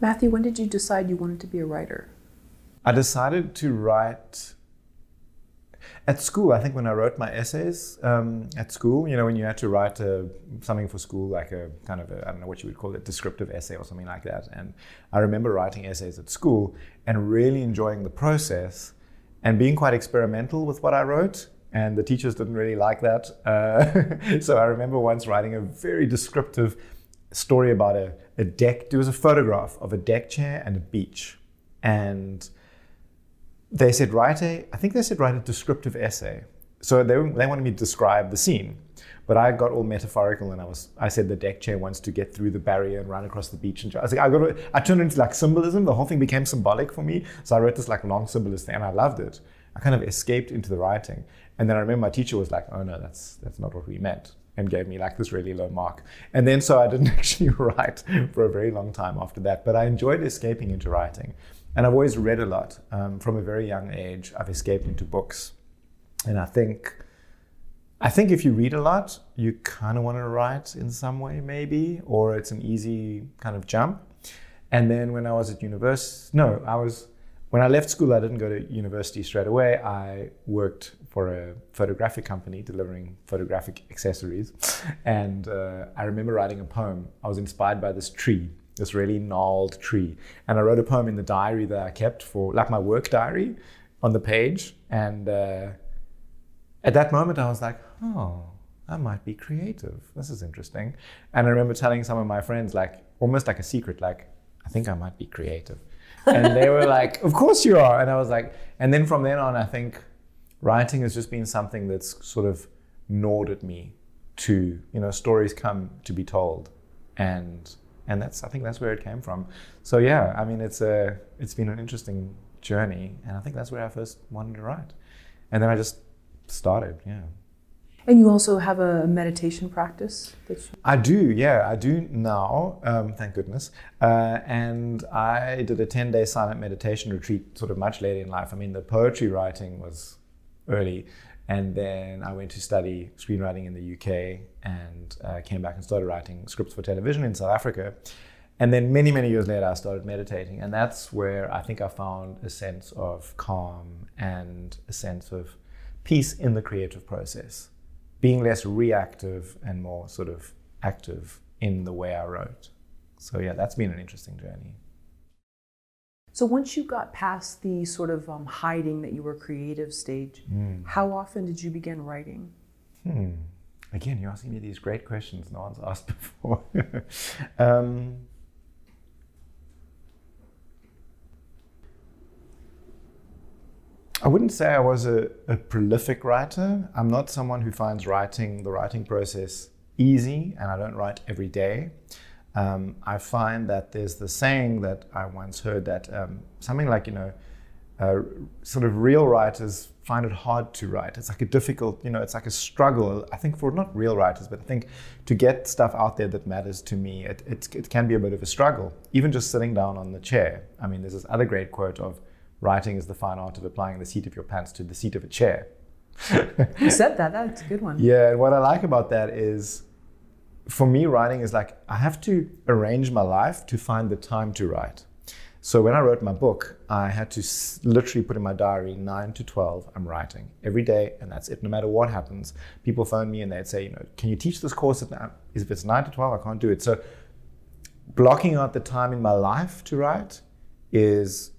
Matthew, when did you decide you wanted to be a writer? I decided to write at school. I think when I wrote my essays um, at school, you know, when you had to write a, something for school, like a kind of I don't know what you would call it, descriptive essay or something like that. And I remember writing essays at school and really enjoying the process and being quite experimental with what I wrote. And the teachers didn't really like that. Uh, so I remember once writing a very descriptive story about a, a deck. There was a photograph of a deck chair and a beach. And they said, write a, I think they said, write a descriptive essay. So they, they wanted me to describe the scene. But I got all metaphorical and I was I said the deck chair wants to get through the barrier and run across the beach and I was like I got to, I turned into like symbolism. The whole thing became symbolic for me. So I wrote this like long symbolist thing and I loved it. I kind of escaped into the writing. And then I remember my teacher was like, oh no, that's that's not what we meant and gave me like this really low mark. And then so I didn't actually write for a very long time after that. But I enjoyed escaping into writing. And I've always read a lot. Um, from a very young age, I've escaped into books. And I think I think if you read a lot, you kind of want to write in some way, maybe, or it's an easy kind of jump. And then when I was at university, no, I was, when I left school, I didn't go to university straight away. I worked for a photographic company delivering photographic accessories. And uh, I remember writing a poem. I was inspired by this tree, this really gnarled tree. And I wrote a poem in the diary that I kept for, like my work diary on the page. And, uh, at that moment, I was like, oh, I might be creative. This is interesting. And I remember telling some of my friends, like, almost like a secret, like, I think I might be creative. And they were like, of course you are. And I was like, and then from then on, I think writing has just been something that's sort of gnawed at me to, you know, stories come to be told. And and that's I think that's where it came from. So yeah, I mean it's a it's been an interesting journey and I think that's where I first wanted to write. And then I just started. Yeah. And you also have a meditation practice that you... I do, yeah, I do now, um, thank goodness. Uh, and I did a 10 day silent meditation retreat sort of much later in life. I mean, the poetry writing was early. And then I went to study screenwriting in the UK and uh, came back and started writing scripts for television in South Africa. And then many, many years later, I started meditating. And that's where I think I found a sense of calm and a sense of peace in the creative process, being less reactive and more sort of active in the way I wrote. So, yeah, that's been an interesting journey. So, once you got past the sort of um, hiding that you were creative stage, mm. how often did you begin writing? Hmm. Again, you're asking me these great questions no one's asked before. um, I wouldn't say I was a, a, prolific writer. I'm not someone who finds writing, the writing process, easy, and I don't write every day. Um, I find that there's the saying that I once heard that um, something like, you know, uh, sort of real writers find it hard to write. It's like a difficult, you know, it's like a struggle. I think for not real writers, but I think to get stuff out there that matters to me, it, it, it can be a bit of a struggle. Even just sitting down on the chair. I mean, there's this other great quote of, writing is the fine art of applying the seat of your pants to the seat of a chair. Who said that? That's a good one. Yeah, and what I like about that is for me, writing is like I have to arrange my life to find the time to write. So when I wrote my book, I had to literally put in my diary 9 to 12, I'm writing every day, and that's it, no matter what happens. People phone me and they'd say, you know, can you teach this course? At if it's 9 to 12, I can't do it. So blocking out the time in my life to write is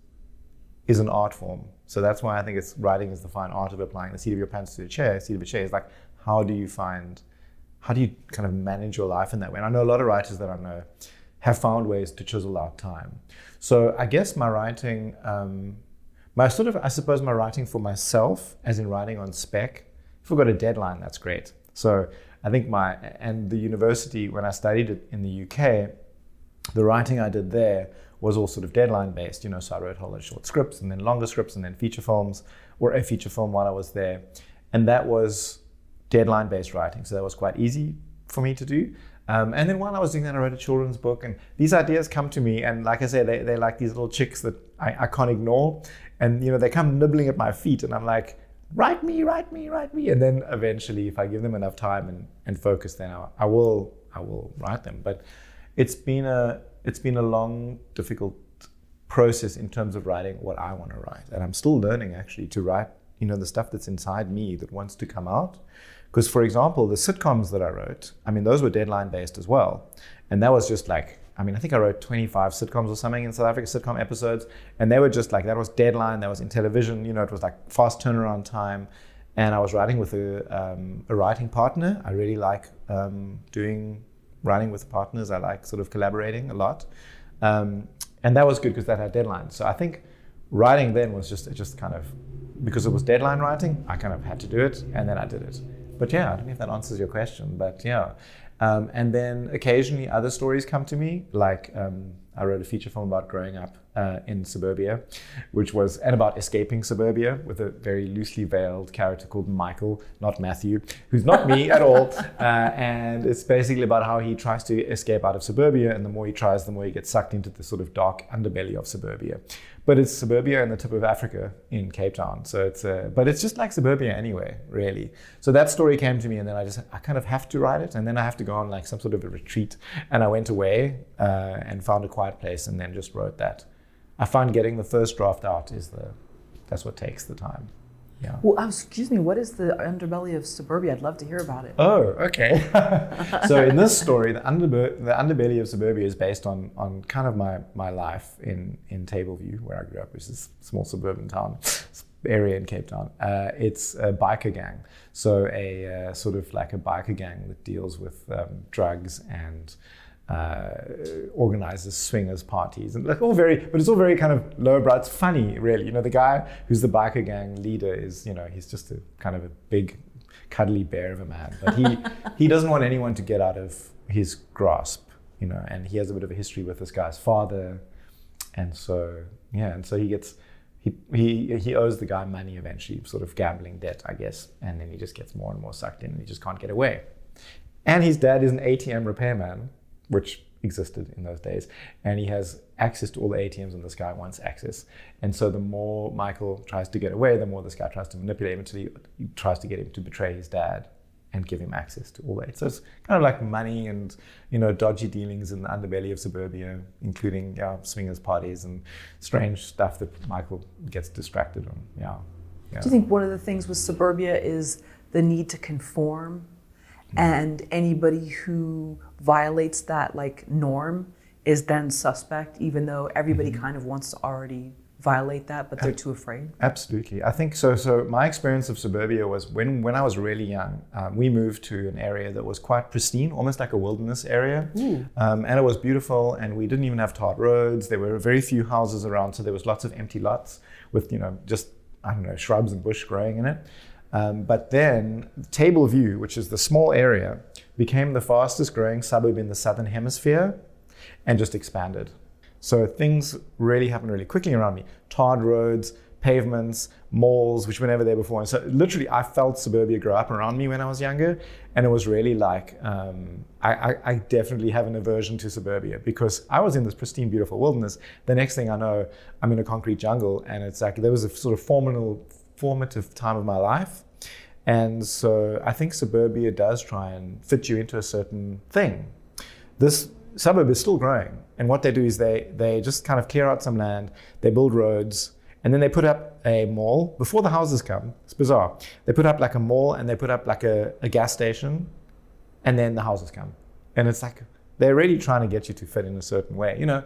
is an art form. So that's why I think it's writing is the fine art of applying the seat of your pants to the chair. Seat of a chair is like how do you find, how do you kind of manage your life in that way? And I know a lot of writers that I know have found ways to chisel out time. So I guess my writing, um, my sort of, I suppose my writing for myself, as in writing on spec. If we've got a deadline, that's great. So I think my and the university when I studied it in the UK, the writing I did there was all sort of deadline based. You know, so I wrote a whole lot of short scripts and then longer scripts and then feature films or a feature film while I was there. And that was deadline based writing. So that was quite easy for me to do. Um, and then while I was doing that, I wrote a children's book. And these ideas come to me. And like I say, they, they're like these little chicks that I, I can't ignore. And, you know, they come nibbling at my feet. And I'm like, write me, write me, write me. And then eventually, if I give them enough time and, and focus, then I, I will I will write them. But it's been a it's been a long, difficult process in terms of writing what I want to write, and I'm still learning actually to write. You know, the stuff that's inside me that wants to come out. Because, for example, the sitcoms that I wrote, I mean, those were deadline based as well, and that was just like I mean, I think I wrote 25 sitcoms or something in South Africa, sitcom episodes, and they were just like that was deadline, that was in television, you know, it was like fast turnaround time. And I was writing with a, um, a writing partner. I really like um, doing writing with partners. I like sort of collaborating a lot. Um, and that was good because that had deadlines. So I think writing then was just, just kind of, because it was deadline writing, I kind of had to do it and then I did it. But yeah, I don't know if that answers your question, but yeah. Um, and then occasionally other stories come to me, like um, I wrote a feature film about growing up uh, in suburbia, which was, and about escaping suburbia with a very loosely veiled character called Michael, not Matthew, who's not me at all. Uh, and it's basically about how he tries to escape out of suburbia, and the more he tries, the more he gets sucked into the sort of dark underbelly of suburbia. But it's suburbia in the tip of Africa in Cape Town. So it's, uh, but it's just like suburbia anyway, really. So that story came to me, and then I just, I kind of have to write it, and then I have to go on like some sort of a retreat. And I went away uh, and found a quiet place, and then just wrote that. I find getting the first draft out is the, that's what takes the time. Yeah. Well, uh, excuse me, what is the underbelly of suburbia? I'd love to hear about it. Oh, okay. so in this story, the, underbe- the underbelly of suburbia is based on, on kind of my, my life in, in Tableview, where I grew up, which is a small suburban town area in Cape Town. Uh, it's a biker gang. So a uh, sort of like a biker gang that deals with um, drugs and Uh, organizes swingers parties and like all very, but it's all very kind of lowbrow. It's funny, really. You know, the guy who's the biker gang leader is, you know, he's just a kind of a big, cuddly bear of a man. But he he doesn't want anyone to get out of his grasp, you know. And he has a bit of a history with this guy's father, and so yeah, and so he gets. He, he, he owes the guy money eventually, sort of gambling debt, I guess, and then he just gets more and more sucked in and he just can't get away. And his dad is an ATM repairman, which existed in those days. And he has access to all the ATMs and this guy wants access. And so the more Michael tries to get away, the more this guy tries to manipulate him until he, he tries to get him to betray his dad and give him access to all that. So it's kind of like money and you know dodgy dealings in the underbelly of suburbia, including yeah, swingers parties and strange stuff that Michael gets distracted on. Yeah. yeah. Do you think one of the things with suburbia is the need to conform mm. and anybody who violates that like norm is then suspect even though everybody mm-hmm. kind of wants to already violate that but they're too afraid? absolutely. I think so so my experience of suburbia was when when i was really young um, we moved to an area that was quite pristine almost like a wilderness area. Um, and it was beautiful and we didn't even have tarred roads. There were very few houses around so there was lots of empty lots with you know just i don't know shrubs and bush growing in it. Um, but then Table View, which is the small area, became the fastest growing suburb in the southern hemisphere and just expanded. So things really happened really quickly around me. Tarred roads, pavements, malls, which were never there before. And so literally, I felt suburbia grow up around me when I was younger. And it was really like, um, I, I, I, definitely have an aversion to suburbia because I was in this pristine, beautiful wilderness. The next thing I know, I'm in a concrete jungle. And it's like, there was a sort of formal, formative time of my life. And so I think suburbia does try and fit you into a certain thing. This suburb is still growing. And what they do is they, they just kind of clear out some land, they build roads, and then they put up a mall before the houses come. It's bizarre. They put up like a mall and they put up like a, a gas station, and then the houses come. And it's like they're really trying to get you to fit in a certain way. You know,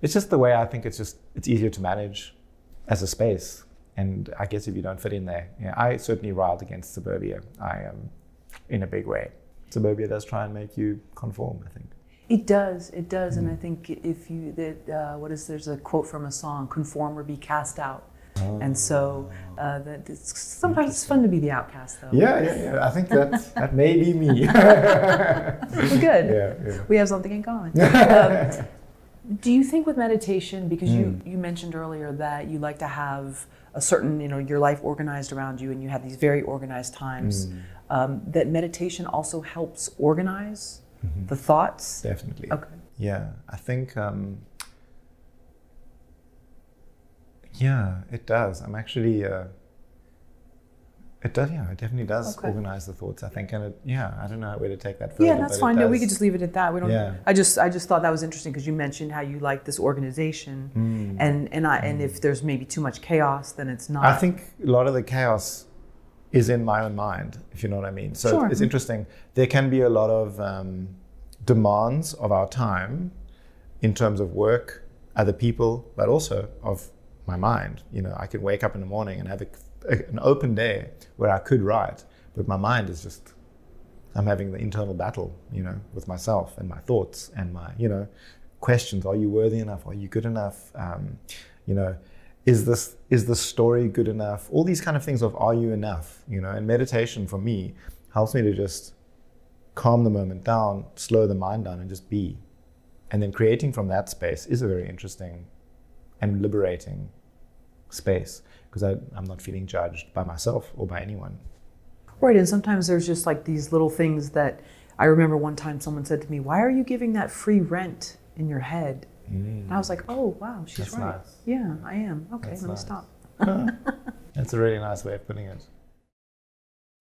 it's just the way I think it's just it's easier to manage as a space. And I guess if you don't fit in there, yeah, I certainly riled against suburbia. I am in a big way. Suburbia does try and make you conform. I think. It does. It does. Mm. And I think if you that uh, what is there's a quote from a song: "Conform or be cast out." Oh. And so uh, that it's, sometimes it's fun to be the outcast, though. Yeah, yeah, yeah. I think that that may be me. We're good. Yeah, yeah, We have something in common. um, do you think with meditation, because mm. you you mentioned earlier that you like to have a certain, you know, your life organized around you and you have these very organized times, mm. um, that meditation also helps organize mm-hmm. the thoughts? Definitely. Okay. Yeah, I think, um, yeah, it does. I'm actually, uh, It does, yeah. It definitely does okay. organize the thoughts. I think, and it, yeah, I don't know where to take that further. Yeah, that's fine. No, we could just leave it at that. We don't. Yeah. I just, I just thought that was interesting because you mentioned how you like this organization, mm. and and I, mm. and if there's maybe too much chaos, then it's not. I think a lot of the chaos is in my own mind, if you know what I mean. So sure. it's interesting. There can be a lot of um, demands of our time in terms of work, other people, but also of my mind. You know, I could wake up in the morning and have a, an open day where I could write, but my mind is just, I'm having the internal battle, you know, with myself and my thoughts and my, you know, questions. Are you worthy enough? Are you good enough? Um, you know, is this is the story good enough? All these kind of things of are you enough? You know, and meditation for me helps me to just calm the moment down, slow the mind down, and just be. And then creating from that space is a very interesting and liberating space because I'm not feeling judged by myself or by anyone. Right, and sometimes there's just like these little things that I remember one time someone said to me, Why are you giving that free rent in your head? Mm. And I was like, Oh, wow, she's That's right. Nice. Yeah, I am. Okay, That's let nice. me stop. That's a really nice way of putting it.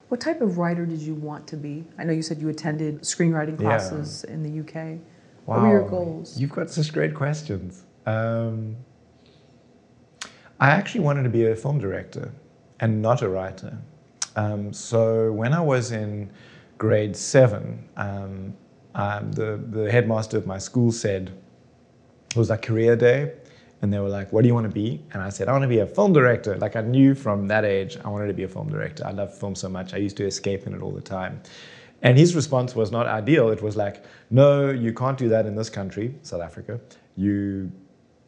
What type of writer did you want to be? I know you said you attended screenwriting classes yeah. in the UK. Wow. What were your goals? You've got such great questions. Um, I actually wanted to be a film director and not a writer. Um, so when I was in grade seven, um, um, the, the headmaster of my school said, it was like career day, and they were like, what do you want to be? And I said, I want to be a film director. Like I knew from that age, I wanted to be a film director. I love film so much. I used to escape in it all the time. And his response was not ideal. It was like, no, you can't do that in this country, South Africa. You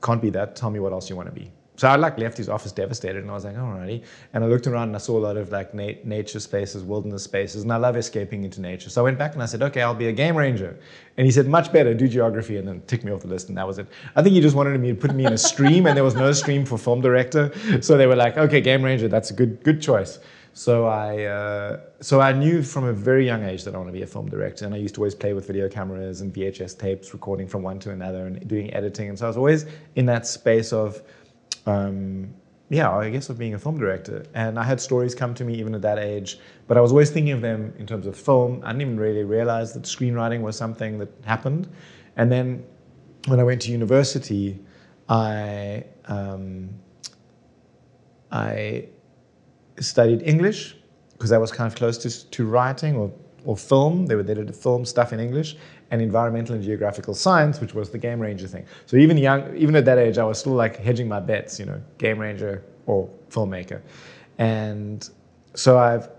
can't be that. Tell me what else you want to be so I like left his office devastated, and I was like, alrighty. And I looked around and I saw a lot of like na- nature spaces, wilderness spaces, and I love escaping into nature. So I went back and I said, okay, I'll be a game ranger. And he said, much better, do geography, and then tick me off the list, and that was it. I think he just wanted me to put me in a stream, and there was no stream for film director. So they were like, okay, game ranger, that's a good good choice. So I, uh, so I knew from a very young age that I want to be a film director, and I used to always play with video cameras and VHS tapes, recording from one to another, and doing editing. And so I was always in that space of um, yeah, I guess of being a film director. And I had stories come to me even at that age, but I was always thinking of them in terms of film. I didn't even really realize that screenwriting was something that happened. And then when I went to university, I um, I studied English because I was kind of close to, to writing or, or film. They were there to film stuff in English and environmental and geographical science, which was the game ranger thing. So even young, even at that age, I was still like hedging my bets, you know, game ranger or filmmaker. And so I've,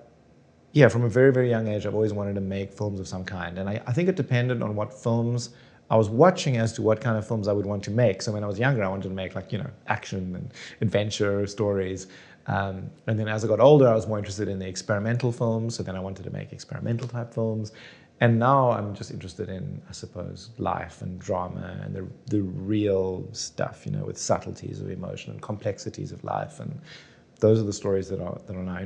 yeah, from a very, very young age, I've always wanted to make films of some kind. And I, I think it depended on what films I was watching as to what kind of films I would want to make. So when I was younger, I wanted to make like, you know, action and adventure stories. Um, and then as I got older, I was more interested in the experimental films. So then I wanted to make experimental type films. And now I'm just interested in, I suppose, life and drama and the, the real stuff, you know, with subtleties of emotion and complexities of life. And those are the stories that are, that are now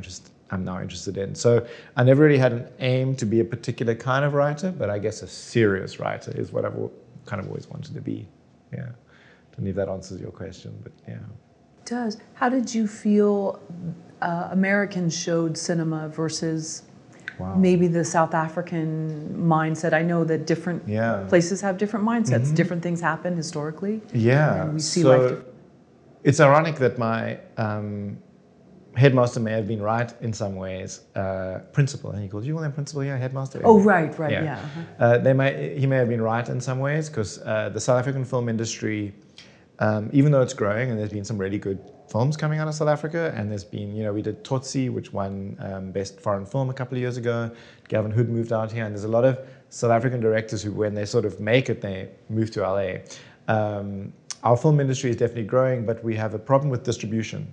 I'm now interested in. So I never really had an aim to be a particular kind of writer, but I guess a serious writer is what I've kind of always wanted to be. Yeah. Don't know if that answers your question, but yeah. It does. How did you feel uh, Americans showed cinema versus Wow. maybe the South African mindset. I know that different yeah. places have different mindsets. Mm-hmm. Different things happen historically. Yeah. we see so life. It's ironic that my um, headmaster may have been right in some ways. Uh, principal, and he called you call him principal? Yeah, headmaster. Oh, right, right, yeah. yeah. Uh-huh. Uh, they may he may have been right in some ways because uh, the South African film industry, um, even though it's growing and there's been some really good films coming out of South Africa, and there's been, you know, we did Tsotsi, which won um, Best Foreign Film a couple of years ago. Gavin Hood moved out here, and there's a lot of South African directors who, when they sort of make it, they move to LA. Um, our film industry is definitely growing, but we have a problem with distribution.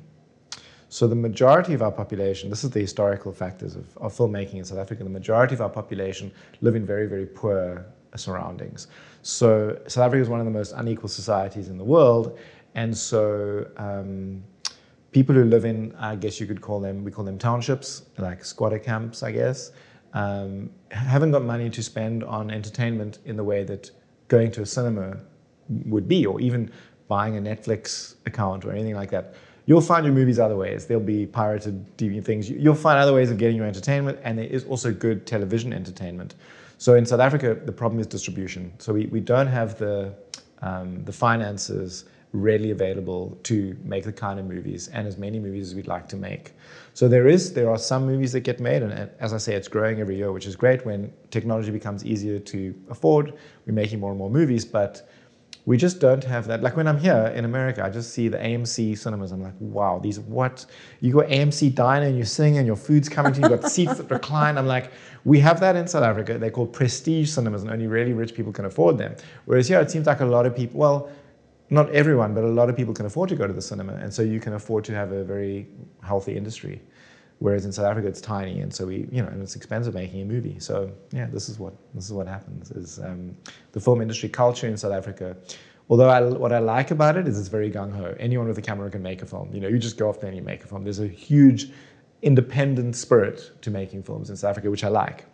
So the majority of our population, this is the historical factors of, of filmmaking in South Africa, the majority of our population live in very, very poor surroundings. So South Africa is one of the most unequal societies in the world, and so um, people who live in, I guess you could call them, we call them townships, like squatter camps, I guess, um, haven't got money to spend on entertainment in the way that going to a cinema would be, or even buying a Netflix account or anything like that. You'll find your movies other ways. There'll be pirated DVD things. You'll find other ways of getting your entertainment, and there is also good television entertainment. So in South Africa, the problem is distribution. So we, we don't have the um, the finances readily available to make the kind of movies and as many movies as we'd like to make. So there is there are some movies that get made, and as I say, it's growing every year, which is great. When technology becomes easier to afford, we're making more and more movies, but we just don't have that. Like when I'm here in America, I just see the AMC cinemas. I'm like, wow, these what? You go AMC diner and you're sitting and your food's coming to you. You've got seats that recline. I'm like, we have that in South Africa. They're called prestige cinemas, and only really rich people can afford them. Whereas here, it seems like a lot of people. Well, not everyone, but a lot of people can afford to go to the cinema, and so you can afford to have a very healthy industry. Whereas in South Africa, it's tiny, and so we, you know, and it's expensive making a movie. So yeah, this is what this is what happens. Is um, the film industry culture in South Africa? Although I, what I like about it is it's very gung ho. Anyone with a camera can make a film. You know, you just go off there and you make a film. There's a huge independent spirit to making films in South Africa, which I like.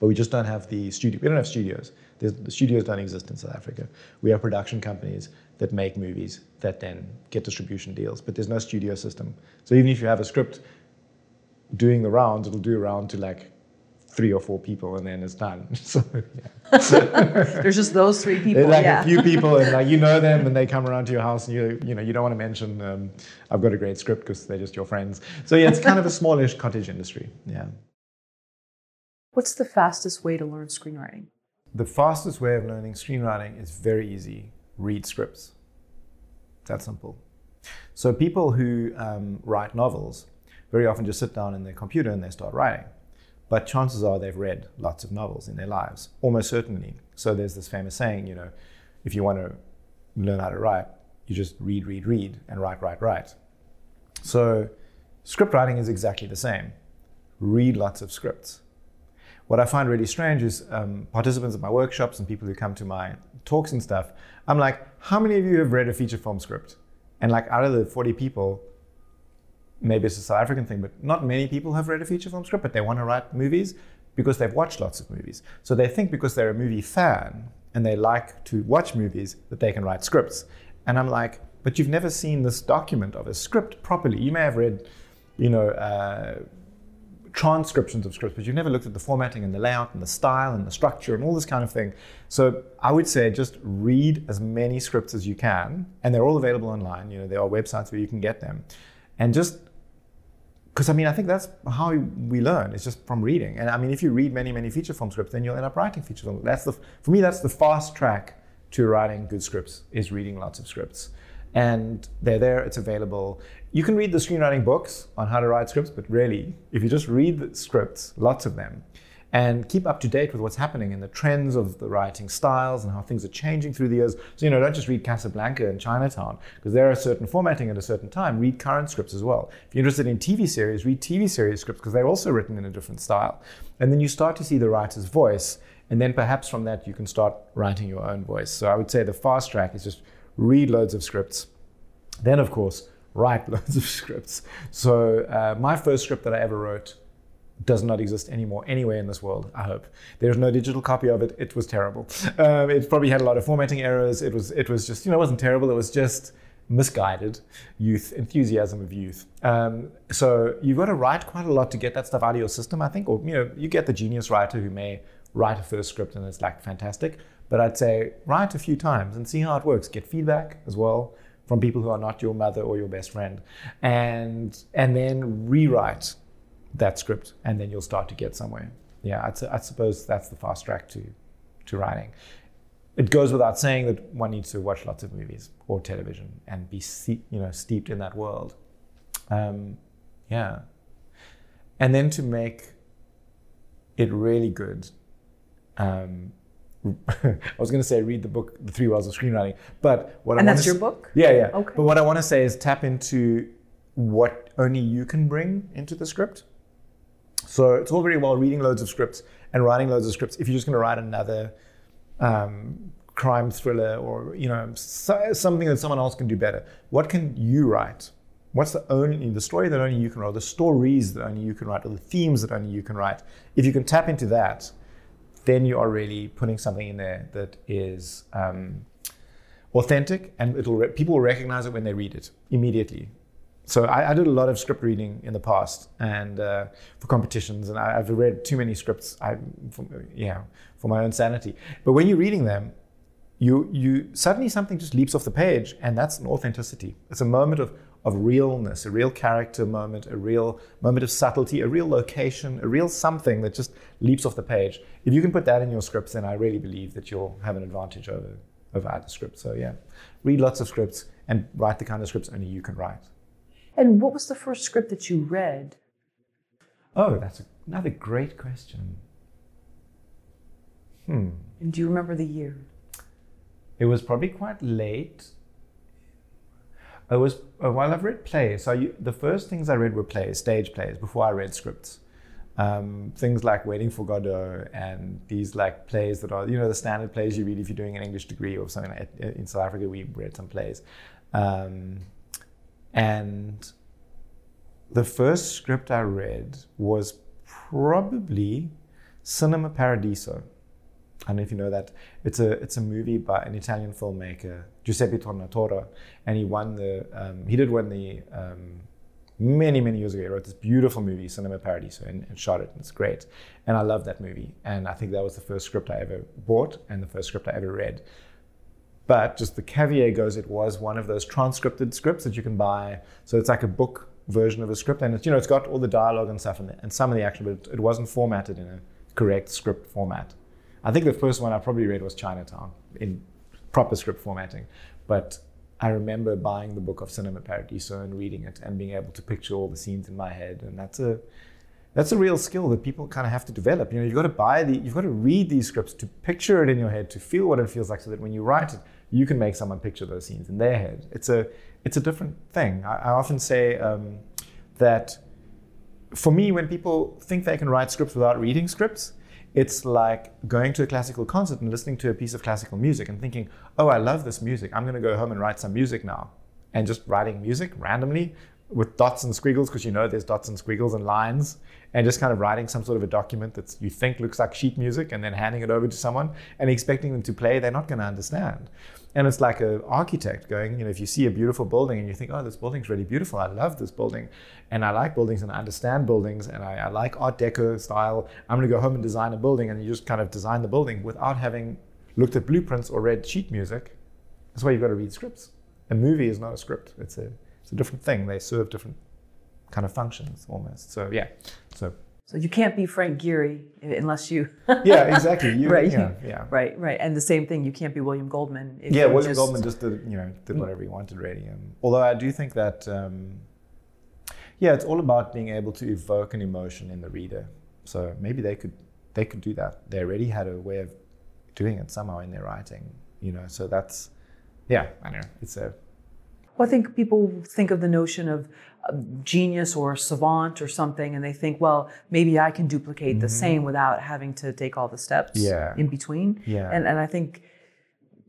But we just don't have the studio. We don't have studios. There's, the studios don't exist in South Africa. We have production companies that make movies that then get distribution deals, but there's no studio system. So even if you have a script doing the rounds, it'll do a round to like three or four people and then it's done. So yeah. there's just those three people. like yeah. a few people and like you know them and they come around to your house and you you know you don't want to mention um, I've got a great script because they're just your friends. So yeah, it's kind of a smallish cottage industry. Yeah. What's the fastest way to learn screenwriting? The fastest way of learning screenwriting is very easy. Read scripts. That simple. So people who um, write novels very often just sit down in their computer and they start writing. But chances are they've read lots of novels in their lives, almost certainly. So there's this famous saying, you know, if you want to learn how to write, you just read, read, read, and write, write, write. So script writing is exactly the same. Read lots of scripts. What I find really strange is um, participants at my workshops and people who come to my talks and stuff, I'm like, how many of you have read a feature film script? And like out of the 40 people, maybe it's a South African thing, but not many people have read a feature film script, but they want to write movies because they've watched lots of movies. So they think because they're a movie fan and they like to watch movies that they can write scripts. And I'm like, but you've never seen this document of a script properly. You may have read, you know, uh, transcriptions of scripts, but you've never looked at the formatting and the layout and the style and the structure and all this kind of thing. So I would say just read as many scripts as you can, and they're all available online. You know, there are websites where you can get them, and just because I mean, I think that's how we learn. It's just from reading. And I mean, if you read many, many feature film scripts, then you'll end up writing feature film. That's the for me, that's the fast track to writing good scripts is reading lots of scripts. And they're there, it's available. You can read the screenwriting books on how to write scripts, but really, if you just read scripts, lots of them, and keep up to date with what's happening and the trends of the writing styles and how things are changing through the years. So, you know, don't just read Casablanca and Chinatown, because there are certain formatting at a certain time. Read current scripts as well. If you're interested in TV series, read TV series scripts, because they're also written in a different style. And then you start to see the writer's voice, and then perhaps from that you can start writing your own voice. So I would say the fast track is just read loads of scripts. Then, of course, write loads of scripts. So uh, my first script that I ever wrote does not exist anymore anywhere in this world, I hope. There's no digital copy of it. It was terrible. Um, it probably had a lot of formatting errors. It was, it was just, you know, it wasn't terrible. It was just misguided youth, enthusiasm of youth. Um, so you've got to write quite a lot to get that stuff out of your system, I think. Or, you know, you get the genius writer who may write a first script and it's like fantastic. But I'd say write a few times and see how it works. Get feedback as well from people who are not your mother or your best friend. And, and then rewrite that script, and then you'll start to get somewhere. Yeah, I'd, I suppose that's the fast track to, to writing. It goes without saying that one needs to watch lots of movies or television and be you know steeped in that world. Um, yeah, and then to make it really good. Um, I was going to say read the book, The Three Wells of Screenwriting, but what and I that's your book. Yeah, yeah. Okay. But what I want to say is tap into what only you can bring into the script. So it's all very well reading loads of scripts and writing loads of scripts. If you're just going to write another um, crime thriller or you know so, something that someone else can do better, what can you write? What's the only the story that only you can write, the stories that only you can write, or the themes that only you can write? If you can tap into that, then you are really putting something in there that is um, authentic, and it'll re- people will recognize it when they read it immediately. so I, I, did a lot of script reading in the past and uh, for competitions, and I, have read too many scripts. I, for, yeah, for my own sanity. But when you're reading them, you you suddenly something just leaps off the page, and that's an authenticity. It's a moment of of realness, a real character moment, a real moment of subtlety, a real location, a real something that just leaps off the page. If you can put that in your scripts, then I really believe that you'll have an advantage over over other scripts. So yeah, read lots of scripts and write the kind of scripts only you can write. And what was the first script that you read? Oh, that's another great question. Hmm. And do you remember the year? It was probably quite late. It was uh, while I've read plays. So the first things I read were plays, stage plays, before I read scripts. Um, things like Waiting for Godot and these like plays that are you know the standard plays you read if you're doing an English degree or something like in South Africa we read some plays. Um, and the first script I read was probably Cinema Paradiso. I don't know if you know that. It's a it's a movie by an Italian filmmaker, Giuseppe Tornatore, and he won the um, he did win the um, many many years ago. He wrote this beautiful movie, Cinema Paradiso, and, and, shot it, and it's great. And I love that movie. And I think that was the first script I ever bought and the first script I ever read. But just the caveat goes, it was one of those transcripted scripts that you can buy. So it's like a book version of a script, and it's you know it's got all the dialogue and stuff, and, and some of the action, but it wasn't formatted in a correct script format. I think the first one I probably read was Chinatown in proper script formatting, but I remember buying the book of Cinema Paradiso and reading it and being able to picture all the scenes in my head, and that's a that's a real skill that people kind of have to develop. You know, you've got to buy the, you've got to read these scripts to picture it in your head, to feel what it feels like, so that when you write it, you can make someone picture those scenes in their head. It's a it's a different thing. I, I often say um, that for me, when people think they can write scripts without reading scripts, it's like going to a classical concert and listening to a piece of classical music and thinking, oh, I love this music. I'm going to go home and write some music now. And just writing music randomly with dots and squiggles, because you know there's dots and squiggles and lines, and just kind of writing some sort of a document that you think looks like sheet music and then handing it over to someone and expecting them to play, they're not going to understand. And it's like an architect going, you know, if you see a beautiful building and you think, oh, this building's really beautiful, I love this building, and I like buildings and I understand buildings and I, I like Art Deco style, I'm going to go home and design a building, and you just kind of design the building without having looked at blueprints or read sheet music. That's why you've got to read scripts. A movie is not a script; it's a it's a different thing. They serve different kind of functions almost. So yeah, so. So you can't be Frank Gehry unless you. yeah, exactly. You, right. Yeah, yeah. Right. Right. And the same thing. You can't be William Goldman. yeah, William just... Goldman just did you know did whatever he wanted really. Um, although I do think that um, yeah, it's all about being able to evoke an emotion in the reader. So maybe they could they could do that. They already had a way of doing it somehow in their writing. You know. So that's yeah. I know it's a well, I think people think of the notion of genius or savant or something, and they think, well, maybe I can duplicate mm-hmm. the same without having to take all the steps yeah. in between. Yeah. And and I think,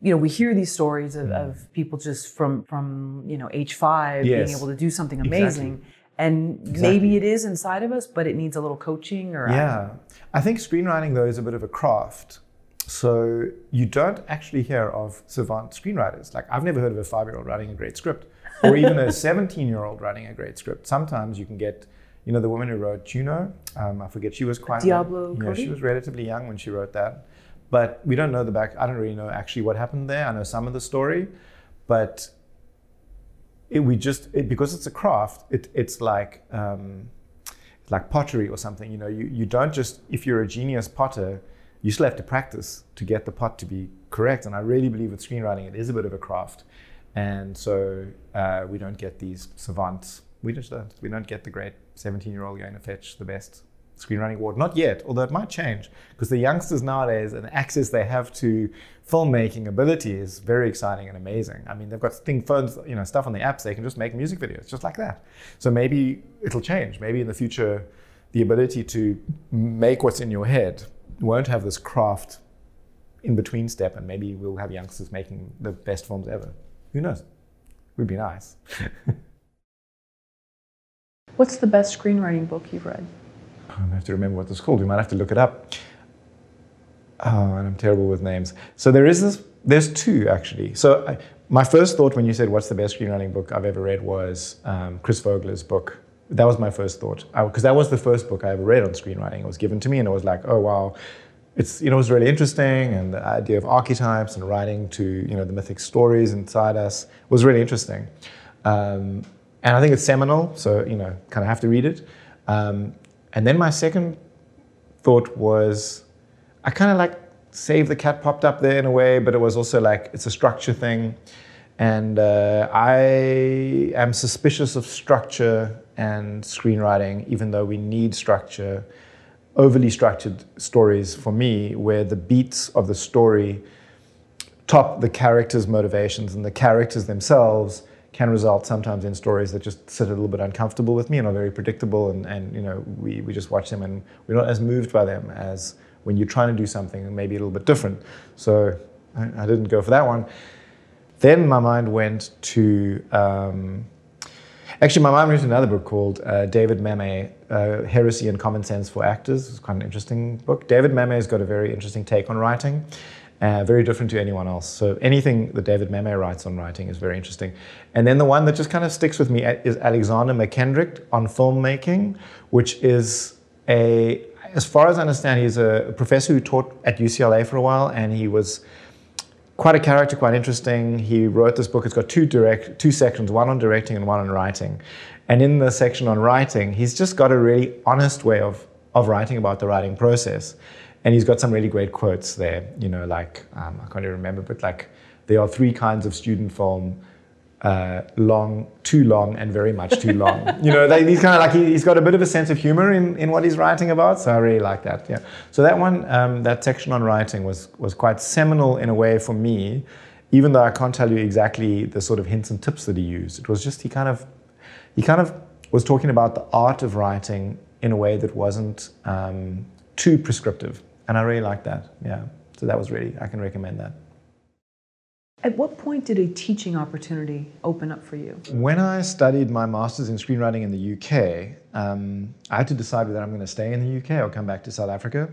you know, we hear these stories of, mm. of people just from from you know age five yes. being able to do something amazing. Exactly. And exactly. maybe it is inside of us, but it needs a little coaching or yeah. I, I think screenwriting though is a bit of a craft so you don't actually hear of savant screenwriters. Like I've never heard of a five-year-old writing a great script, or even a 17-year-old writing a great script. Sometimes you can get, you know, the woman who wrote Juno. Um, I forget she was quite. Diablo young. she was relatively young when she wrote that, but we don't know the back. I don't really know actually what happened there. I know some of the story, but it, we just it, because it's a craft. It, it's like. Um, like pottery or something, you know, you, you don't just, if you're a genius potter, you still have to practice to get the pot to be correct. And I really believe with screenwriting, it is a bit of a craft. And so uh, we don't get these savants. We just don't. We don't get the great 17 year old going to fetch the best screenwriting award. Not yet, although it might change because the youngsters nowadays and the access they have to filmmaking ability is very exciting and amazing. I mean, they've got thing phones, you know, stuff on the apps. They can just make music videos just like that. So maybe it'll change. Maybe in the future, the ability to make what's in your head won't have this craft in between step, and maybe we'll have youngsters making the best films ever. Who knows? Would be nice. What's the best screenwriting book you've read? I have to remember what it's called. We might have to look it up. Oh, and I'm terrible with names. So there is this. There's two actually. So I, my first thought when you said what's the best screenwriting book I've ever read was um, Chris Vogler's book. That was my first thought because that was the first book I ever read on screenwriting. It was given to me, and it was like, oh wow, it's you know it was really interesting, and the idea of archetypes and writing to you know the mythic stories inside us was really interesting. Um, and I think it's seminal, so you know, kind of have to read it. Um, and then my second thought was, I kind of like Save the Cat popped up there in a way, but it was also like it's a structure thing. And uh, I am suspicious of structure and screenwriting, even though we need structure. Overly structured stories for me, where the beats of the story top the characters' motivations and the characters themselves can result sometimes in stories that just sit a little bit uncomfortable with me and are very predictable and, and you know we, we just watch them and we're not as moved by them as when you're trying to do something maybe a little bit different so I, I didn't go for that one then my mind went to um, actually my mom to another book called uh, David Mamet uh, Heresy and Common Sense for Actors it's quite an interesting book David Mamet's got a very interesting take on writing uh, very different to anyone else. So anything that David Mamet writes on writing is very interesting. And then the one that just kind of sticks with me is Alexander Mackendrick on filmmaking, which is a, as far as I understand, he's a professor who taught at UCLA for a while, and he was quite a character, quite interesting. He wrote this book. It's got two direct, two sections, one on directing and one on writing. And in the section on writing, he's just got a really honest way of of writing about the writing process. And he's got some really great quotes there, you know, like, um, I can't even remember, but like, there are three kinds of student film uh, long, too long, and very much too long. you know, they, he's kind of like he, has got a bit of a sense of humor in, in what he's writing about. So I really like that. Yeah. So that one, um, that section on writing was was quite seminal in a way for me, even though I can't tell you exactly the sort of hints and tips that he used. It was just he kind of he kind of was talking about the art of writing in a way that wasn't um, too prescriptive. And I really like that. Yeah. So that was really, I can recommend that. At what point did a teaching opportunity open up for you? When I studied my master's in screenwriting in the UK, um, I had to decide whether I'm going to stay in the UK or come back to South Africa.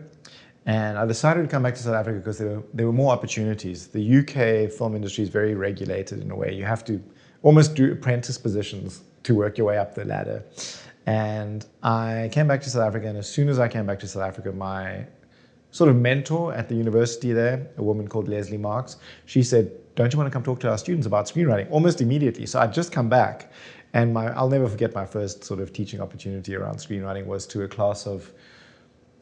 And I decided to come back to South Africa because there were, there were more opportunities. The UK film industry is very regulated in a way. You have to almost do apprentice positions to work your way up the ladder. And I came back to South Africa, and as soon as I came back to South Africa, my sort of mentor at the university there, a woman called Leslie Marks, she said, Don't you want to come talk to our students about screenwriting? Almost immediately. So I'd just come back. And my, I'll never forget my first sort of teaching opportunity around screenwriting was to a class of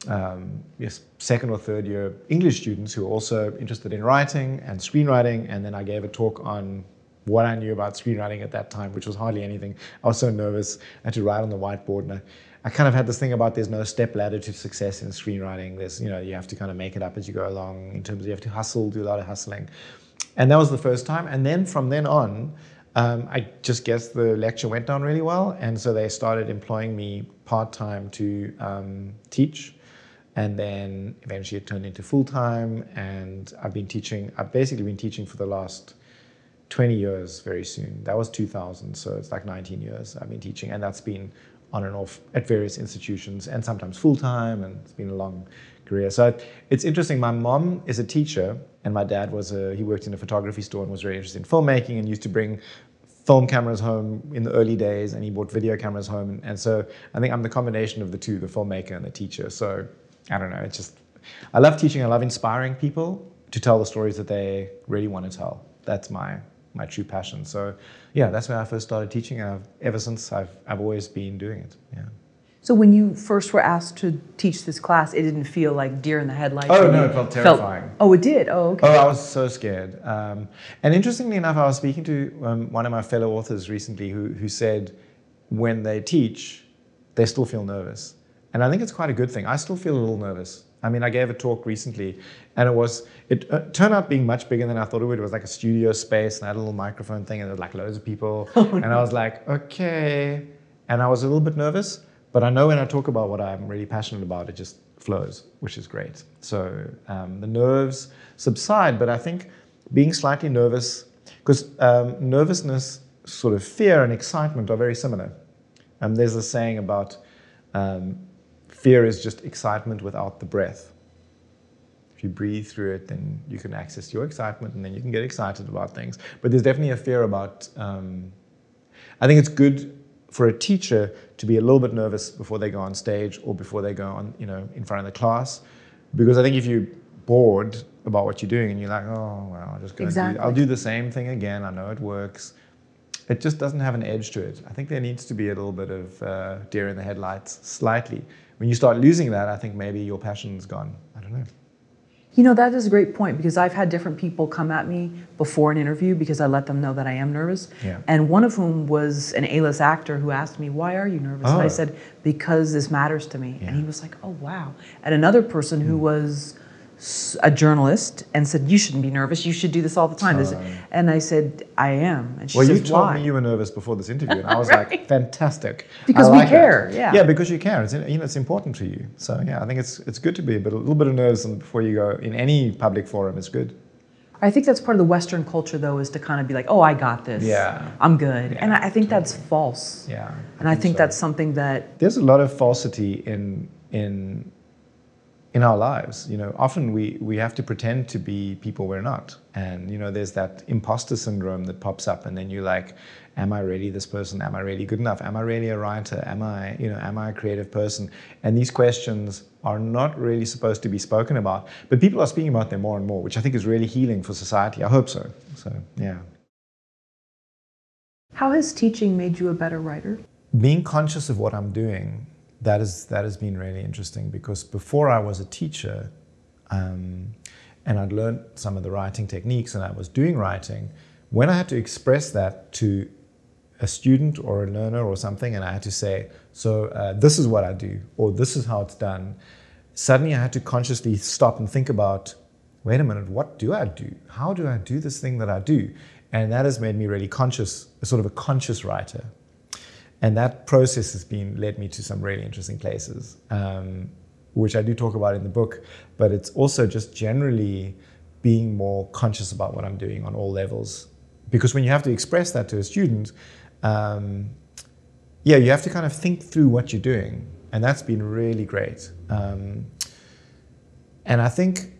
um, yes, second or third year English students who were also interested in writing and screenwriting. And then I gave a talk on what I knew about screenwriting at that time, which was hardly anything. I was so nervous. I had to write on the whiteboard, and I, I kind of had this thing about there's no step ladder to success in screenwriting. There's, you know, you have to kind of make it up as you go along in terms of you have to hustle, do a lot of hustling. And that was the first time. And then from then on, um, I just guess the lecture went down really well. And so they started employing me part time to um, teach. And then eventually it turned into full time. And I've been teaching, I've basically been teaching for the last 20 years very soon. That was 2000. So it's like 19 years I've been teaching. And that's been on and off at various institutions and sometimes full time, and it's been a long career. So it's interesting. My mom is a teacher, and my dad was a he worked in a photography store and was very interested in filmmaking and used to bring film cameras home in the early days, and he brought video cameras home. And, and so I think I'm the combination of the two, the filmmaker and the teacher. So I don't know. It's just I love teaching. I love inspiring people to tell the stories that they really want to tell. That's my my true passion. So yeah, that's when I first started teaching, and I've, ever since I've I've always been doing it. Yeah. So when you first were asked to teach this class, it didn't feel like deer in the headlights. Oh no, it felt terrifying. Felt, oh, it did. Oh, okay. Oh, I was so scared. Um, and interestingly enough, I was speaking to um, one of my fellow authors recently who who said when they teach, they still feel nervous, and I think it's quite a good thing. I still feel a little nervous. I mean, I gave a talk recently, and it was it uh, turned out being much bigger than I thought it would. It was like a studio space, and I had a little microphone thing, and there was like loads of people, oh, and no. I was like, okay, and I was a little bit nervous, but I know when I talk about what I'm really passionate about, it just flows, which is great. So um, the nerves subside, but I think being slightly nervous, because um, nervousness, sort of fear and excitement are very similar. Um, there's a saying about um, fear is just excitement without the breath if you breathe through it, then you can access your excitement, and then you can get excited about things. But there's definitely a fear about. Um, I think it's good for a teacher to be a little bit nervous before they go on stage or before they go on, you know, in front of the class, because I think if you're bored about what you're doing and you're like, oh well, I'll just go exactly. do, I'll do the same thing again. I know it works. It just doesn't have an edge to it. I think there needs to be a little bit of uh, deer in the headlights, slightly. When you start losing that, I think maybe your passion's gone. I don't know. You know, that is a great point because I've had different people come at me before an interview because I let them know that I am nervous. Yeah. And one of whom was an A list actor who asked me, Why are you nervous? Oh. And I oh. said, Because this matters to me. Yeah. And he was like, Oh, wow. And another person who hmm. was a journalist and said, "You shouldn't be nervous. You should do this all the time." This, and I said, "I am." And she well, says, you told "Why?" me you were nervous before this interview, and I was Right. like, "Fantastic!" Because I we like care, it. yeah. Yeah, because you care. It's you know it's important to you. So yeah, I think it's it's good to be a bit a little bit of nerves before you go in any public forum. is good. I think that's part of the Western culture, though, is to kind of be like, "Oh, I got this. Yeah. I'm good," and I I think that's false. Yeah, And I think so. that's something that there's a lot of falsity in in in our lives you know often we we have to pretend to be people we're not. And you know there's that imposter syndrome that pops up and then you're like am i really this person? Am i really good enough? Am i really a writer? Am i you know am i a creative person? And these questions are not really supposed to be spoken about but people are speaking about them more and more which i think is really healing for society. I hope so. So yeah. How has teaching made you a better writer? being conscious of what I'm doing, that is that has been really interesting because before I was a teacher, um, and I'd learned some of the writing techniques, and I was doing writing. When I had to express that to a student or a learner or something, and I had to say, "So uh, this is what I do," or "This is how it's done," suddenly I had to consciously stop and think about, "Wait a minute, what do I do? How do I do this thing that I do?" And that has made me really conscious, sort of a conscious writer and that process has been led me to some really interesting places um, which i do talk about in the book but it's also just generally being more conscious about what i'm doing on all levels. Because when you have to express that to a student um, yeah you have to kind of think through what you're doing. And that's been really great. Um, and i think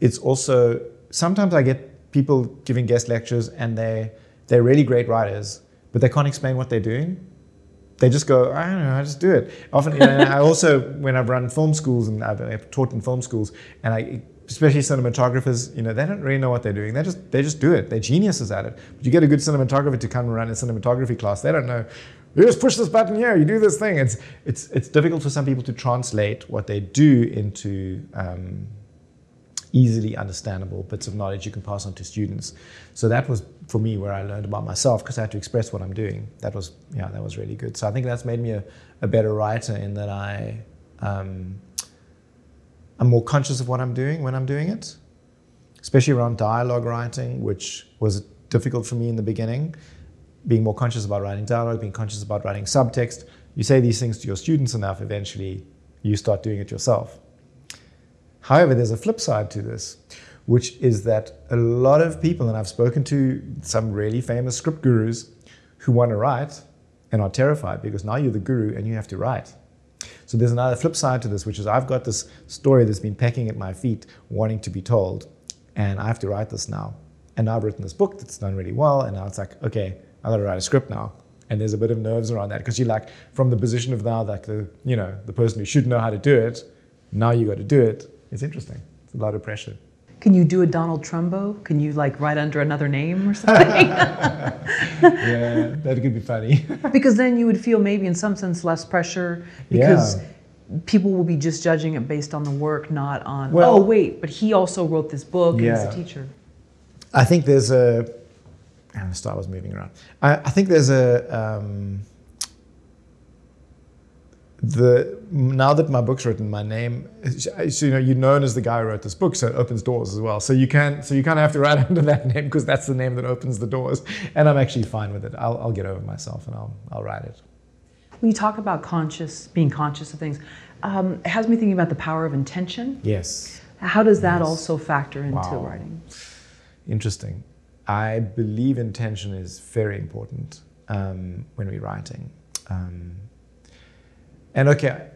it's also sometimes i get people giving guest lectures and they they're really great writers but they can't explain what they're doing they just go, I don't know, I just do it. Often, you know, I also, when I've run film schools and I've, I've taught in film schools, and I, especially cinematographers, you know, they don't really know what they're doing. They just, they just do it. They're geniuses at it. But you get a good cinematographer to come and run a cinematography class, they don't know. You just push this button here. You do this thing. It's, it's, it's difficult for some people to translate what they do into. Um, easily understandable bits of knowledge you can pass on to students. So that was for me where I learned about myself because I had to express what I'm doing. That was yeah, that was really good. So I think that's made me a, a better writer in that I um, I'm more conscious of what I'm doing when I'm doing it, especially around dialogue writing, which was difficult for me in the beginning. Being more conscious about writing dialogue, being conscious about writing subtext. You say these things to your students enough, eventually you start doing it yourself. However, there's a flip side to this, which is that a lot of people, and I've spoken to some really famous script gurus who want to write and are terrified because now you're the guru and you have to write. So there's another flip side to this, which is I've got this story that's been pecking at my feet, wanting to be told, and I have to write this now. And I've written this book that's done really well, and now it's like, okay, I got to write a script now. And there's a bit of nerves around that because you're like, from the position of now, like the, you know, the person who should know how to do it, now you got to do it. It's interesting. It's a lot of pressure. Can you do a Dalton Trumbo? Can you like write under another name or something? yeah, that could be funny. because then you would feel maybe in some sense less pressure because Yeah. people will be just judging it based on the work, not on Well- oh wait, but he also wrote this book and he's a teacher. I think there's a. And the star was moving around. I, I think there's a. Um, the now that my book's written, my name, so, you know, you're known as the guy who wrote this book, so it opens doors as well. So you can, so you kind of have to write under that name because that's the name that opens the doors. And I'm actually fine with it. I'll, I'll get over myself and I'll, I'll write it. When you talk about conscious, being conscious of things, um, it has me thinking about the power of intention. Yes. How does that Yes. also factor into Wow. writing? Interesting. I believe intention is very important um, when we're writing. Um, and okay,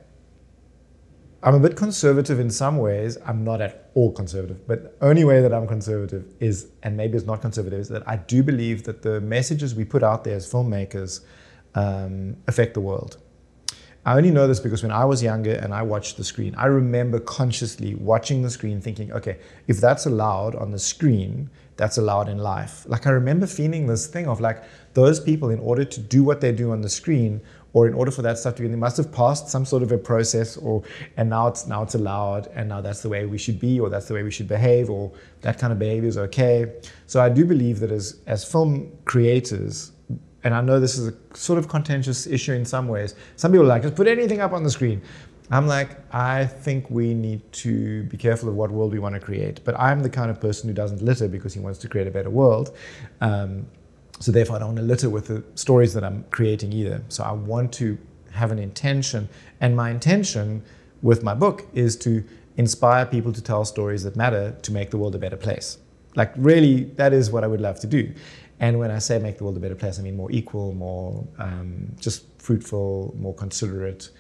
I'm a bit conservative in some ways. I'm not at all conservative, but the only way that I'm conservative is, and maybe it's not conservative, is that I do believe that the messages we put out there as filmmakers um, affect the world. I only know this because when I was younger and I watched the screen, I remember consciously watching the screen thinking, okay, if that's allowed on the screen, that's allowed in life. Like I remember feeling this thing of like those people, in order to do what they do on the screen, or in order for that stuff to be, in, they must have passed some sort of a process, or and now it's now it's allowed, and now that's the way we should be, or that's the way we should behave, or that kind of behavior is okay. So I do believe that as as film creators, and I know this is a sort of contentious issue in some ways. Some people like just put anything up on the screen. I'm like, I think we need to be careful of what world we want to create. But I'm the kind of person who doesn't litter because he wants to create a better world. Um, so therefore, I don't want to litter with the stories that I'm creating either. So I want to have an intention, and my intention with my book is to inspire people to tell stories that matter to make the world a better place. Like really, that is what I would love to do. And when I say make the world a better place, I mean more equal, more um, just fruitful, more considerate,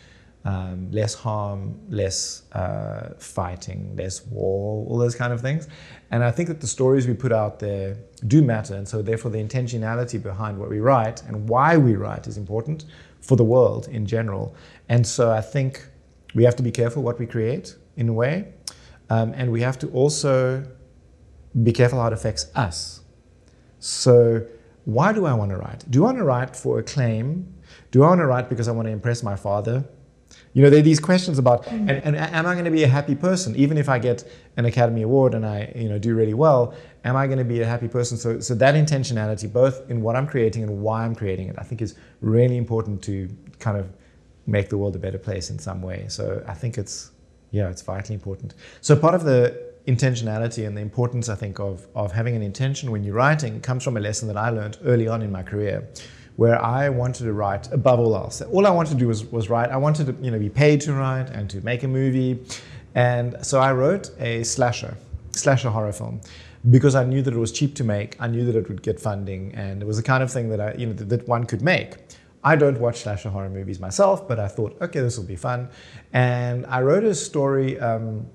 um, less harm, less uh, fighting, less war, all those kind of things. And I think that the stories we put out there do matter. And so, therefore, the intentionality behind what we write and why we write is important for the world in general. And so, I think we have to be careful what we create in a way. Um, and we have to also be careful how it affects us. So, why do I want to write? Do I want to write for acclaim? Do I want to write because I want to impress my father? You know, there are these questions about, mm. and, and am I going to be a happy person? Even if I get an Academy Award and I, you know, do really well, am I going to be a happy person? So, so that intentionality, both in what I'm creating and why I'm creating it, I think is really important to kind of make the world a better place in some way. So I think it's, yeah, it's vitally important. So part of the intentionality and the importance, I think, of, of having an intention when you're writing comes from a lesson that I learned early on in my career where I wanted to write above all else. All I wanted to do was, was write. I wanted to you know, be paid to write and to make a movie. And so I wrote a slasher, slasher horror film because I knew that it was cheap to make. I knew that it would get funding and it was the kind of thing that, I, you know, that, that one could make. I don't watch slasher horror movies myself, but I thought, okay, this will be fun. And I wrote a story um,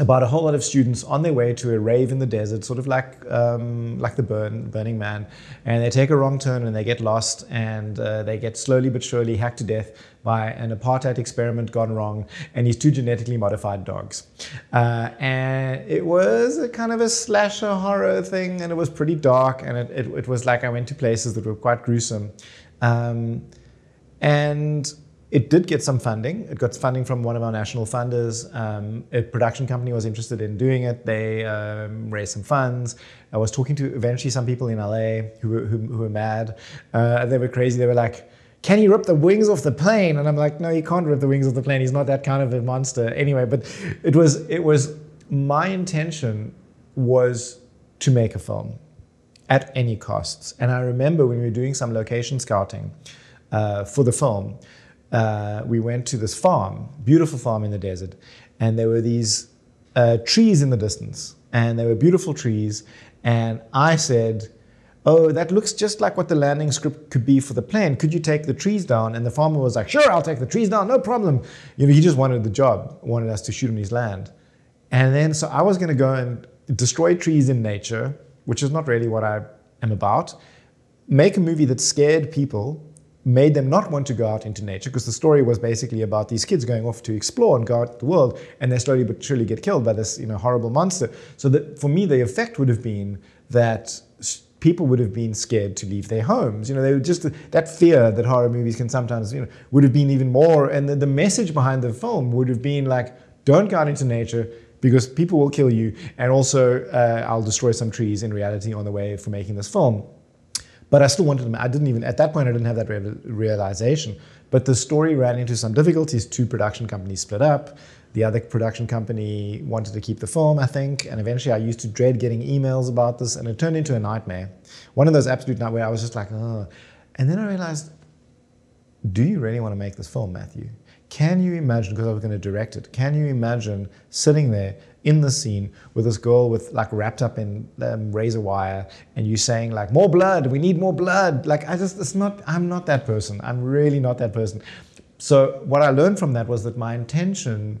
about a whole lot of students on their way to a rave in the desert, sort of like um, like the burn, Burning Man, and they take a wrong turn and they get lost and uh, they get slowly but surely hacked to death by an apartheid experiment gone wrong and these two genetically modified dogs. Uh, and it was a kind of a slasher horror thing, and it was pretty dark, and it, it, it was like I went to places that were quite gruesome, um, and it did get some funding. It got funding from one of our national funders. Um, a production company was interested in doing it. They um, raised some funds. I was talking to eventually some people in LA who were, who, who were mad. Uh, they were crazy. They were like, can he rip the wings off the plane? And I'm like, no, he can't rip the wings off the plane. He's not that kind of a monster. Anyway, but it was it was my intention was to make a film at any costs. And I remember when we were doing some location scouting uh, for the film uh, we went to this farm, beautiful farm in the desert, and there were these uh, trees in the distance, and they were beautiful trees. And I said, "Oh, that looks just like what the landing script could be for the plane. Could you take the trees down?" And the farmer was like, "Sure, I'll take the trees down, no problem." You know, he just wanted the job, wanted us to shoot on his land. And then, so I was going to go and destroy trees in nature, which is not really what I am about. Make a movie that scared people made them not want to go out into nature because the story was basically about these kids going off to explore and go out the world and they slowly but surely get killed by this you know horrible monster. So that for me the effect would have been that people would have been scared to leave their homes. You know they were just that fear that horror movies can sometimes you know would have been even more and the, the message behind the film would have been like don't go out into nature because people will kill you and also uh, i'll destroy some trees in reality on the way for making this film but I still wanted to, I didn't even, at that point, I didn't have that realization. But the story ran into some difficulties. Two production companies split up. The other production company wanted to keep the film, I think. And eventually I used to dread getting emails about this, and it turned into a nightmare. One of those absolute nightmares where I was just like, oh. And then I realized, do you really want to make this film, Matthew? Can you imagine, because I was going to direct it, can you imagine sitting there in the scene with this girl with like wrapped up in um, razor wire and you saying like more blood we need more blood. Like i just it's not i'm not that person. I'm really not that person. So what i learned from that was that my intention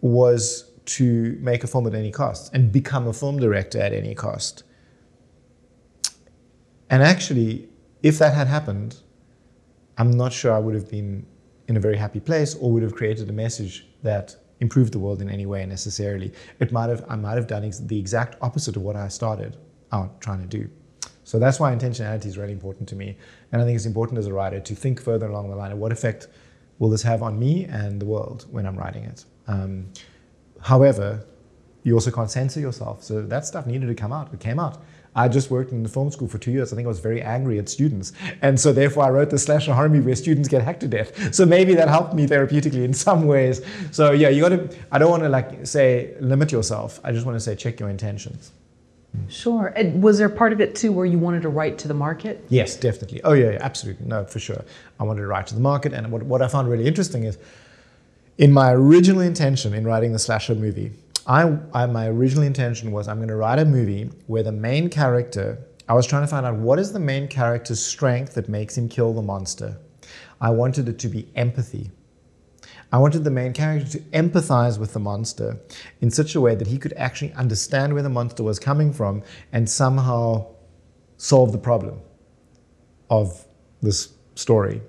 was to make a film at any cost and become a film director at any cost. And actually, if that had happened, I'm not sure I would have been in a very happy place or would have created a message that improved the world in any way necessarily. It might have I might have done the exact opposite of what I started out trying to do. So that's why intentionality is really important to me. And I think it's important as a writer to think further along the line of what effect will this have on me and the world when I'm writing it. Um, however, you also can't censor yourself. So that stuff needed to come out. It came out. I just worked in the film school for two years. I think I was very angry at students. And so therefore I wrote the slasher horror movie where students get hacked to death. So maybe that helped me therapeutically in some ways. So yeah, you gotta I don't want to like say limit yourself. I just want to say check your intentions. Sure. And was there part of it too where you wanted to write to the market? Yes, definitely. Oh yeah, yeah absolutely. No, for sure. I wanted to write to the market. And what, what I found really interesting is in my original intention in writing the slasher movie, I, I, my original intention was I'm going to write a movie where the main character, I was trying to find out what is the main character's strength that makes him kill the monster. I wanted it to be empathy. I wanted the main character to empathize with the monster in such a way that he could actually understand where the monster was coming from and somehow solve the problem of this story.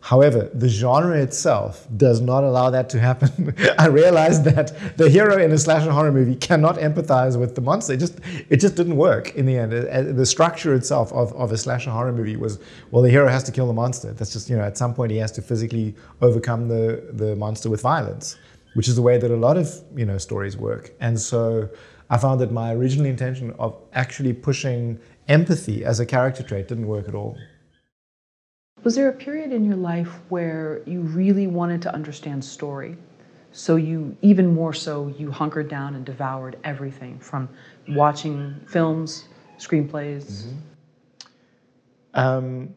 However, the genre itself does not allow that to happen. I realized that the hero in a slasher horror movie cannot empathize with the monster. It just, it just didn't work in the end. Uh, the structure itself of, of a slasher horror movie was, well, the hero has to kill the monster. That's just, you know, at some point he has to physically overcome the, the monster with violence, which is the way that a lot of, you know, stories work. And so I found that my original intention of actually pushing empathy as a character trait didn't work at all. Was there a period in your life where you really wanted to understand story? So you, even more so, you hunkered down and devoured everything from watching films, screenplays? Mm-hmm. Um,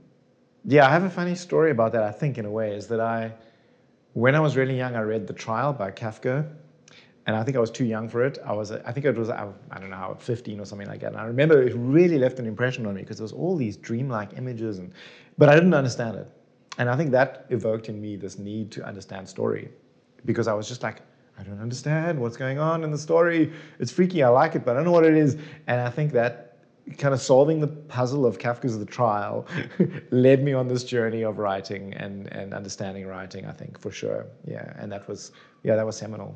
yeah, I have a funny story about that, I think, in a way, is that I, when I was really young, I read The Trial by Kafka and I think I was too young for it. I was, I think it was, I, don't know, 15 or something like that. And I remember it really left an impression on me because there was all these dreamlike images, and but I didn't understand it. And I think that evoked in me this need to understand story, because I was just like, I don't understand what's going on in the story. It's freaky. I like it, but I don't know what it is. And I think that kind of solving the puzzle of Kafka's The Trial led me on this journey of writing and, and understanding writing, I think, for sure. Yeah. And that was, yeah, that was seminal.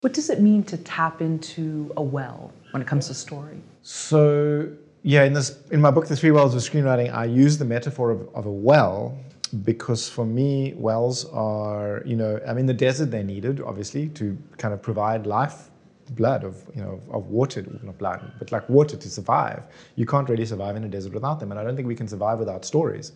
What does it mean to tap into a well when it comes to story? So, yeah, in this in my book, The Three Wells of Screenwriting, I use the metaphor of, of a well because for me, wells are, you know, I mean, the desert they needed, obviously, to kind of provide life blood of you know of water not blood but like water to survive. You can't really survive in a desert without them and i don't think we can survive without stories.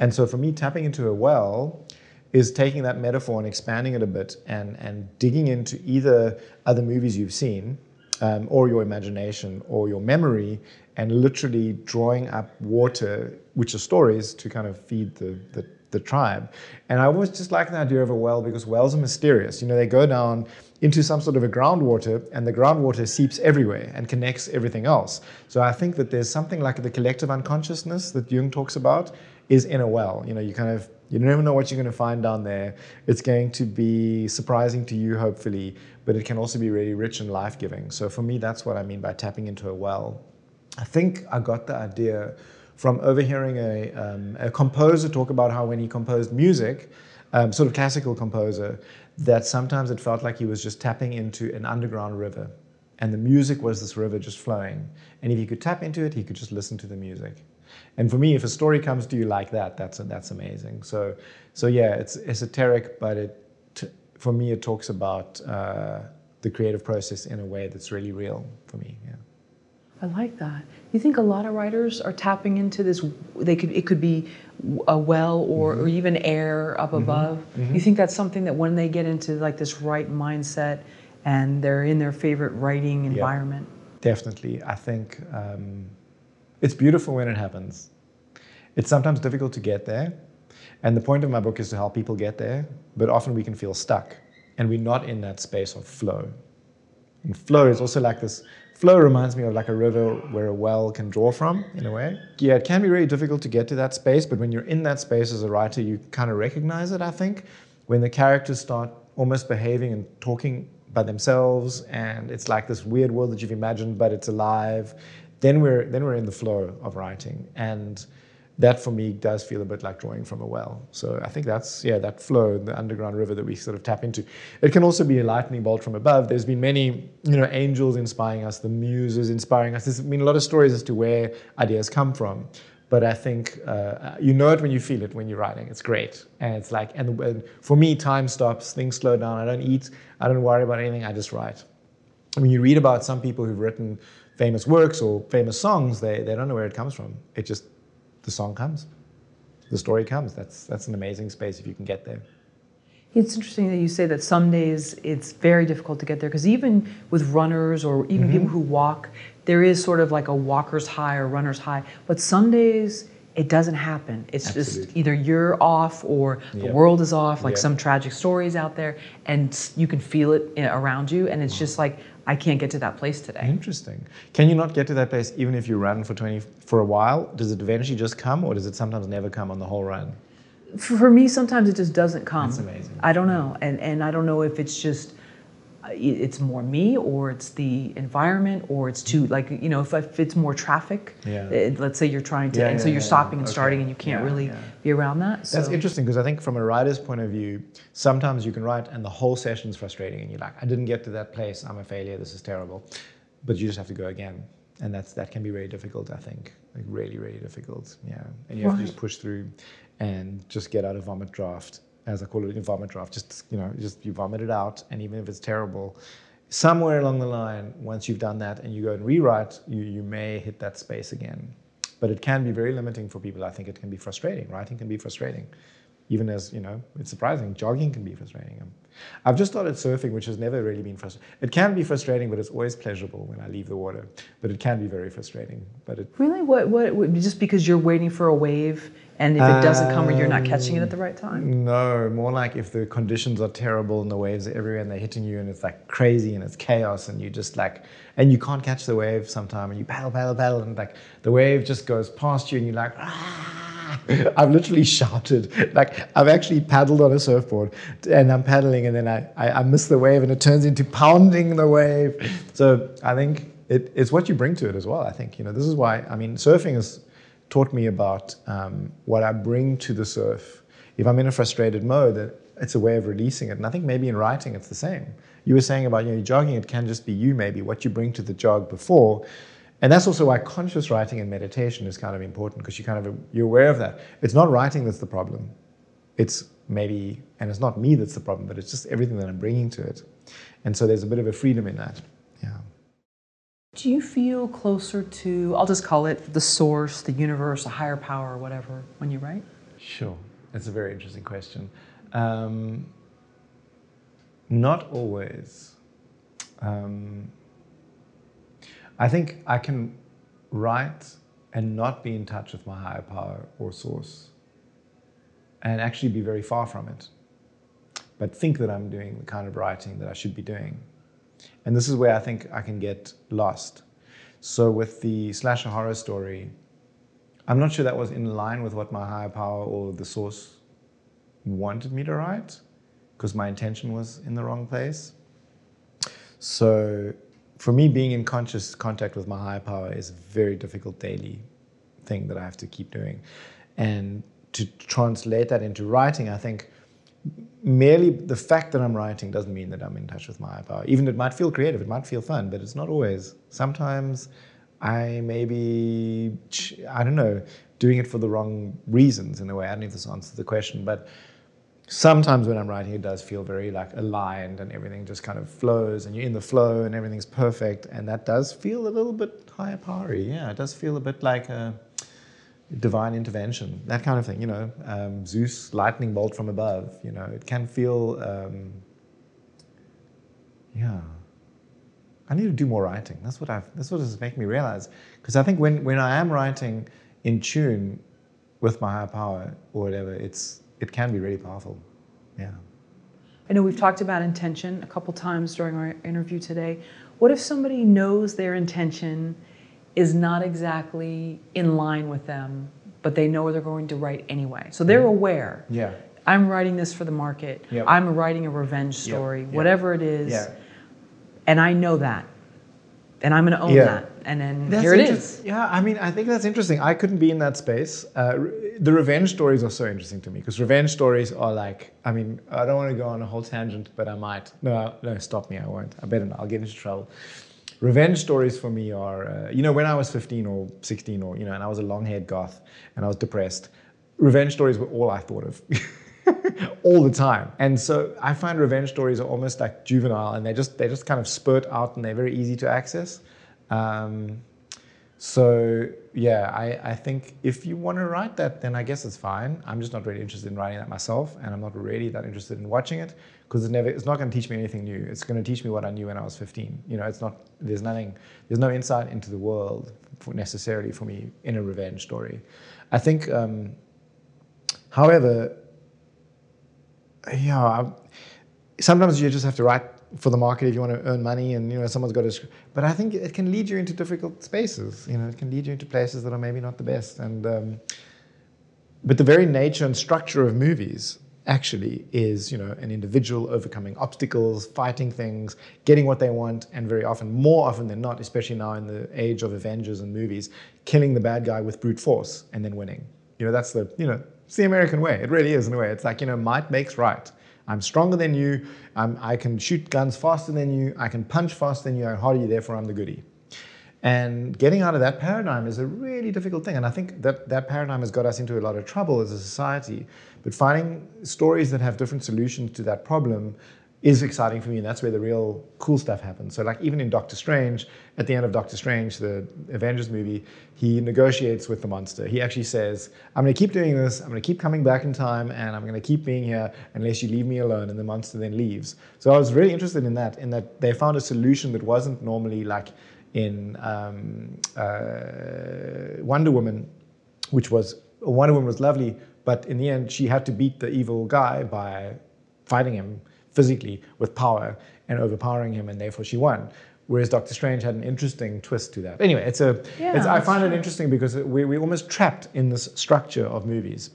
And so for me tapping into a well is taking that metaphor and expanding it a bit and, and digging into either other movies you've seen um, or your imagination or your memory and literally drawing up water, which are stories, to kind of feed the, the, the tribe. And I always just like the idea of a well because wells are mysterious. You know, they go down into some sort of a groundwater and the groundwater seeps everywhere and connects everything else. So I think that there's something like the collective unconsciousness that Jung talks about is in a well. You know, you kind of you never know what you're going to find down there. It's going to be surprising to you, hopefully, but it can also be really rich and life giving. So for me, that's what I mean by tapping into a well. I think I got the idea from overhearing a, um, a composer talk about how when he composed music, um, sort of classical composer, that sometimes it felt like he was just tapping into an underground river. And the music was this river just flowing. And if he could tap into it, he could just listen to the music. And for me, if a story comes to you like that, that's that's amazing. So, so yeah, it's esoteric, but it for me it talks about uh, the creative process in a way that's really real for me. Yeah. I like that. You think a lot of writers are tapping into this? They could it could be a well or, mm-hmm. or even air up mm-hmm. above. Mm-hmm. You think that's something that when they get into like this right mindset and they're in their favorite writing environment. Definitely, I think. Um, it's beautiful when it happens. It's sometimes difficult to get there. And the point of my book is to help people get there, but often we can feel stuck and we're not in that space of flow. And flow is also like this flow reminds me of like a river where a well can draw from in a way. Yeah, it can be really difficult to get to that space, but when you're in that space as a writer, you kind of recognize it, I think. When the characters start almost behaving and talking by themselves, and it's like this weird world that you've imagined, but it's alive. Then we're then we're in the flow of writing, and that for me does feel a bit like drawing from a well. So I think that's yeah that flow, the underground river that we sort of tap into. It can also be a lightning bolt from above. There's been many you know angels inspiring us, the muses inspiring us. There's been a lot of stories as to where ideas come from. But I think uh, you know it when you feel it when you're writing. It's great, and it's like and, and for me, time stops, things slow down. I don't eat, I don't worry about anything. I just write. I mean, you read about some people who've written famous works or famous songs, they, they don't know where it comes from. It just the song comes, the story comes. That's that's an amazing space if you can get there. It's interesting that you say that some days it's very difficult to get there because even with runners or even mm-hmm. people who walk, there is sort of like a walker's high or runner's high. But some days it doesn't happen. It's Absolutely. just either you're off or the yep. world is off, like yep. some tragic stories out there, and you can feel it eh, around you. And it's just like, I can't get to that place today. Interesting. Can you not get to that place even if you run for 20 for a while? Does it eventually just come or does it sometimes never come on the whole run? For me, sometimes it just doesn't come. That's amazing. I don't know. And, and I don't know if it's just it's more me or it's the environment or it's too like you know if, if it's more traffic yeah. it, let's say you're trying to yeah, and yeah, so you're stopping and starting okay. and you can't really be around that so. that's interesting because i think from a writer's point of view sometimes you can write and the whole session's frustrating and you're like i didn't get to that place i'm a failure this is terrible but you just have to go again and that's that can be really difficult i think like really really difficult yeah and you have right. to just push through and just get out of vomit draft as I call it, a vomit draft. Just you know, just you vomit it out, and even if it's terrible, somewhere along the line, once you've done that and you go and rewrite, you you may hit that space again. But it can be very limiting for people. I think it can be frustrating. Writing can be frustrating, even as you know, it's surprising. Jogging can be frustrating. Um, I've just started surfing, which has never really been frustrating. It can be frustrating, but it's always pleasurable when I leave the water. But it can be very frustrating. But it really, what, what, just because you're waiting for a wave and if it doesn't come or you're not catching it at the right time? No, more like if the conditions are terrible and the waves are everywhere and they're hitting you and it's like crazy and it's chaos and you just like, and you can't catch the wave sometime and you paddle, paddle, paddle and like the wave just goes past you and you're like, ah! I've literally shouted. Like I've actually paddled on a surfboard and I'm paddling and then I, I, I miss the wave and it turns into pounding the wave. So I think it, it's what you bring to it as well. I think, you know, this is why, I mean, surfing is taught me about um, what I bring to the surf. If I'm in a frustrated mode, it's a way of releasing it. And I think maybe in writing it's the same. You were saying about you know jogging, it can just be you maybe what you bring to the jog before. And that's also why conscious writing and meditation is kind of important because you kind of you're aware of that. It's not writing that's the problem. It's maybe and it's not me that's the problem, but it's just everything that I'm bringing to it. And so there's a bit of a freedom in that. Do you feel closer to, I'll just call it the source, the universe, a higher power, whatever, when you write? Sure. That's a very interesting question. Um, not always. Um, I think I can write and not be in touch with my higher power or source and actually be very far from it, but think that I'm doing the kind of writing that I should be doing. And this is where I think I can get lost. So with the slasher horror story, I'm not sure that was in line with what my higher power or the source wanted me to write, because my intention was in the wrong place. So for me, being in conscious contact with my higher power is a very difficult daily thing that I have to keep doing. And to translate that into writing, I think merely the fact that I'm writing doesn't mean that I'm in touch with my higher power. Even it might feel creative, it might feel fun, but it's not always. Sometimes I may be, I don't know, doing it for the wrong reasons in a way. I don't know if this answers the question, but sometimes when I'm writing, it does feel very like aligned and everything just kind of flows and you're in the flow and everything's perfect. And that does feel a little bit higher power Yeah, it does feel a bit like a, divine intervention, that kind of thing. You know, um, Zeus lightning bolt from above. You know, it can feel, um, yeah. I need to do more writing. That's what I've. That's what is making me realize. Because I think when when I am writing in tune with my higher power or whatever, it's it can be really powerful. Yeah. I know we've talked about intention a couple times during our interview today. What if somebody knows their intention? Is not exactly in line with them, but they know they're going to write anyway. So they're aware. Yeah. I'm writing this for the market. Yep. I'm writing a revenge story, Yep. whatever it is. Yeah. And I know that. And I'm going to own Yeah. that. And then That's here it interest- Yeah, I mean, I think that's interesting. I couldn't be in that space. Uh, re- the revenge stories are so interesting to me because revenge stories are like, I mean, I don't want to go on a whole tangent, but I might. No, no, stop me. I won't. I better not. I'll get into trouble. Revenge stories for me are, uh, you know, when I was 15 or 16 or, you know, and I was a long haired goth and I was depressed, revenge stories were all I thought of. all the time. And so I find revenge stories are almost like juvenile and they just they just kind of spurt out and they're very easy to access. Um, so yeah, I, I think if you want to write that, then I guess it's fine. I'm just not really interested in writing that myself, and I'm not really that interested in watching it because it's never it's not going to teach me anything new. It's going to teach me what I knew when I was 15. You know, it's not there's nothing there's no insight into the world for necessarily for me in a revenge story. I think, um, however, yeah, I- sometimes you just have to write for the market if you want to earn money and you know someone's got to but i think it can lead you into difficult spaces you know it can lead you into places that are maybe not the best and um, but the very nature and structure of movies actually is you know an individual overcoming obstacles fighting things getting what they want and very often more often than not especially now in the age of avengers and movies killing the bad guy with brute force and then winning you know that's the you know it's the american way it really is in a way it's like you know might makes right I'm stronger than you. I can shoot guns faster than you. I can punch faster than you. I'm harder. Therefore, I'm the goody. And getting out of that paradigm is a really difficult thing. And I think that that paradigm has got us into a lot of trouble as a society. But finding stories that have different solutions to that problem is exciting for me. And that's where the real cool stuff happens. So, like, even in Doctor Strange, at the end of Doctor Strange, the Avengers movie, he negotiates with the monster. He actually says, I'm going to keep doing this. I'm going to keep coming back in time and I'm going to keep being here unless you leave me alone. And the monster then leaves. So, I was really interested in that, in that they found a solution that wasn't normally like, in um, uh, Wonder Woman, which was Wonder Woman was lovely, but in the end she had to beat the evil guy by fighting him physically with power and overpowering him, and therefore she won. Whereas Doctor Strange had an interesting twist to that. Anyway, it's a. Yeah, it's, I find it interesting because we, we're almost trapped in this structure of movies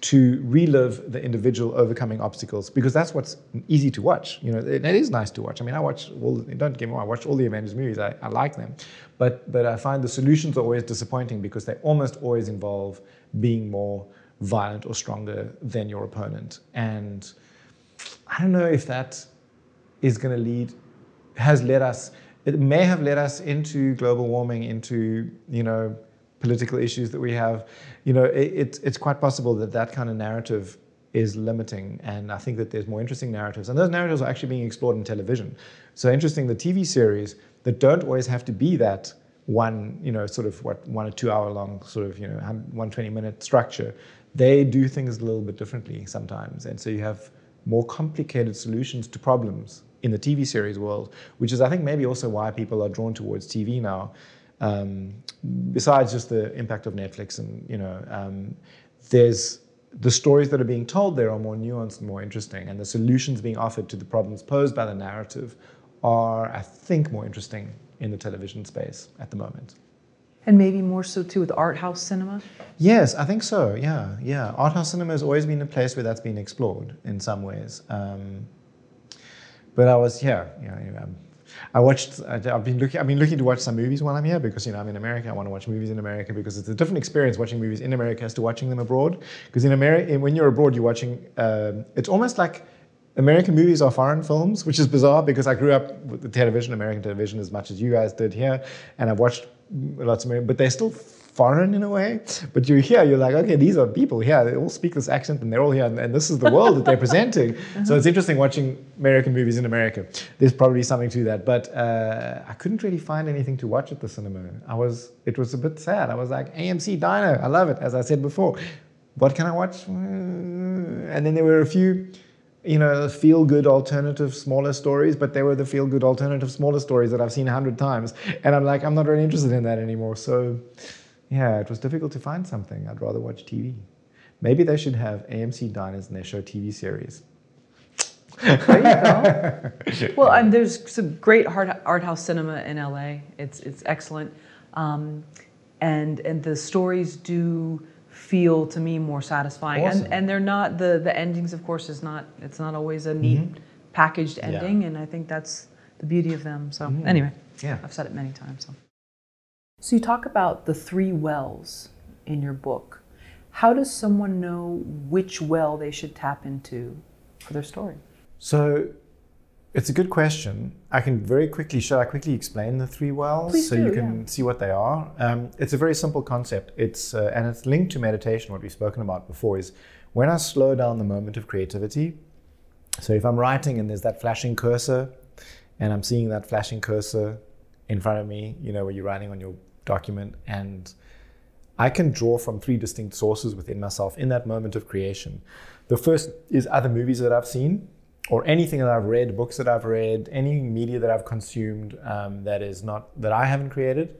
to relive the individual overcoming obstacles because that's what's easy to watch. You know, it, it is nice to watch. I mean, I watch all. Don't get me wrong, I watch all the Avengers movies. I, I like them, but but I find the solutions are always disappointing because they almost always involve being more violent or stronger than your opponent. And I don't know if that is going to lead, has led us. It may have led us into global warming, into you know political issues that we have. You know, it, it's it's quite possible that that kind of narrative is limiting, and I think that there's more interesting narratives, and those narratives are actually being explored in television. So interesting, the TV series that don't always have to be that one, you know, sort of what one or two hour long sort of you know 120 minute structure. They do things a little bit differently sometimes, and so you have more complicated solutions to problems in the TV series world, which is, I think, maybe also why people are drawn towards TV now. Um, besides just the impact of Netflix, and you know, um, there's the stories that are being told there are more nuanced and more interesting, and the solutions being offered to the problems posed by the narrative are, I think, more interesting in the television space at the moment. And maybe more so too with art house cinema. Yes, I think so. Yeah, yeah. Art house cinema has always been a place where that's been explored in some ways. Um, but I was, yeah, yeah. Um, I watched. I've been looking. I've been looking to watch some movies while I'm here because you know I'm in America. I want to watch movies in America because it's a different experience watching movies in America as to watching them abroad. Because in America, when you're abroad, you're watching. Um, it's almost like American movies are foreign films, which is bizarre because I grew up with the television, American television, as much as you guys did here, and I've watched lots of American, but they're still foreign in a way. But you're here, you're like, okay, these are people here. They all speak this accent, and they're all here, and, and this is the world that they're presenting. So it's interesting watching American movies in America. There's probably something to that, but uh, I couldn't really find anything to watch at the cinema. I was, it was a bit sad. I was like, AMC Diner, I love it, as I said before. What can I watch? And then there were a few you know, feel good alternative smaller stories, but they were the feel good alternative smaller stories that I've seen a hundred times. And I'm like, I'm not really interested in that anymore. So, yeah, it was difficult to find something. I'd rather watch TV. Maybe they should have AMC diners and they show TV series. There you go. well, and there's some great art, art house cinema in LA. It's it's excellent, um, and and the stories do feel to me more satisfying. Awesome. And and they're not the the endings, of course, is not it's not always a neat Mm-hmm. packaged ending, and I think that's the beauty of them. So anyway, Mm-hmm. Yeah. I've said it many times. So. So you talk about the three wells in your book. How does someone know which well they should tap into for their story? So it's a good question. I can very quickly, shall I quickly explain the three wells Please so do, you can yeah. see what they are? Um, it's a very simple concept. It's uh, and it's linked to meditation. What we've spoken about before is when I slow down the moment of creativity. So if I'm writing and there's that flashing cursor, and I'm seeing that flashing cursor in front of me, you know, where you're writing on your document, and I can draw from three distinct sources within myself in that moment of creation. The first is other movies that I've seen, or anything that I've read, books that I've read, any media that I've consumed um, that is not that I haven't created.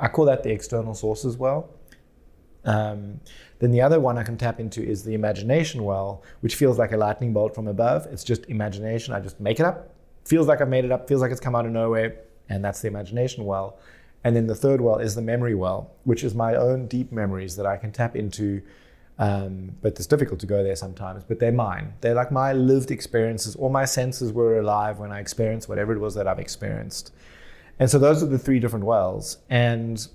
I call that the external source as well. Um, then the other one I can tap into is the imagination well, which feels like a lightning bolt from above. It's just imagination. I just make it up. Feels like I've made it up. Feels like it's come out of nowhere, and that's the imagination well. And then the third well is the memory well, which is my own deep memories that I can tap into. Um, but it's difficult to go there sometimes. But they're mine. They're like my lived experiences. All my senses were alive when I experienced whatever it was that I've experienced. And so those are the three different wells. And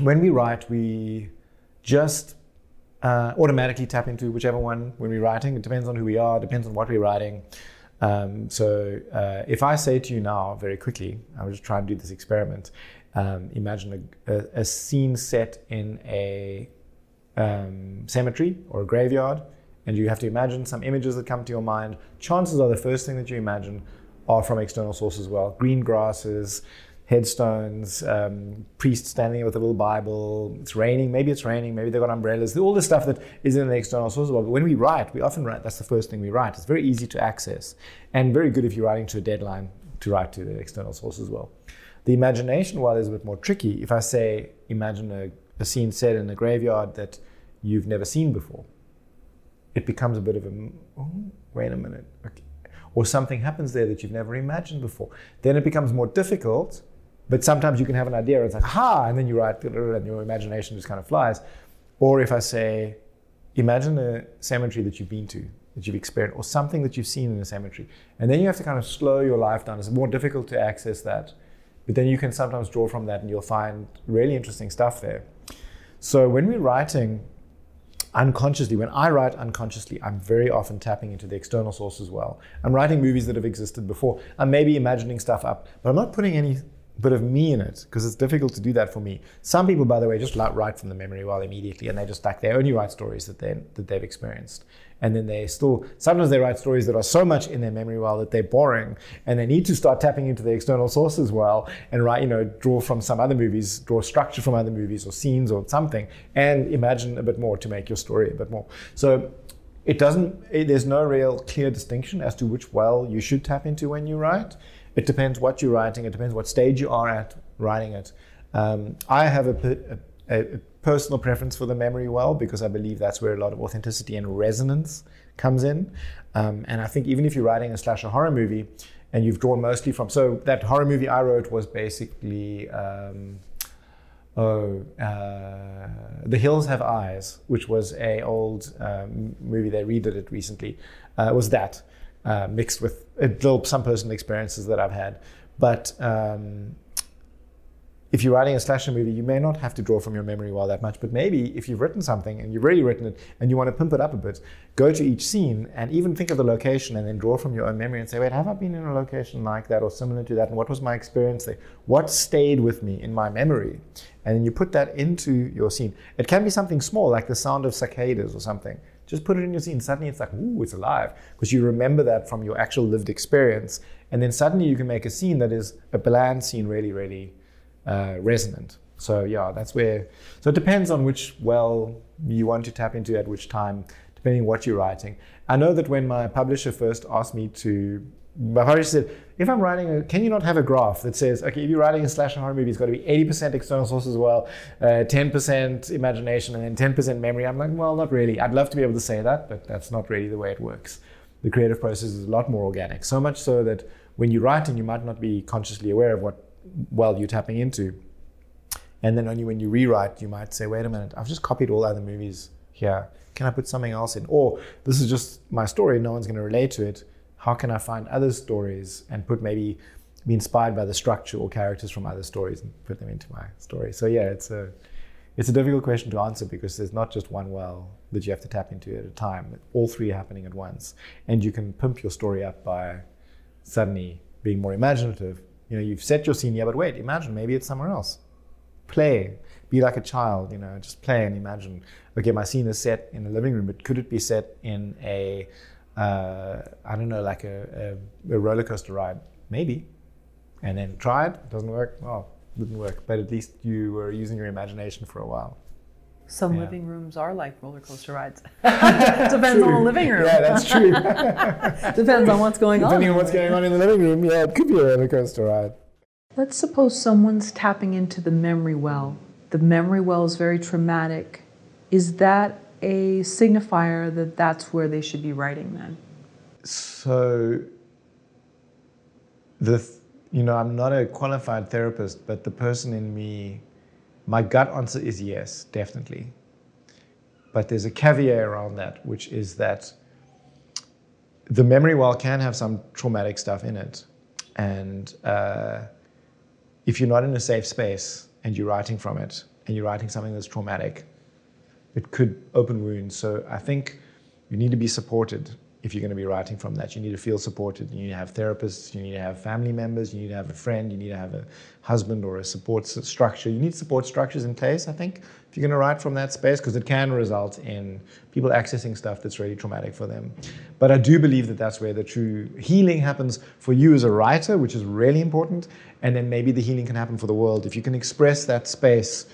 when we write, we just uh, automatically tap into whichever one when we're writing. It depends on who we are, depends on what we're writing. Um, so uh, if I say to you now, very quickly, I'll just try and do this experiment. Um, imagine a, a, a scene set in a um, cemetery or a graveyard, and you have to imagine some images that come to your mind. Chances are the first thing that you imagine are from external sources as well. Green grasses, headstones, um, priests standing with a little Bible. It's raining. Maybe it's raining. Maybe they've got umbrellas. All the stuff that is in the external source well. But when we write, we often write. That's the first thing we write. It's very easy to access, and very good if you're writing to a deadline to write to the external source as well. The imagination well is a bit more tricky. If I say, imagine a, a scene set in a graveyard that you've never seen before, it becomes a bit of a, oh, wait a minute, okay. or something happens there that you've never imagined before. Then it becomes more difficult, but sometimes you can have an idea, and it's like, ha, and then you write, and your imagination just kind of flies. Or if I say, imagine a cemetery that you've been to, that you've experienced, or something that you've seen in a cemetery. And then you have to kind of slow your life down. It's more difficult to access that. But then you can sometimes draw from that and you'll find really interesting stuff there. So when we're writing unconsciously, when I write unconsciously, I'm very often tapping into the external source as well. I'm writing movies that have existed before. I'm maybe imagining stuff up, but I'm not putting any bit of me in it because it's difficult to do that for me. Some people, by the way, just write from the memory well immediately, and they just like they only write stories that they that they've experienced, and then they still sometimes they write stories that are so much in their memory well that they're boring, and they need to start tapping into the external source as well and write, you know, draw from some other movies, draw structure from other movies or scenes or something, and imagine a bit more to make your story a bit more. So. It doesn't. It, there's no real clear distinction as to which well you should tap into when you write. It depends what you're writing. It depends what stage you are at writing it. Um, I have a, a, a, personal preference for the memory well because I believe that's where a lot of authenticity and resonance comes in. Um, and I think even if you're writing a slasher horror movie and you've drawn mostly from, so that horror movie I wrote was basically. Um, Oh, uh, The Hills Have Eyes, which was a old um, movie. They redid it recently. Uh, was that uh, mixed with a little, some personal experiences that I've had. But um, if you're writing a slasher movie, you may not have to draw from your memory well that much. But maybe if you've written something and you've already written it and you want to pimp it up a bit, go to each scene and even think of the location and then draw from your own memory and say, wait, have I been in a location like that or similar to that? And what was my experience there? What stayed with me in my memory? And then you put that into your scene. It can be something small, like the sound of cicadas or something. Just put it in your scene. Suddenly it's like, ooh, it's alive. Because you remember that from your actual lived experience. And then suddenly you can make a scene that is a bland scene, really, really uh, resonant. So yeah, that's where. So it depends on which well you want to tap into at which time, depending what you're writing. I know that when my publisher first asked me to, my publisher said, if I'm writing, a, can you not have a graph that says, okay, if you're writing a slasher horror movie, it's got to be 80% external source as well, uh, 10% imagination, and then 10% memory. I'm like, well, not really. I'd love to be able to say that, but that's not really the way it works. The creative process is a lot more organic. So much so that when you're writing, you might not be consciously aware of what well you're tapping into. And then only when you rewrite, you might say, wait a minute, I've just copied all other movies here. Can I put something else in? Or this is just my story, no one's going to relate to it. How can I find other stories and put maybe be inspired by the structure or characters from other stories and put them into my story? So yeah, it's a it's a difficult question to answer because there's not just one well that you have to tap into at a time. All three are happening at once, and you can pimp your story up by suddenly being more imaginative. You know, you've set your scene, yeah, but wait, imagine maybe it's somewhere else play, be like a child, you know, just play and imagine. Okay, my scene is set in a living room, but could it be set in a, uh, I don't know, like a, a, a, roller coaster ride? Maybe. And then try it, doesn't work. Well, didn't work, but at least you were using your imagination for a while. Some yeah. living rooms are like roller coaster rides. Depends on the living room. Yeah, that's true. Depends on what's going Depending on. Depending on what's going on in the living room, yeah, it could be a roller coaster ride. Let's suppose someone's tapping into the memory well. The memory well is very traumatic. Is that a signifier that that's where they should be writing then? So, the you know, I'm not a qualified therapist, but the person in me, my gut answer is yes, definitely. But there's a caveat around that, which is that the memory well can have some traumatic stuff in it, and uh, if you're not in a safe space and you're writing from it and you're writing something that's traumatic, it could open wounds. So I think you need to be supported if you're going to be writing from that. You need to feel supported. You need to have therapists. You need to have family members. You need to have a friend. You need to have a husband or a support structure. You need support structures in place, I think, if you're going to write from that space, because it can result in people accessing stuff that's really traumatic for them. But I do believe that that's where the true healing happens for you as a writer, which is really important. And then maybe the healing can happen for the world. If you can express that space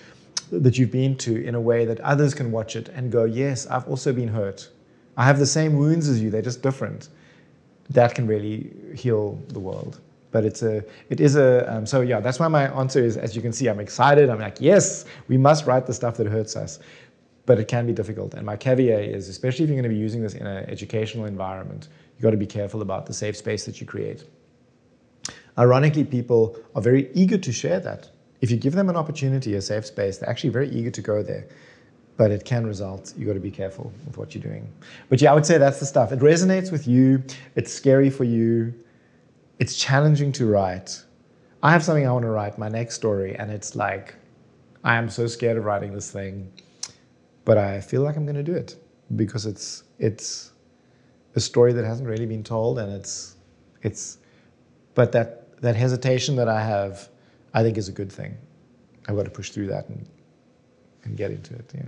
that you've been to in a way that others can watch it and go, yes, I've also been hurt I have the same wounds as you, they're just different. That can really heal the world. But it's a, it is a, um, so yeah, that's why my answer is, as you can see, I'm excited. I'm like, yes, we must write the stuff that hurts us. But it can be difficult. And my caveat is, especially if you're going to be using this in an educational environment, you've got to be careful about the safe space that you create. Ironically, people are very eager to share that. If you give them an opportunity, a safe space, they're actually very eager to go there but it can result. You got to be careful with what you're doing. But yeah, I would say that's the stuff. It resonates with you. It's scary for you. It's challenging to write. I have something I want to write, my next story, and it's like, I am so scared of writing this thing, but I feel like I'm going to do it because it's it's a story that hasn't really been told, and it's it's, but that that hesitation that I have, I think is a good thing. I've got to push through that and and get into it. Yeah.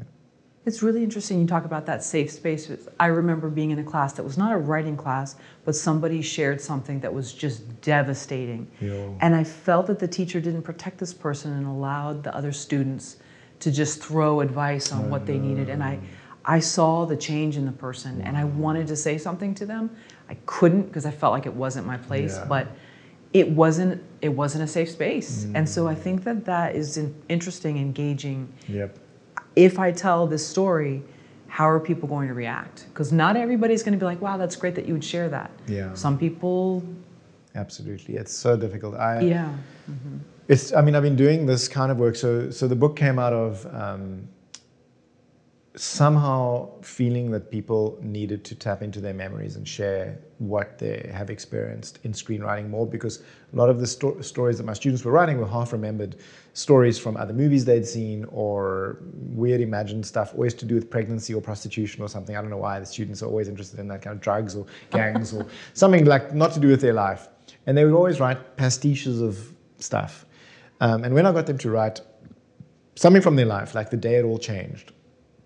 It's really interesting you talk about that safe space. I remember being in a class that was not a writing class, but somebody shared something that was just devastating. Yeah. And I felt that the teacher didn't protect this person and allowed the other students to just throw advice on what they needed. And I, I saw the change in the person and I wanted to say something to them. I couldn't because I felt like it wasn't my place, yeah. but it wasn't it wasn't a safe space. Mm. And so I think that that is interesting, engaging. Yep if I tell this story, how are people going to react? Because not everybody's going to be like, wow, that's great that you would share that. Yeah. Some people. Absolutely. It's so difficult. I, yeah. Mm-hmm. It's, I mean, I've been doing this kind of work. So, so the book came out of um, somehow feeling that people needed to tap into their memories and share what they have experienced in screenwriting more because a lot of the sto- stories that my students were writing were half remembered stories from other movies they'd seen or weird imagined stuff, always to do with pregnancy or prostitution or something. I don't know why the students are always interested in that kind of drugs or gangs or something like not to do with their life. And they would always write pastiches of stuff. Um, and when I got them to write something from their life, like the day it all changed,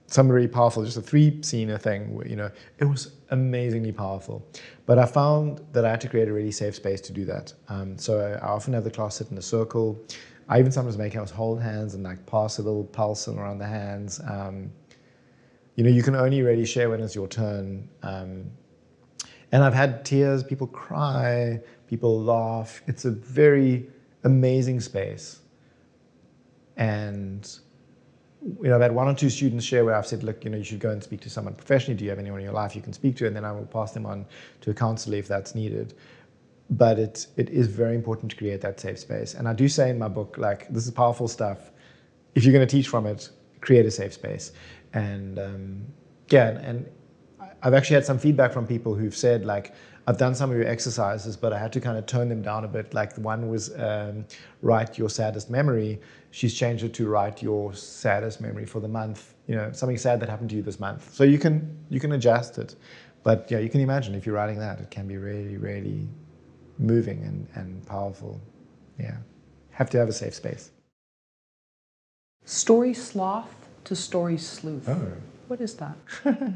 something really powerful, just a three scene thing, where, you know, it was amazingly powerful. But I found that I had to create a really safe space to do that. Um, so I, I often have the class sit in a circle. I even sometimes make us hold hands and like pass a little pulse around the hands. Um, you know, you can only really share when it's your turn. Um, and I've had tears, people cry, people laugh. It's a very amazing space. And you know, I've had one or two students share where I've said, look, you know, you should go and speak to someone professionally. Do you have anyone in your life you can speak to? And then I will pass them on to a counselor if that's needed but it, it is very important to create that safe space. And I do say in my book, like, this is powerful stuff. if you're going to teach from it, create a safe space. And um, yeah, and I've actually had some feedback from people who've said like, I've done some of your exercises, but I had to kind of tone them down a bit. Like the one was um, write your saddest memory. She's changed it to write your saddest memory for the month. You know, something sad that happened to you this month. So you can you can adjust it, but yeah, you can imagine if you're writing that, it can be really really moving and, and powerful. Yeah, have to have a safe space. Story sloth to story sleuth. Oh. What is that?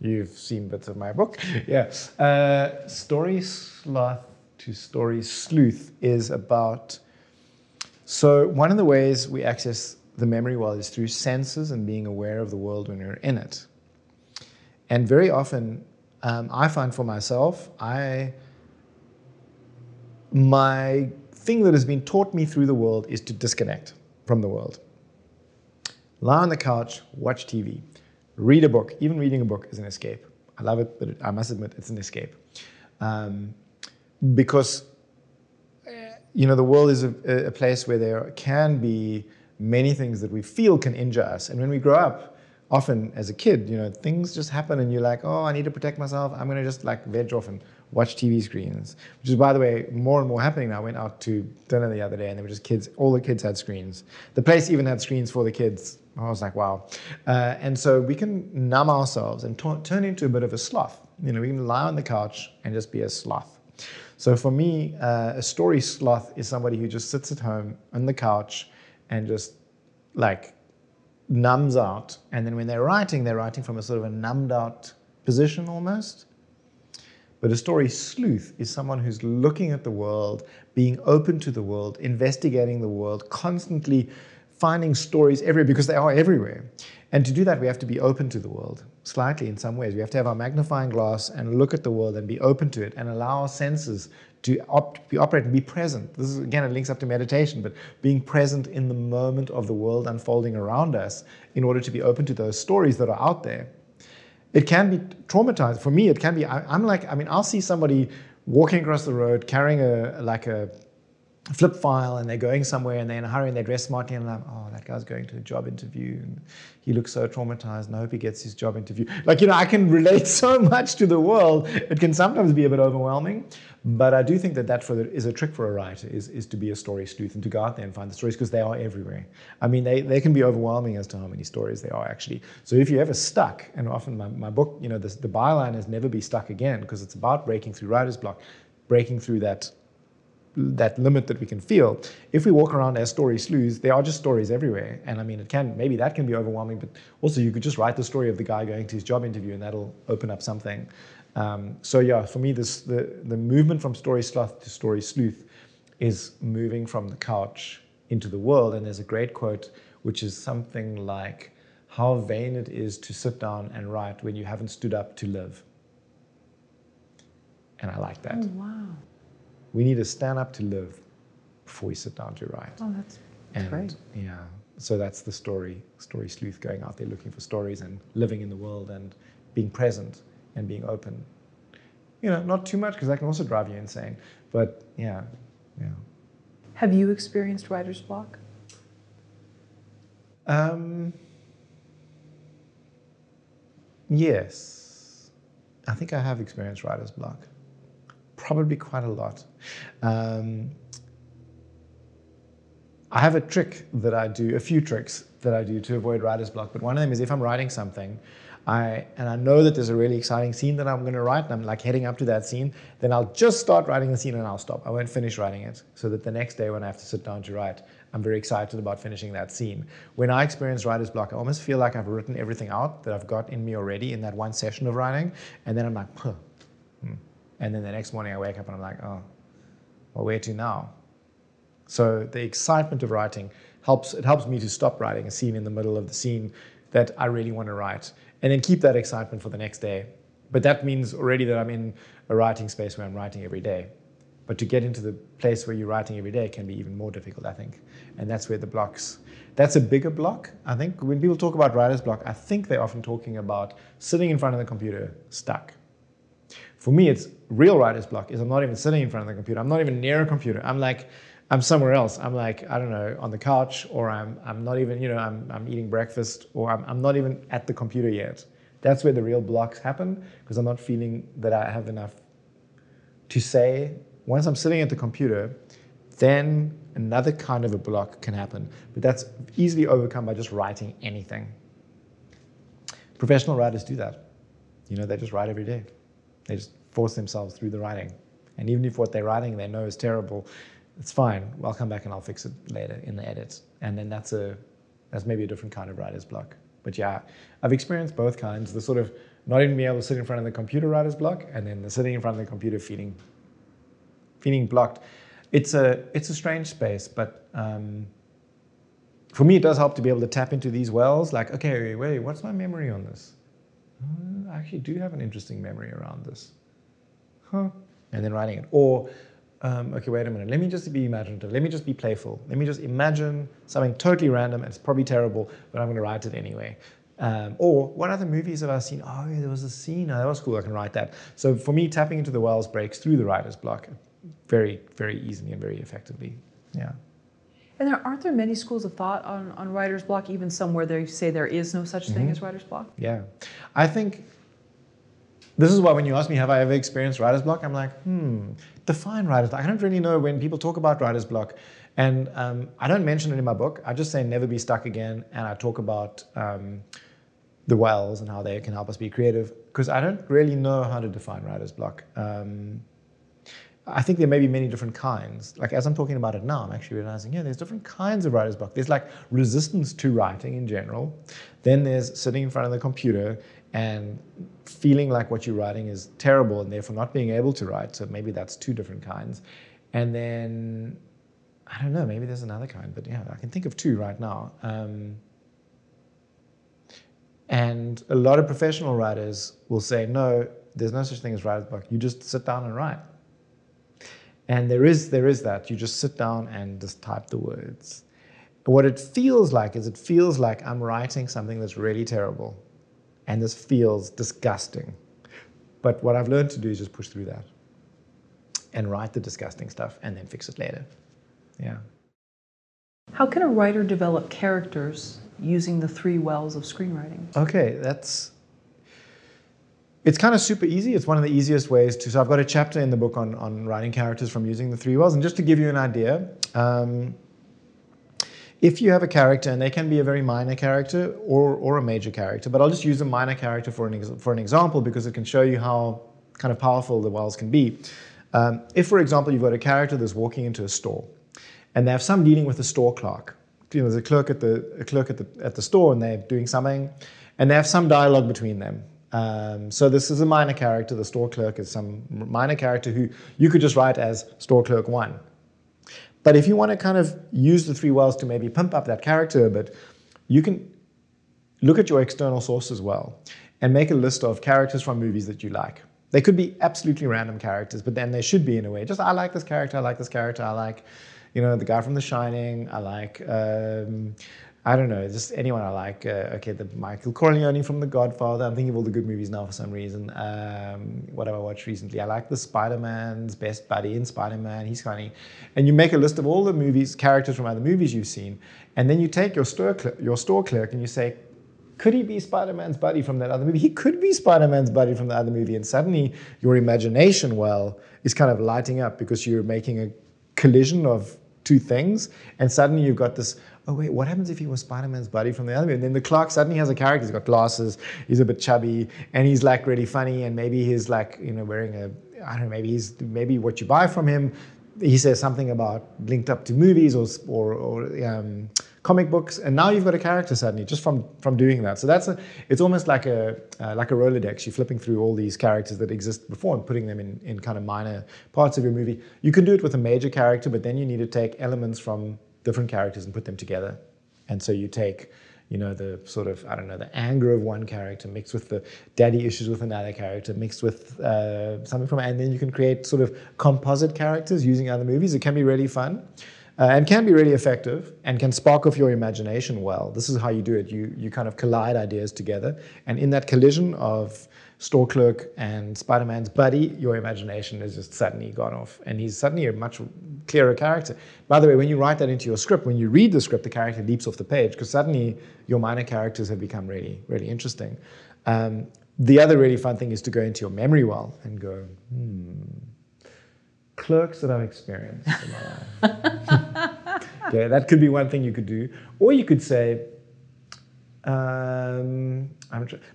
You've seen bits of my book. Yeah. Uh, story sloth to story sleuth is about. So, one of the ways we access the memory world is through senses and being aware of the world when you're in it. And very often, um, I find for myself, I my thing that has been taught me through the world is to disconnect from the world. Lie on the couch, watch TV read a book. Even reading a book is an escape. I love it, but I must admit it's an escape. Um, because, eh, you know, the world is a, a, place where there can be many things that we feel can injure us. And when we grow up, often as a kid, you know, things just happen and you're like, oh, I need to protect myself. I'm going to just like veg off and watch TV screens, which is, by the way, more and more happening now. I went out to dinner the other day and there were just kids, all the kids had screens. The place even had screens for the kids I was like, wow. Uh, and so we can numb ourselves and t- turn into a bit of a sloth. You know, we can lie on the couch and just be a sloth. So for me, uh, a story sloth is somebody who just sits at home on the couch and just like numbs out. And then when they're writing, they're writing from a sort of a numbed out position almost. But a story sleuth is someone who's looking at the world, being open to the world, investigating the world, constantly finding stories everywhere because they are everywhere. And to do that, we have to be open to the world, slightly in some ways. We have to have our magnifying glass and look at the world and be open to it and allow our senses to op- be operate and be present. This is again, it links up to meditation, but being present in the moment of the world unfolding around us in order to be open to those stories that are out there. It can be traumatizing. For me, it can be. I, am like, I mean, I'll see somebody walking across the road carrying a like a flip file and they're going somewhere and they're in a hurry and they dress smartly and like, oh, that guy's going to a job interview and he looks so traumatized and I hope he gets his job interview. Like, you know, I can relate so much to the world. It can sometimes be a bit overwhelming, but I do think that that for the, is a trick for a writer is, is to be a story sleuth and to go out there and find the stories because they are everywhere. I mean, they, they can be overwhelming as to how many stories there are actually. So if you're ever stuck, and often my, my book, you know, the, the byline is never be stuck again because it's about breaking through writer's block, breaking through that that limit that we can feel. If we walk around as story sleuths, there are just stories everywhere. And I mean, it can, maybe that can be overwhelming, but also you could just write the story of the guy going to his job interview and that'll open up something. Um, so yeah, for me, this, the, the movement from story sloth to story sleuth is moving from the couch into the world. And there's a great quote, which is something like, how vain it is to sit down and write when you haven't stood up to live. And I like that. Oh, wow we need to stand up to live before we sit down to write. Oh, that's, that's and, great. Yeah. So that's the story, story sleuth going out there looking for stories and living in the world and being present and being open. You know, not too much because that can also drive you insane. But yeah, yeah. Have you experienced writer's block? Um, yes. I think I have experienced writer's block probably quite a lot. Um, I have a trick that I do, a few tricks that I do to avoid writer's block, but one of them is if I'm writing something, I, and I know that there's a really exciting scene that I'm going to write, and I'm like heading up to that scene, then I'll just start writing the scene and I'll stop. I won't finish writing it, so that the next day when I have to sit down to write, I'm very excited about finishing that scene. When I experience writer's block, I almost feel like I've written everything out that I've got in me already in that one session of writing, and then I'm like, huh, and then the next morning I wake up and I'm like, oh, well, where to now? So the excitement of writing helps, it helps me to stop writing a scene in the middle of the scene that I really want to write and then keep that excitement for the next day. But that means already that I'm in a writing space where I'm writing every day. But to get into the place where you're writing every day can be even more difficult, I think. And that's where the blocks, that's a bigger block. I think when people talk about writer's block, I think they're often talking about sitting in front of the computer stuck for me, it's real writer's block is I'm not even sitting in front of the computer. I'm not even near a computer. I'm like, I'm somewhere else. I'm like, I don't know, on the couch, or I'm, I'm not even, you know, I'm, I'm eating breakfast, or I'm, I'm not even at the computer yet. That's where the real blocks happen because I'm not feeling that I have enough to say. Once I'm sitting at the computer, then another kind of a block can happen. But that's easily overcome by just writing anything. Professional writers do that. You know, they just write every day. They just force themselves through the writing. And even if what they're writing they know is terrible, it's fine. I'll come back and I'll fix it later in the edit. And then that's a that's maybe a different kind of writer's block. But yeah, I've experienced both kinds. The sort of not even being able to sit in front of the computer writer's block, and then the sitting in front of the computer feeling feeling blocked. It's a it's a strange space, but um, for me, it does help to be able to tap into these wells. Like, okay, wait, what's my memory on this? I actually do have an interesting memory around this, huh? And then writing it, or um, okay, wait a minute, let me just be imaginative, let me just be playful, let me just imagine something totally random, and it's probably terrible, but I'm going to write it anyway. Um, or what other movies have I seen? Oh, yeah, there was a scene. Oh, that was cool. I can write that. So for me, tapping into the wells breaks through the writer's block very, very easily and very effectively. Yeah. And there aren't there many schools of thought on, on writer's block, even some where they say there is no such thing mm-hmm. as writer's block? Yeah. I think this is why when you ask me, have I ever experienced writer's block? I'm like, hmm, define writer's block. I don't really know when people talk about writer's block. And um, I don't mention it in my book. I just say never be stuck again. And I talk about um, the wells and how they can help us be creative because I don't really know how to define writer's block. Um, I think there may be many different kinds. Like as I'm talking about it now, I'm actually realizing, yeah, there's different kinds of writer's block. There's like resistance to writing in general. Then there's sitting in front of the computer and feeling like what you're writing is terrible and therefore not being able to write. So maybe that's two different kinds. And then I don't know, maybe there's another kind, but yeah, I can think of two right now. Um, and a lot of professional writers will say, no, there's no such thing as writer's block. You just sit down and write. And there is, there is that. You just sit down and just type the words. what it feels like is it feels like I'm writing something that's really terrible. And this feels disgusting. But what I've learned to do is just push through that and write the disgusting stuff and then fix it later. Yeah. How can a writer develop characters using the three wells of screenwriting? Okay, that's it's kind of super easy. It's one of the easiest ways to. So I've got a chapter in the book on, on writing characters from using the three wells. And just to give you an idea, um, if you have a character, and they can be a very minor character or, or a major character, but I'll just use a minor character for an, for an example because it can show you how kind of powerful the wells can be. Um, if, for example, you've got a character that's walking into a store, and they have some dealing with a store clerk. You know, there's a clerk at the a clerk at the at the store, and they're doing something, and they have some dialogue between them. Um, so this is a minor character. The store clerk is some minor character who you could just write as store clerk one. But if you want to kind of use the three wells to maybe pump up that character a bit, you can look at your external source as well and make a list of characters from movies that you like. They could be absolutely random characters, but then they should be in a way. Just I like this character, I like this character, I like, you know, the guy from The Shining, I like um, I don't know, just anyone I like. Uh, okay, the Michael Corleone from The Godfather. I'm thinking of all the good movies now for some reason. Um, what have I watched recently? I like the Spider-Man's best buddy in Spider-Man. He's funny. And you make a list of all the movies, characters from other movies you've seen, and then you take your store clerk, your store clerk and you say, could he be Spider-Man's buddy from that other movie? He could be Spider-Man's buddy from the other movie. And suddenly your imagination well is kind of lighting up because you're making a collision of two things. And suddenly you've got this oh wait, what happens if he was Spider-Man's buddy from the other movie? And then the clerk suddenly has a character. He's got glasses. He's a bit chubby, and he's like really funny. And maybe he's like you know wearing a I don't know. Maybe he's maybe what you buy from him. He says something about linked up to movies or or, or um, comic books, and now you've got a character suddenly just from from doing that. So that's a it's almost like a uh, like a Rolodex. You're flipping through all these characters that exist before and putting them in in kind of minor parts of your movie. You can do it with a major character, but then you need to take elements from different characters and put them together. And so you take, you know, the sort of, I don't know, the anger of one character mixed with the daddy issues with another character, mixed with uh, something from, and then you can create sort of composite characters using other movies. It can be really fun. uh, and can be really effective and can spark off your imagination well. This is how you do it. You, you kind of collide ideas together. And in that collision of store clerk and Spider Man's buddy, your imagination has just suddenly gone off. And he's suddenly a much clearer character. By the way, when you write that into your script, when you read the script, the character leaps off the page because suddenly your minor characters have become really, really interesting. Um, the other really fun thing is to go into your memory well and go, hmm, clerks that I've experienced in my life. okay, that could be one thing you could do. Or you could say, um,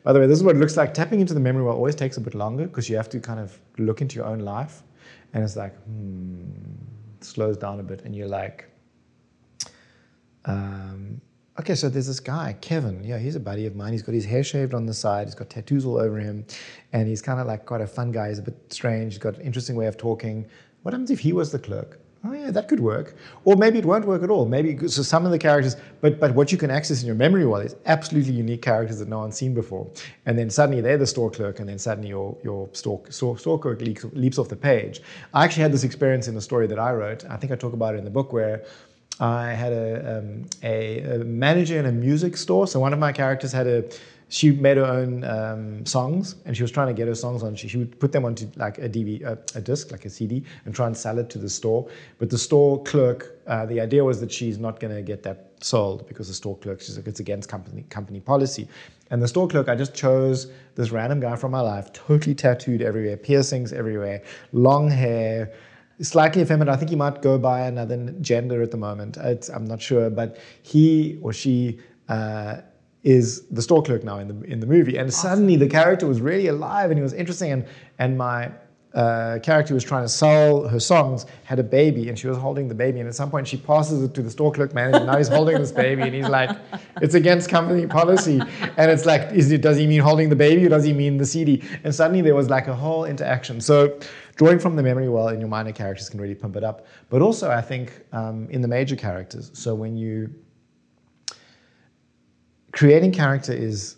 by the way, this is what it looks like. Tapping into the memory well always takes a bit longer because you have to kind of look into your own life. And it's like, hmm, it slows down a bit. And you're like, um, okay, so there's this guy, Kevin. Yeah, he's a buddy of mine. He's got his hair shaved on the side. He's got tattoos all over him. And he's kind of like quite a fun guy. He's a bit strange. He's got an interesting way of talking. What happens if he was the clerk? Oh yeah, that could work. Or maybe it won't work at all. Maybe so some of the characters, but but what you can access in your memory well is absolutely unique characters that no one's seen before. And then suddenly they're the store clerk, and then suddenly your your store store, store clerk leaps, leaps off the page. I actually had this experience in a story that I wrote. I think I talk about it in the book where I had a, um, a, a manager in a music store. So one of my characters had a she made her own um, songs and she was trying to get her songs on. She, she would put them onto like a DVD, a, a, disc, like a CD, and try and sell it to the store. But the store clerk, uh, the idea was that she's not going to get that sold because the store clerk, she's like, it's against company, company policy. And the store clerk, I just chose this random guy from my life, totally tattooed everywhere, piercings everywhere, long hair, slightly effeminate. I think he might go by another gender at the moment. It's, I'm not sure, but he or she uh, is the store clerk now in the in the movie, and awesome. suddenly the character was really alive and he was interesting, and and my uh, character was trying to sell her songs had a baby and she was holding the baby. And at some point she passes it to the store clerk manager. Now he's holding this baby and he's like it's against company policy. And it's like is it does he mean holding the baby or does he mean the cd and suddenly there was like a whole interaction. So drawing from the memory well in your minor characters can really pump it up. But also i think um, in the major characters so when you creating character is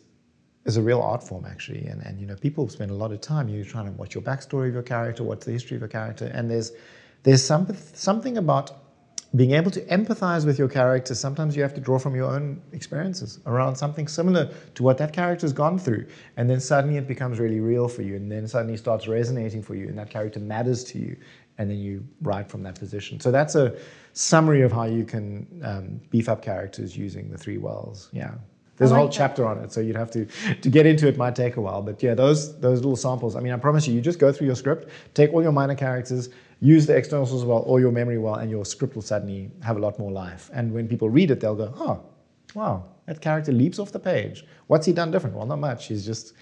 is a real art form actually. And, and you know people spend a lot of time you're trying to watch your backstory of your character what's the history of your character. And there's there's some, something about being able to empathize with your character. Sometimes you have to draw from your own experiences around something similar to what that character's gone through. And then suddenly it becomes really real for you. And then suddenly it starts resonating for you and that character matters to you. And then you write from that position. So that's a summary of how you can um, beef up characters using the three wells yeah there's like a whole that. chapter on it, so you'd have to to get into it. Might take a while, but yeah, those those little samples. I mean, I promise you, you just go through your script, take all your minor characters, use the external as well, or your memory well, and your script will suddenly have a lot more life. And when people read it, they'll go, "Oh, wow, that character leaps off the page. What's he done different?" Well, not much. He's just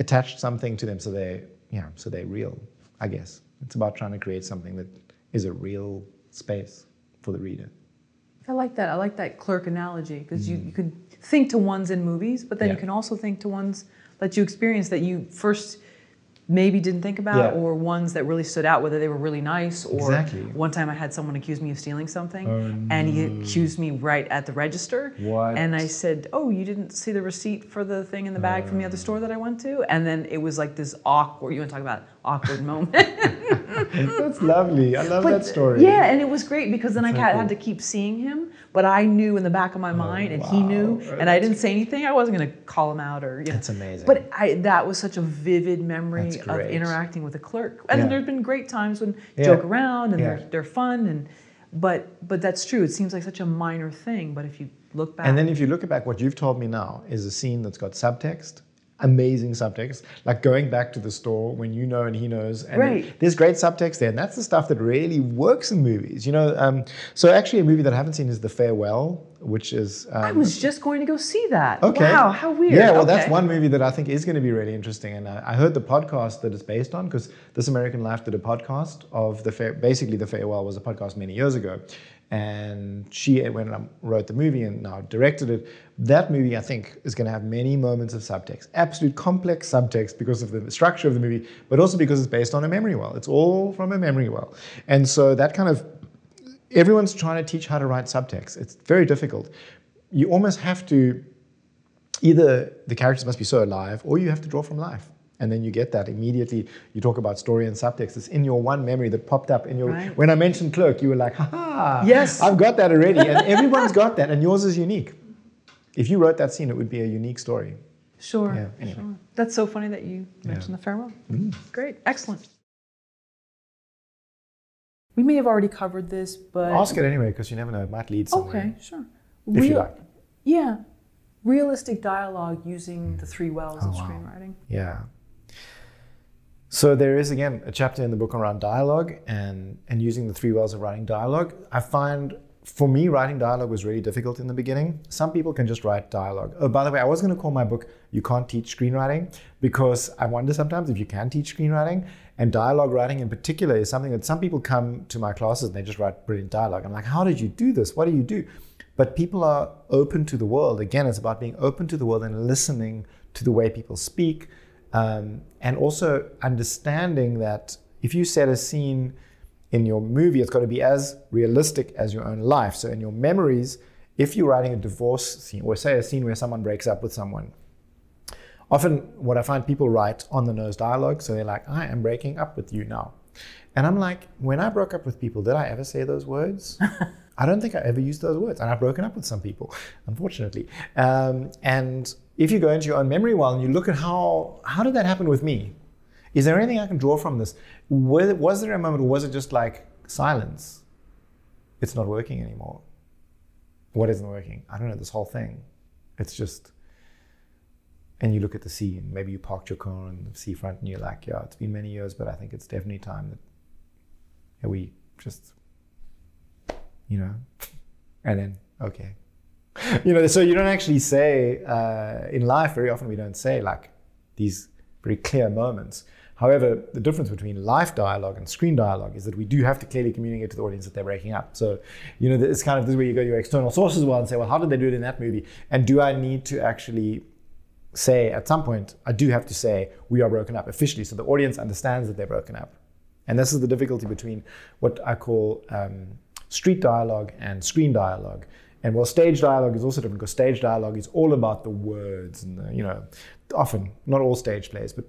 attached something to them, so they yeah, so they're real. I guess it's about trying to create something that is a real space for the reader. I like that. I like that clerk analogy because mm. you, you could think to ones in movies, but then yeah. you can also think to ones that you experience that you first maybe didn't think about yeah. or ones that really stood out whether they were really nice or exactly. one time i had someone accuse me of stealing something oh, and he accused me right at the register what? and i said oh you didn't see the receipt for the thing in the bag from the other oh. store that i went to and then it was like this awkward you want to talk about awkward moment that's lovely i love but, that story yeah and it was great because then that's i had, had to keep seeing him but i knew in the back of my oh, mind and wow. he knew and i didn't say anything i wasn't going to call him out or you know. that's amazing but I, that was such a vivid memory of interacting with a clerk. And yeah. there's been great times when yeah. joke around and yeah. they're they're fun and but but that's true. It seems like such a minor thing, but if you look back And then if you look back what you've told me now is a scene that's got subtext amazing subtext, like going back to the store when you know and he knows. And right. there's great subtext there, and that's the stuff that really works in movies. You know, um, so actually, a movie that I haven't seen is The Farewell, which is. Um, I was just going to go see that. Okay. Wow, how weird. Yeah, well, okay. that's one movie that I think is going to be really interesting, and I, I heard the podcast that it's based on because This American Life did a podcast of the fair, basically The Farewell was a podcast many years ago, and she went and wrote the movie and now directed it. That movie, I think, is going to have many moments of subtext, absolute complex subtext because of the structure of the movie, but also because it's based on a memory well. It's all from a memory well, and so that kind of everyone's trying to teach how to write subtext. It's very difficult. You almost have to either the characters must be so alive, or you have to draw from life. And then you get that immediately. You talk about story and subtext. It's in your one memory that popped up in your. Right. When I mentioned clerk, you were like, "Ha Yes. I've got that already," and everyone's got that, and yours is unique. If you wrote that scene, it would be a unique story. Sure. Yeah, anyway. Sure. That's so funny that you mentioned the farewell. Mm. Great. Excellent. We may have already covered this, but Ask it anyway, because you never know; it might lead somewhere. Okay, sure. If you like. Yeah. Realistic dialogue using the three wells of Oh, wow. screenwriting. Yeah. So there is again a chapter in the book around dialogue and and using the three wells of writing dialogue. I find for me writing dialogue was really difficult in the beginning. Some people can just write dialogue. Oh, by the way, I was going to call my book "You Can't Teach Screenwriting" because I wonder sometimes if you can teach screenwriting and dialogue writing in particular is something that some people come to my classes and they just write brilliant dialogue. I'm like, how did you do this? What do you do? But people are open to the world. Again, it's about being open to the world and listening to the way people speak. Um, and also understanding that if you set a scene in your movie, it's got to be as realistic as your own life. So in your memories, if you're writing a divorce scene, or say a scene where someone breaks up with someone, often what I find people write on the nose dialogue. So they're like, I am breaking up with you now. And I'm like, when I broke up with people, did I ever say those words? I don't think I ever used those words. And I've broken up with some people, unfortunately. Um, and if you go into your own memory well and you look at how, how did that happen with me? Is there anything I can draw from this? Was, there a moment or was it just like silence? It's not working anymore. What isn't working? I don't know, this whole thing. It's just, and you look at the sea and maybe you parked your car on the seafront and you're like, yeah, it's been many years, but I think it's definitely time that we just, you know, and then, okay. You know, so you don't actually say, uh, in life, very often we don't say like these very clear moments. However, the difference between life dialogue and screen dialogue is that we do have to clearly communicate to the audience that they're breaking up. So, you know, it's kind of this is where you go to your external sources well and say, well, how did they do it in that movie? And do I need to actually say at some point, I do have to say, we are broken up officially, so the audience understands that they're broken up. And this is the difficulty between what I call um, street dialogue and screen dialogue. And while stage dialogue is also different, because stage dialogue is all about the words and the, you know, often not all stage plays, but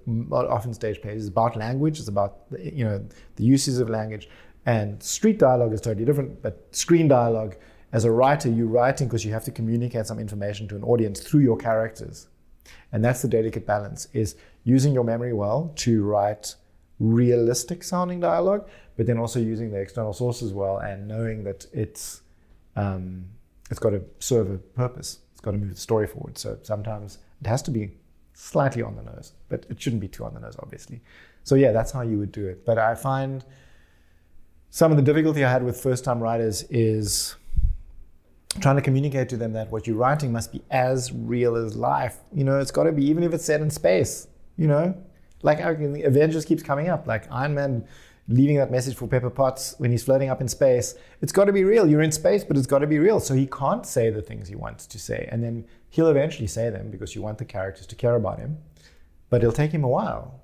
often stage plays is about language. It's about you know the uses of language. And street dialogue is totally different. But screen dialogue, as a writer, you're writing because you have to communicate some information to an audience through your characters. And that's the delicate balance: is using your memory well to write realistic sounding dialogue, but then also using the external sources well and knowing that it's um, it's got to serve a purpose. It's got to move the story forward. So sometimes it has to be slightly on the nose, but it shouldn't be too on the nose, obviously. So yeah, that's how you would do it. But I find some of the difficulty I had with first-time writers is trying to communicate to them that what you're writing must be as real as life. You know, it's got to be even if it's set in space. You know, like Avengers keeps coming up, like Iron Man leaving that message for Pepper Potts when he's floating up in space. It's got to be real. You're in space, but it's got to be real. So he can't say the things he wants to say, and then he'll eventually say them because you want the characters to care about him. But it'll take him a while,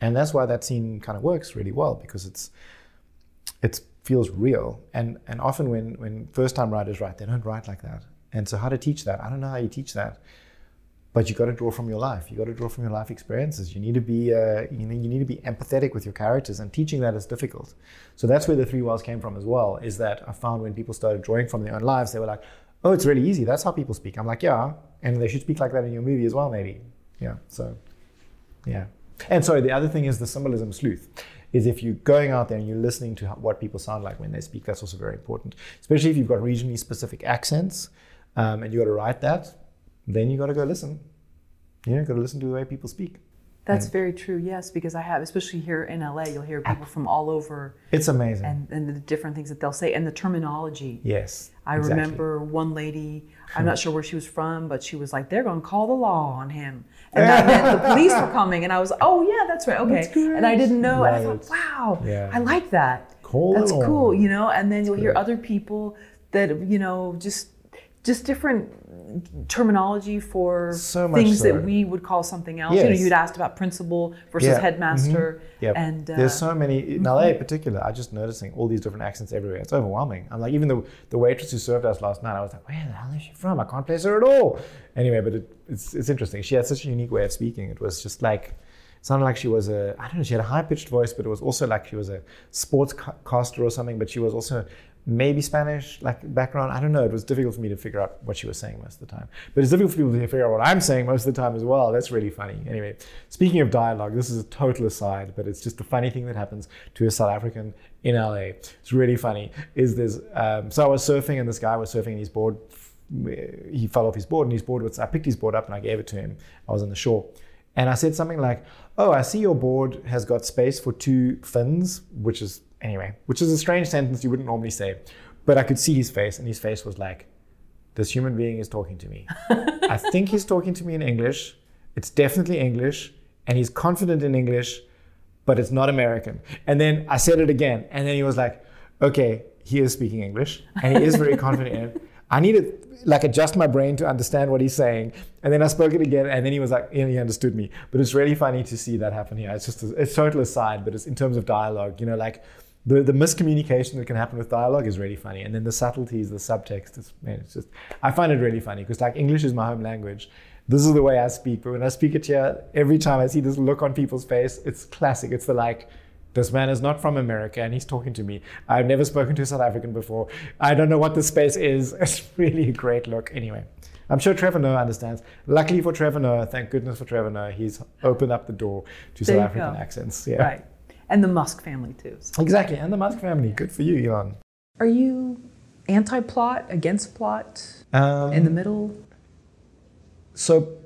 and that's why that scene kind of works really well because it's it feels real. And and often when when first time writers write, they don't write like that. And so how to teach that? I don't know how you teach that. But you got to draw from your life. You got to draw from your life experiences. You need to be uh, you know you need to be empathetic with your characters, and teaching that is difficult. So that's where the three wells came from as well. Is that I found when people started drawing from their own lives, they were like, "Oh, it's really easy. That's how people speak." I'm like, "Yeah," and they should speak like that in your movie as well, maybe. Yeah. So, yeah. And sorry, the other thing is the symbolism sleuth. Is if you're going out there and you're listening to what people sound like when they speak, that's also very important. Especially if you've got regionally specific accents, um, and you got to write that, then you got to go listen. You know, got to listen to the way people speak. That's And- very true. Yes, because I have, especially here in LA, you'll hear people from all over It's amazing. and, and the different things that they'll say and the terminology. yes. I exactly. remember one lady, I'm not sure where she was from, but she was like, they're going to call the law on him. And that meant the police were coming. And I was, oh, yeah, that's right. Okay. That's and I didn't know. And I Right. thought, wow, Yeah. I like that. Call that's cool, you know? And then you'll hear other people that, you know, just just different terminology for So things so. that we would call something else. You know, you'd asked about principal versus Yeah. headmaster. Yep. And uh, There's so many in LA in particular. I'm just noticing all these different accents everywhere. It's overwhelming. I'm like, even the the waitress who served us last night, I was like, where the hell is she from? I can't place her at all. Anyway, but it, it's it's interesting. She had such a unique way of speaking. It was just like sounded like she was a I don't know she had a high pitched voice, but it was also like she was a sportscaster or something. But she was also maybe Spanish like background. I don't know. It was difficult for me to figure out what she was saying most of the time. But it's difficult for people to figure out what I'm saying most of the time as well. That's really funny. Anyway, speaking of dialogue, this is a total aside, but it's just a funny thing that happens to a South African in LA. It's really funny. Is this? Um, so I was surfing and this guy was surfing and his board. He fell off his board and his board was. I picked his board up and I gave it to him. I was on the shore. And I said something like, "Oh, I see your board has got space for two fins, which is Anyway, which is a strange sentence you wouldn't normally say. But I could see his face, and his face was like, this human being is talking to me. I think he's talking to me in English. It's definitely English, and he's confident in English, but it's not American. And then I said it again, and then he was like, okay, he is speaking English, and he is very confident in it. I need to like adjust my brain to understand what he's saying. And then I spoke it again, and then he was like, he understood me. But it's really funny to see that happen here. It's just a, it's total aside, but it's in terms of dialogue, you know, like the, the miscommunication that can happen with dialogue is really funny. And then the subtleties, the subtext, is, man, it's just, I find it really funny because like English is my home language. This is the way I speak. But when I speak it here, every time I see this look on people's face, it's classic. It's the like, this man is not from America and he's talking to me. I've never spoken to a South African before. I don't know what this space is. It's really a great look. Anyway, I'm sure Trevor Noah understands. Luckily for Trevor Noah, thank goodness for Trevor Noah, he's opened up the door to there South African go. accents. Yeah. Right and the Musk family too. So. Exactly, and the Musk family. Good for you, Elon. Are you anti-plot, against plot, um, in the middle? So,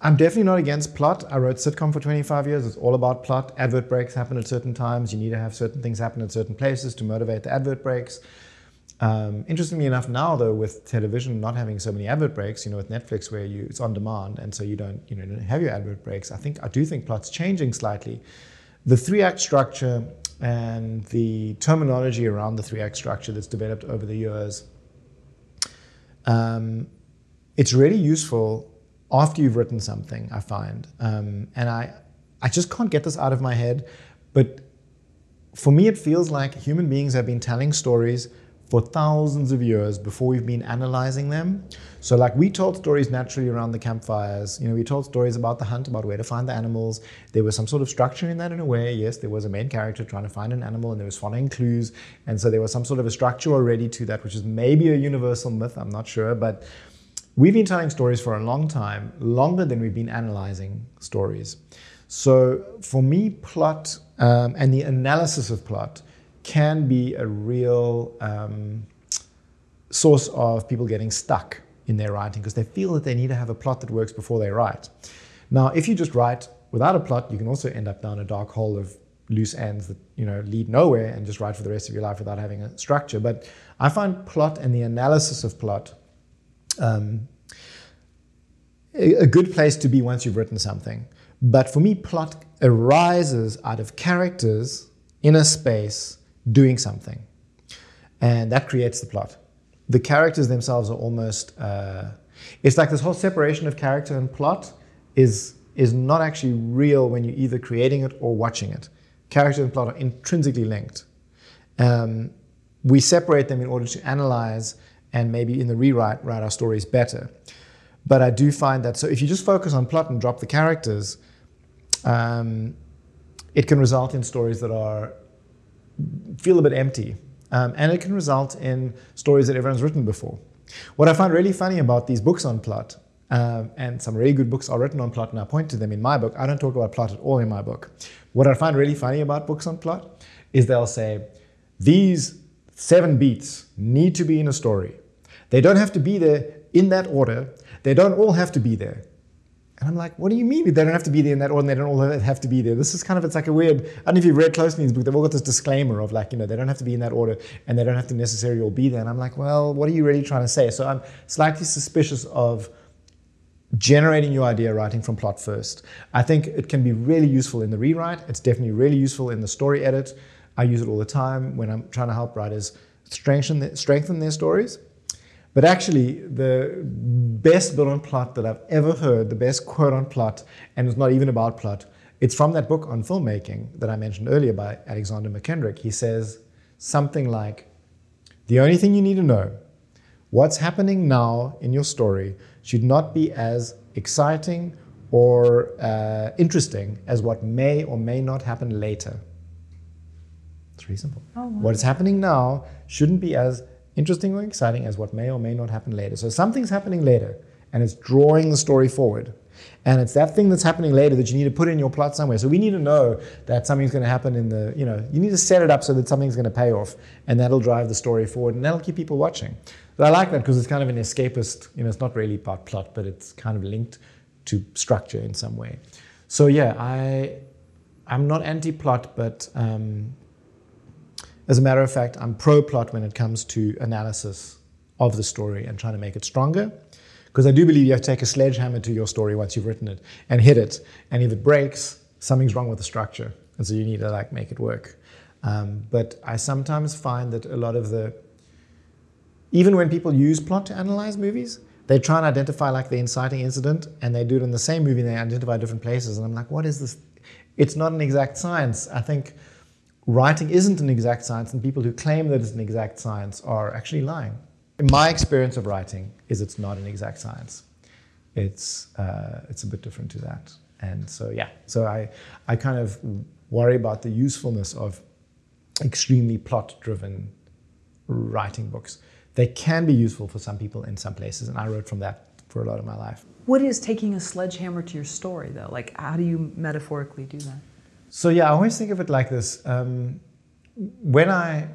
I'm definitely not against plot. I wrote sitcom for 25 years. It's all about plot. Advert breaks happen at certain times. You need to have certain things happen at certain places to motivate the advert breaks. Um, interestingly enough, now though, with television not having so many advert breaks, you know, with Netflix where you it's on demand, and so you don't, you know, don't have your advert breaks. I think I do think plot's changing slightly. The three act structure and the terminology around the three act structure that's developed over the years, um, it's really useful after you've written something, I find. Um, and I, I just can't get this out of my head, but for me, it feels like human beings have been telling stories for thousands of years before we've been analyzing them. So, like we told stories naturally around the campfires. You know, we told stories about the hunt, about where to find the animals. There was some sort of structure in that in a way. Yes, there was a main character trying to find an animal, and there was following clues, and so there was some sort of a structure already to that, which is maybe a universal myth. I'm not sure, but we've been telling stories for a long time, longer than we've been analyzing stories. So, for me, plot um, and the analysis of plot can be a real um, source of people getting stuck in their writing because they feel that they need to have a plot that works before they write. Now, if you just write without a plot, you can also end up down a dark hole of loose ends that you know lead nowhere and just write for the rest of your life without having a structure. But I find plot and the analysis of plot um, a good place to be once you've written something. But for me, plot arises out of characters in a space doing something. And that creates the plot. The characters themselves are almost, uh, it's like this whole separation of character and plot is, is not actually real when you're either creating it or watching it. Character and plot are intrinsically linked. Um, we separate them in order to analyze and maybe in the rewrite write our stories better. But I do find that so if you just focus on plot and drop the characters, um, it can result in stories that are feel a bit empty. Um, and it can result in stories that everyone's written before. What I find really funny about these books on plot, um, and some really good books are written on plot, and I point to them in my book. I don't talk about plot at all in my book. What I find really funny about books on plot is they'll say, these seven beats need to be in a story. They don't have to be there in that order. They don't all have to be there. And I'm like, what do you mean? They don't have to be there in that order, they don't all have to be there. This is kind of, it's like a weird, I don't know if you've read closely in this book, they've all got this disclaimer of like, you know, they don't have to be in that order, and they don't have to necessarily all be there. And I'm like, well, what are you really trying to say? So I'm slightly suspicious of generating your idea writing from plot first. I think it can be really useful in the rewrite. It's definitely really useful in the story edit. I use it all the time when I'm trying to help writers strengthen, strengthen their stories. But actually, the best bit on plot that I've ever heard, the best quote on plot, and it's not even about plot, it's from that book on filmmaking that I mentioned earlier by Alexander Mackendrick. He says something like, The only thing you need to know, what's happening now in your story should not be as exciting or uh, interesting as what may or may not happen later. It's really simple. Oh, wow. What is happening now shouldn't be as interesting or exciting as what may or may not happen later. So something's happening later and it's drawing the story forward. And it's that thing that's happening later that you need to put in your plot somewhere. So we need to know that something's going to happen in the, you know, you need to set it up so that something's going to pay off and that'll drive the story forward and that'll keep people watching. But I like that because it's kind of an escapist, you know, it's not really about plot, but it's kind of linked to structure in some way. So yeah, I, I'm not anti-plot, but um, as a matter of fact, I'm pro-plot when it comes to analysis of the story and trying to make it stronger. Because I do believe you have to take a sledgehammer to your story once you've written it and hit it. And if it breaks, something's wrong with the structure. And so you need to like make it work. Um, but I sometimes find that a lot of the, even when people use plot to analyze movies, they try and identify like the inciting incident and they do it in the same movie and they identify different places. And I'm like, what is this? It's not an exact science. I think writing isn't an exact science and people who claim that it's an exact science are actually lying. My experience of writing is it's not an exact science. It's, uh, it's a bit different to that. And so, yeah, so I, I kind of worry about the usefulness of extremely plot driven writing books. They can be useful for some people in some places, and I wrote from that for a lot of my life. What is taking a sledgehammer to your story, though? Like, how do you metaphorically do that? So, yeah, I always think of it like this. Um, when I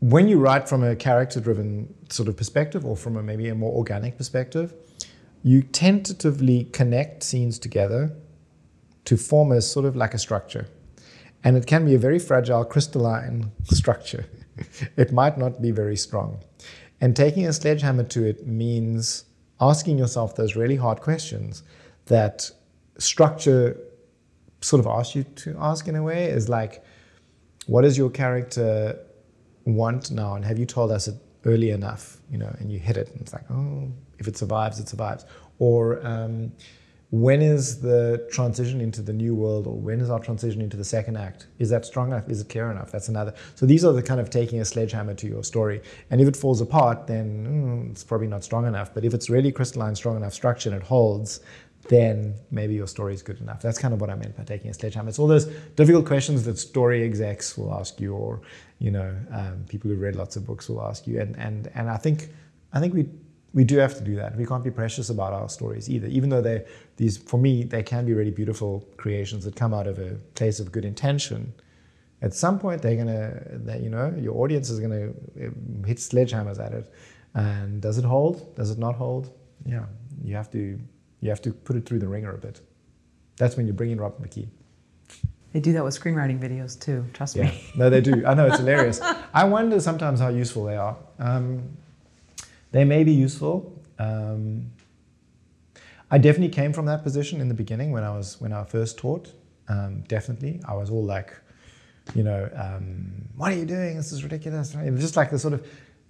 when you write from a character driven sort of perspective or from a maybe a more organic perspective, you tentatively connect scenes together to form a sort of like a structure. And it can be a very fragile, crystalline structure. it might not be very strong. And taking a sledgehammer to it means asking yourself those really hard questions that structure sort of asks you to ask in a way is like, what does your character want now? And have you told us it early enough you know and you hit it and it's like oh if it survives it survives. Or um, when is the transition into the new world or when is our transition into the second act? Is that strong enough? Is it clear enough? That's another. So these are the kind of taking a sledgehammer to your story. And if it falls apart then mm, it's probably not strong enough. But if it's really crystalline strong enough structure and it holds then maybe your story is good enough. That's kind of what I meant by taking a sledgehammer. It's all those difficult questions that story execs will ask you, or you know, um, people who read lots of books will ask you. And and and I think I think we we do have to do that. We can't be precious about our stories either, even though they these for me they can be really beautiful creations that come out of a place of good intention. At some point, they're gonna, they, you know, your audience is gonna um, hit sledgehammers at it. And does it hold? Does it not hold? Yeah, you have to you have to put it through the wringer a bit. That's when you bring in Robert McKee. They do that with screenwriting videos too, trust yeah. me. no, they do. I know, it's hilarious. I wonder sometimes how useful they are. Um, they may be useful. Um, I definitely came from that position in the beginning when I was when I first taught. Um, definitely, I was all like, you know, um, what are you doing? This is ridiculous. It's just like the sort of,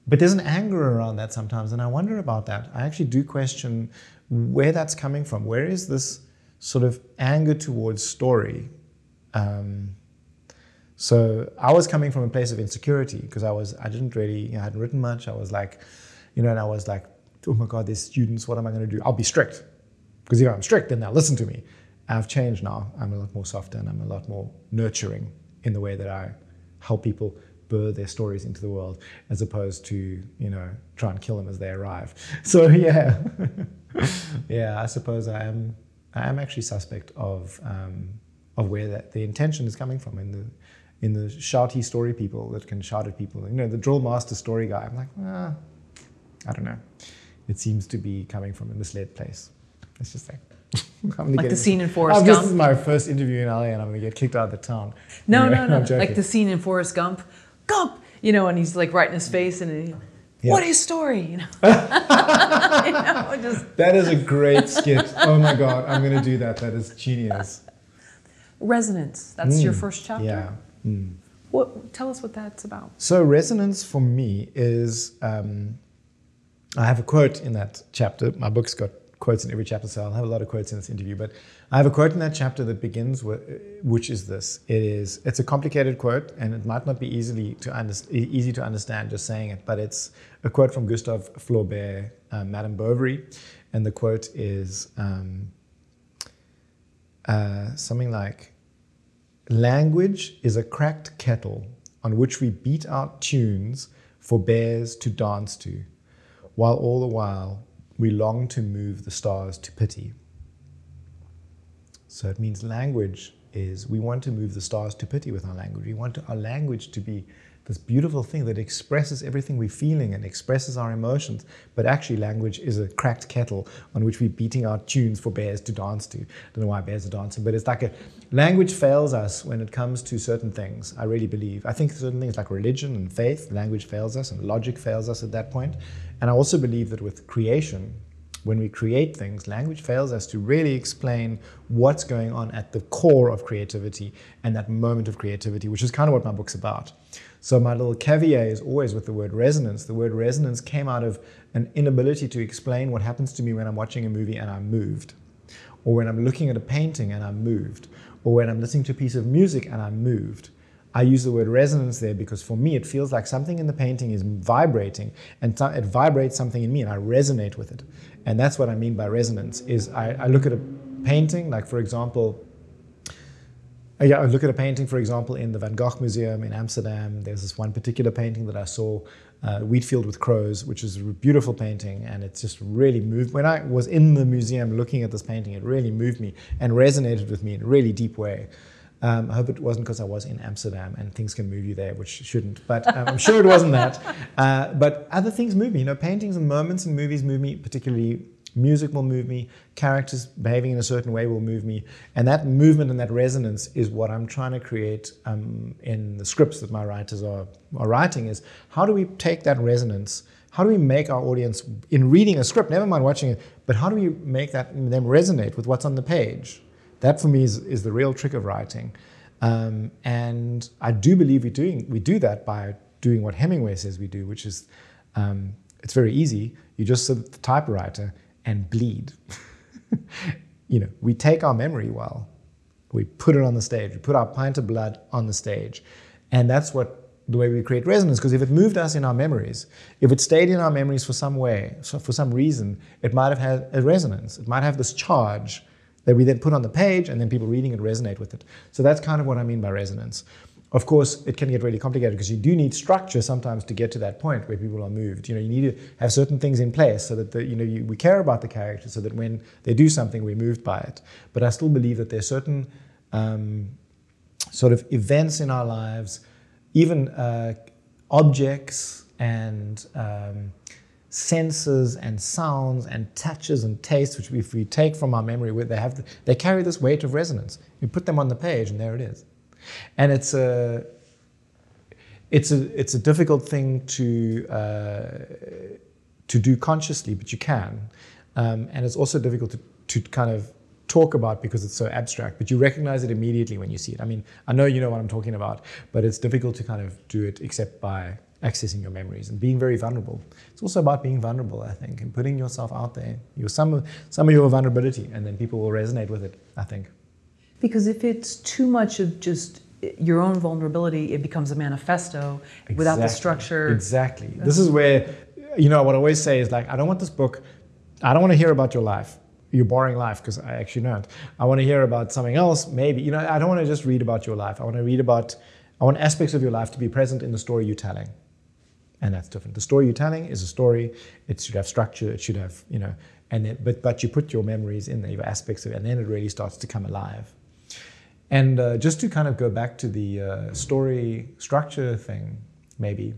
but there's an anger around that sometimes, and I wonder about that. I actually do question where that's coming from. Where is this sort of anger towards story? Um, so I was coming from a place of insecurity because I was I didn't really you know, I hadn't written much. I was like, you know, and I was like, oh my god, these students. What am I going to do? I'll be strict because if I'm strict, then they'll listen to me. I've changed now. I'm a lot more softer and I'm a lot more nurturing in the way that I help people birth their stories into the world, as opposed to you know try and kill them as they arrive. So yeah. yeah, I suppose I am. I am actually suspect of um, of where that the intention is coming from in the in the shouty story people that can shout at people. You know, the drill master story guy. I'm like, ah, I don't know. It seems to be coming from a misled place. Let's just say. like the scene in Forrest oh, Gump. This is my first interview in LA, and I'm gonna get kicked out of the town. No, you know? no, no. like the scene in Forrest Gump. Gump, you know, and he's like right in his face, and. He, yeah. What is story? You know? you know just... That is a great skit. Oh my god, I'm gonna do that. That is genius. Resonance. That's mm. your first chapter. Yeah. Mm. What? Tell us what that's about. So resonance for me is. Um, I have a quote in that chapter. My book's got quotes in every chapter, so I'll have a lot of quotes in this interview. But I have a quote in that chapter that begins with, which is this: "It is. It's a complicated quote, and it might not be easily to under, easy to understand just saying it, but it's a quote from Gustave Flaubert, uh, Madame Bovary, and the quote is." Um, uh, something like language is a cracked kettle on which we beat out tunes for bears to dance to, while all the while we long to move the stars to pity. So it means language is we want to move the stars to pity with our language. We want to, our language to be this beautiful thing that expresses everything we're feeling and expresses our emotions. But actually, language is a cracked kettle on which we're beating out tunes for bears to dance to. I don't know why bears are dancing, but it's like a language fails us when it comes to certain things. I really believe. I think certain things like religion and faith, language fails us, and logic fails us at that point. And I also believe that with creation, when we create things, language fails us to really explain what's going on at the core of creativity and that moment of creativity, which is kind of what my book's about. So my little caveat is always with the word resonance. The word resonance came out of an inability to explain what happens to me when I'm watching a movie and I'm moved, or when I'm looking at a painting and I'm moved, or when I'm listening to a piece of music and I'm moved. I use the word resonance there because for me it feels like something in the painting is vibrating and it vibrates something in me and I resonate with it. And that's what I mean by resonance is I, I look at a painting, like for example, uh, yeah, I look at a painting, for example, in the Van Gogh Museum in Amsterdam. There's this one particular painting that I saw, uh, Wheatfield with Crows, which is a beautiful painting, and it's just really moved. When I was in the museum looking at this painting, it really moved me and resonated with me in a really deep way. Um, I hope it wasn't because I was in Amsterdam and things can move you there, which shouldn't. But um, I'm sure it wasn't that. Uh, but other things move me. You know, paintings and moments in movies move me, particularly Music will move me, characters behaving in a certain way will move me. And that movement and that resonance is what I'm trying to create um, in the scripts that my writers are, are writing is how do we take that resonance? How do we make our audience, in reading a script, never mind watching it, but how do we make that them resonate with what's on the page? That for me is, is the real trick of writing. Um, and I do believe we doing we do that by doing what Hemingway says we do, which is um, it's very easy. You just sit at the typewriter and bleed. you know, we take our memory well, we put it on the stage, we put our pint of blood on the stage. And that's what the way we create resonance, because if it moved us in our memories, if it stayed in our memories for some way, so for some reason, it might have had a resonance. It might have this charge that we then put on the page and then people reading it resonate with it. So that's kind of what I mean by resonance. Of course, it can get really complicated because you do need structure sometimes to get to that point where people are moved. You know, you need to have certain things in place so that the, you know you, we care about the character, so that when they do something, we're moved by it. But I still believe that there's certain um, sort of events in our lives, even uh, objects and um, senses and sounds and touches and tastes, which if we take from our memory, they have the, they carry this weight of resonance. You put them on the page, and there it is and it's a it's a it's a difficult thing to uh, to do consciously, but you can, um, and it's also difficult to to kind of talk about because it's so abstract, but you recognize it immediately when you see it. I mean, I know you know what I'm talking about, but it's difficult to kind of do it except by accessing your memories and being very vulnerable. It's also about being vulnerable, I think, and putting yourself out there, your some some of your vulnerability, and then people will resonate with it. I think. Because if it's too much of just eh, your own vulnerability, it becomes a manifesto exactly. without the structure. Exactly. This is where, you know, what I always say is like, I don't want this book, I don't want to hear about your life, your boring life, because I actually don't. I want to hear about something else, maybe. You know, I don't want to just read about your life. I want to read about, I want aspects of your life to be present in the story you're telling. And that's different. The story you're telling is a story. It should have structure. It should have, you know, and it, but but you put your memories in there, your aspects of it, and then it really starts to come alive. And uh, just to kind of go back to the uh, story structure thing, maybe,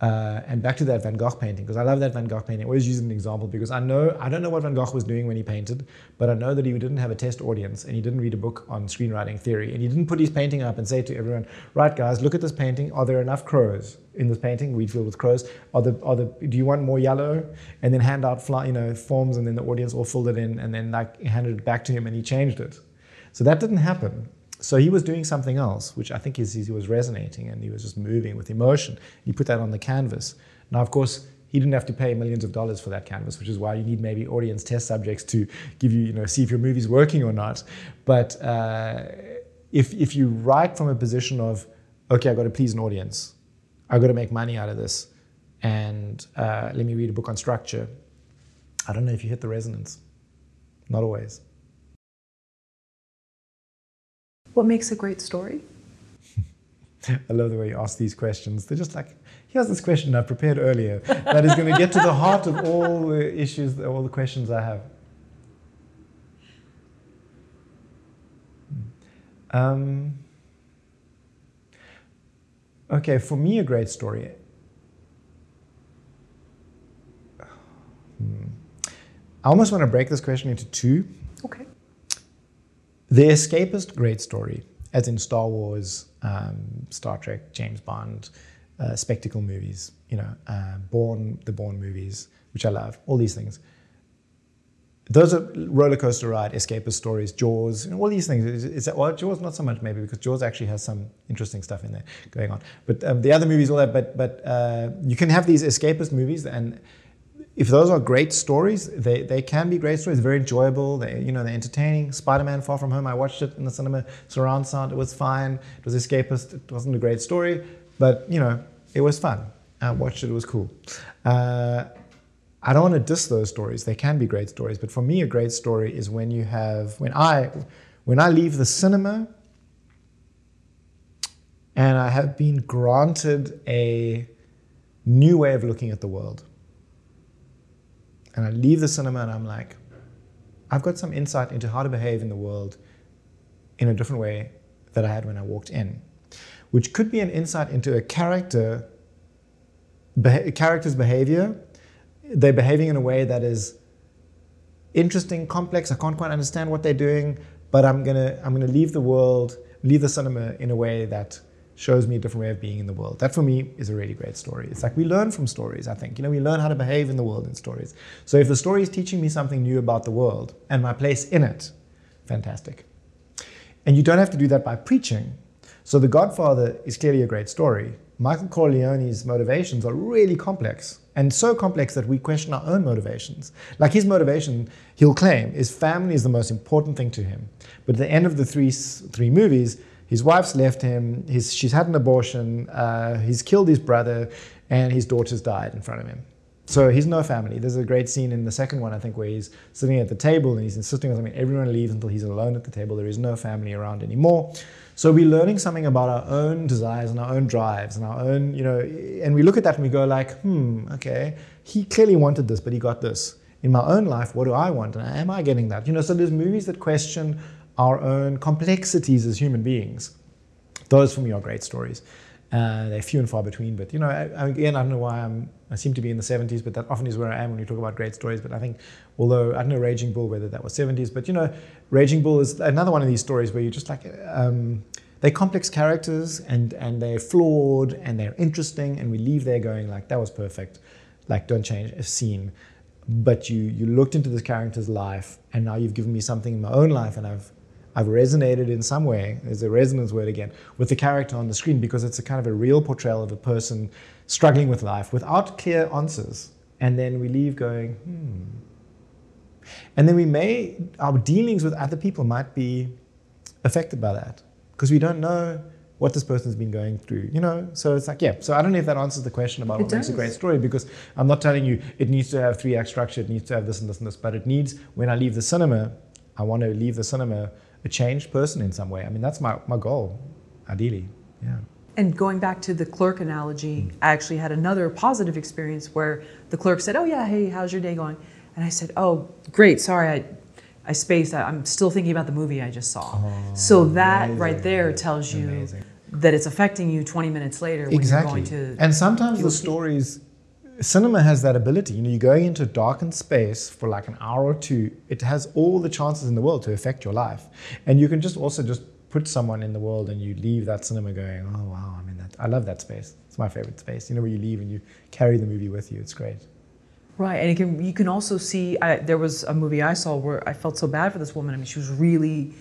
uh, and back to that Van Gogh painting, because I love that Van Gogh painting. I always use an example because I know, I don't know what Van Gogh was doing when he painted, but I know that he didn't have a test audience and he didn't read a book on screenwriting theory and he didn't put his painting up and say to everyone, right guys, look at this painting. Are there enough crows in this painting? Wheatfield with crows. Are the, are the, do you want more yellow? And then hand out fly, you know, forms and then the audience all filled it in and then like handed it back to him and he changed it. So that didn't happen. So he was doing something else, which I think is he was resonating and he was just moving with emotion. He put that on the canvas. Now, of course, he didn't have to pay millions of dollars for that canvas, which is why you need maybe audience test subjects to give you, you know, see if your movie's working or not. But uh, if if you write from a position of, okay, I've got to please an audience, I've got to make money out of this, and uh, let me read a book on structure, I don't know if you hit the resonance. Not always. What makes a great story? I love the way you ask these questions. They're just like, here's this question I prepared earlier that is going to get to the heart of all the issues, all the questions I have. Um, okay, for me, a great story. Hmm. I almost want to break this question into two. The escapist great story, as in Star Wars, um, Star Trek, James Bond, uh, spectacle movies, you know, uh, Bourne, the Bourne movies, which I love, all these things. Those are roller coaster ride, escapist stories, Jaws, and all these things. Is that, well, Jaws not so much maybe because Jaws actually has some interesting stuff in there going on. But um, the other movies, all that. But but uh, you can have these escapist movies, and if those are great stories, they, they can be great stories. Very enjoyable. They you know they're entertaining. Spider-Man: Far From Home. I watched it in the cinema, surround sound. It was fine. It was escapist. It wasn't a great story, but you know it was fun. I watched it. It was cool. Uh, I don't want to diss those stories. They can be great stories, but for me, a great story is when you have when I when I leave the cinema and I have been granted a new way of looking at the world. And I leave the cinema and I'm like, I've got some insight into how to behave in the world in a different way that I had when I walked in, which could be an insight into a character, beha- character's behavior they're behaving in a way that is interesting, complex. I can't quite understand what they're doing, but I'm gonna I'm gonna leave the world, leave the cinema in a way that shows me a different way of being in the world. That for me is a really great story. It's like we learn from stories, I think. You know, we learn how to behave in the world in stories. So if the story is teaching me something new about the world and my place in it, fantastic. And you don't have to do that by preaching. So The Godfather is clearly a great story. Michael Corleone's motivations are really complex and so complex that we question our own motivations. Like his motivation, he'll claim, is family is the most important thing to him. But at the end of the three, three movies, his wife's left him, his, she's had an abortion, uh, he's killed his brother, and his daughter's died in front of him. So he's no family. There's a great scene in the second one, I think, where he's sitting at the table and he's insisting on something. Everyone leaves until he's alone at the table. There is no family around anymore. So we're learning something about our own desires and our own drives and our own, you know, and we look at that and we go like, hmm, okay, he clearly wanted this, but he got this. In my own life, what do I want? And am I getting that? You know, so there's movies that question our own complexities as human beings. Those for me are great stories. Uh, they're few and far between, but you know, I, again, I don't know why I'm, I seem to be in the 70s, but that often is where I am when we talk about great stories. But I think, although I don't know Raging Bull whether that was 70s, but you know, Raging Bull is another one of these stories where you're just like, um, they're complex characters and and they're flawed and they're interesting, and we leave there going like that was perfect, like don't change a scene. But you you looked into this character's life, and now you've given me something in my own life, and I've I've resonated in some way, there's a resonance word again, with the character on the screen because it's a kind of a real portrayal of a person struggling with life without clear answers. And then we leave going, hmm. And then we may, our dealings with other people might be affected by that because we don't know what this person's been going through, you know? So it's like, yeah. So I don't know if that answers the question about it what does. makes a great story because I'm not telling you it needs to have three act structure, it needs to have this and this and this, but it needs, when I leave the cinema, I want to leave the cinema a changed person in some way. I mean, that's my, my goal, ideally. Yeah. And going back to the clerk analogy, I actually had another positive experience where the clerk said, Oh, yeah, hey, how's your day going? And I said, Oh, great, sorry, I, I spaced. I, am still thinking about the movie I just saw. Oh, so that amazing. right there tells you amazing. that it's affecting you 20 minutes later when exactly. you're going to. And sometimes the stories cinema has that ability. You know, you're going into a darkened space for like an hour or two. It has all the chances in the world to affect your life, and you can just also just put someone in the world and you leave that cinema going, oh wow, I mean that. I love that space. It's my favorite space. You know, where you leave and you carry the movie with you. It's great. Right, and you can you can also see. I, there was a movie I saw where I felt so bad for this woman. I mean, she was really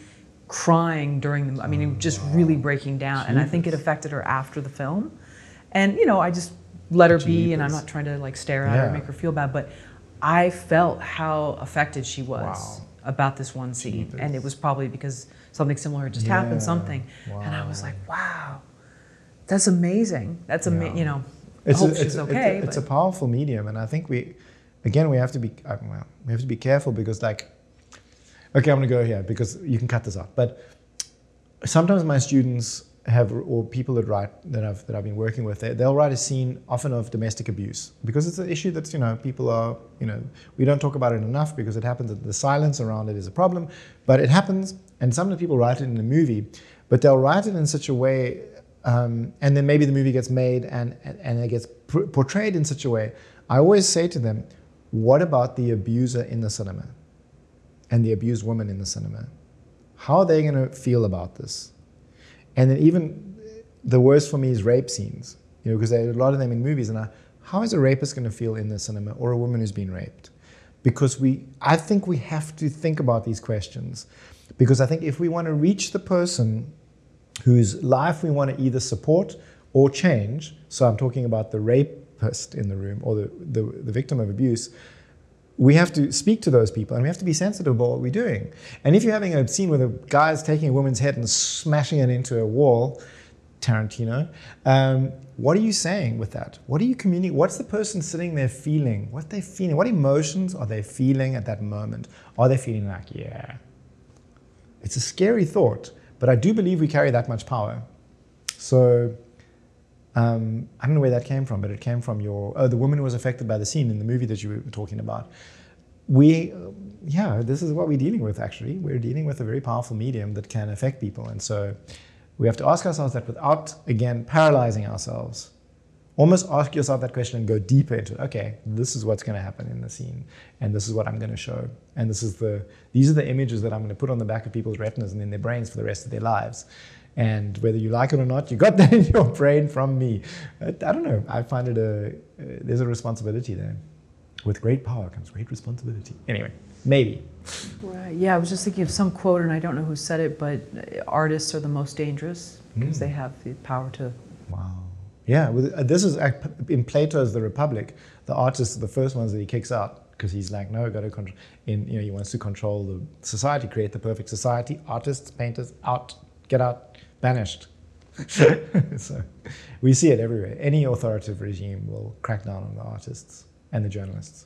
crying during the. I mean, oh, just wow. really breaking down, Jesus. and I think it affected her after the film. And you know, I just let her be, and I'm not trying to like stare at yeah. her or make her feel bad, but I felt how affected she was wow. about this one scene, Jeepers. and it was probably because something similar just yeah. happened, something, wow. and I was like, wow, that's amazing. That's amazing. Yeah. You know, it's I hope a, she's okay. It's, a, it's a powerful medium, and I think we, again, we have to be uh, well, we have to be careful because like, okay, I'm gonna go here because you can cut this out, but sometimes my students have or people that write that I've that I've been working with, they, they'll write a scene often of domestic abuse because it's an issue that's you know people are you know we don't talk about it enough because it happens. That the silence around it is a problem, but it happens, and sometimes people write it in a movie, but they'll write it in such a way, um, and then maybe the movie gets made and and, and it gets portrayed in such a way. I always say to them, what about the abuser in the cinema, and the abused woman in the cinema? How are they going to feel about this? And then even the worst for me is rape scenes, you know, because there are a lot of them in movies. And I, how is a rapist going to feel in the cinema or a woman who's been raped? Because we, I think we have to think about these questions. Because I think if we want to reach the person whose life we want to either support or change, so I'm talking about the rapist in the room or the, the, the victim of abuse, we have to speak to those people and we have to be sensitive about what we're doing. And if you're having a scene where the guy is taking a woman's head and smashing it into a wall, Tarantino, um, what are you saying with that? What are you communicating? What's the person sitting there feeling? What are they feeling? What emotions are they feeling at that moment? Are they feeling like, yeah? It's a scary thought, but I do believe we carry that much power. So um, I don't know where that came from, but it came from your oh, the woman who was affected by the scene in the movie that you were talking about. We, yeah, this is what we're dealing with. Actually, we're dealing with a very powerful medium that can affect people, and so we have to ask ourselves that without again paralyzing ourselves. Almost ask yourself that question and go deeper into it. Okay, this is what's going to happen in the scene, and this is what I'm going to show, and this is the these are the images that I'm going to put on the back of people's retinas and in their brains for the rest of their lives. And whether you like it or not, you got that in your brain from me. I, I don't know. I find it a, uh, there's a responsibility there. With great power comes great responsibility. Anyway, maybe. Right. Yeah, I was just thinking of some quote, and I don't know who said it, but artists are the most dangerous because mm. they have the power to. Wow. Yeah, uh, this is in Plato's The Republic. The artists are the first ones that he kicks out because he's like, no, got to control. In you know, he wants to control the society, create the perfect society. Artists, painters, out, get out, vanished. so we see it everywhere. Any authoritative regime will crack down on the artists and the journalists.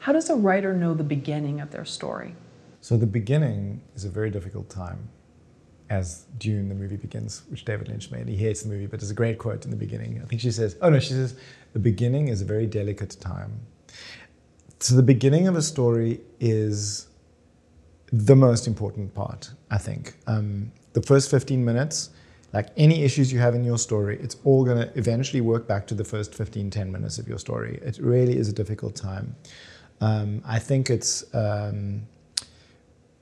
How does a writer know the beginning of their story? So the beginning is a very difficult time as Dune, the movie begins, which David Lynch made. He hates the movie, but there's a great quote in the beginning. I think she says, oh no, she says, the beginning is a very delicate time. So the beginning of a story is the most important part, I think. Um, the first 15 minutes, like any issues you have in your story, it's all going to eventually work back to the first 15, 10 minutes of your story. It really is a difficult time. Um, I think it's um,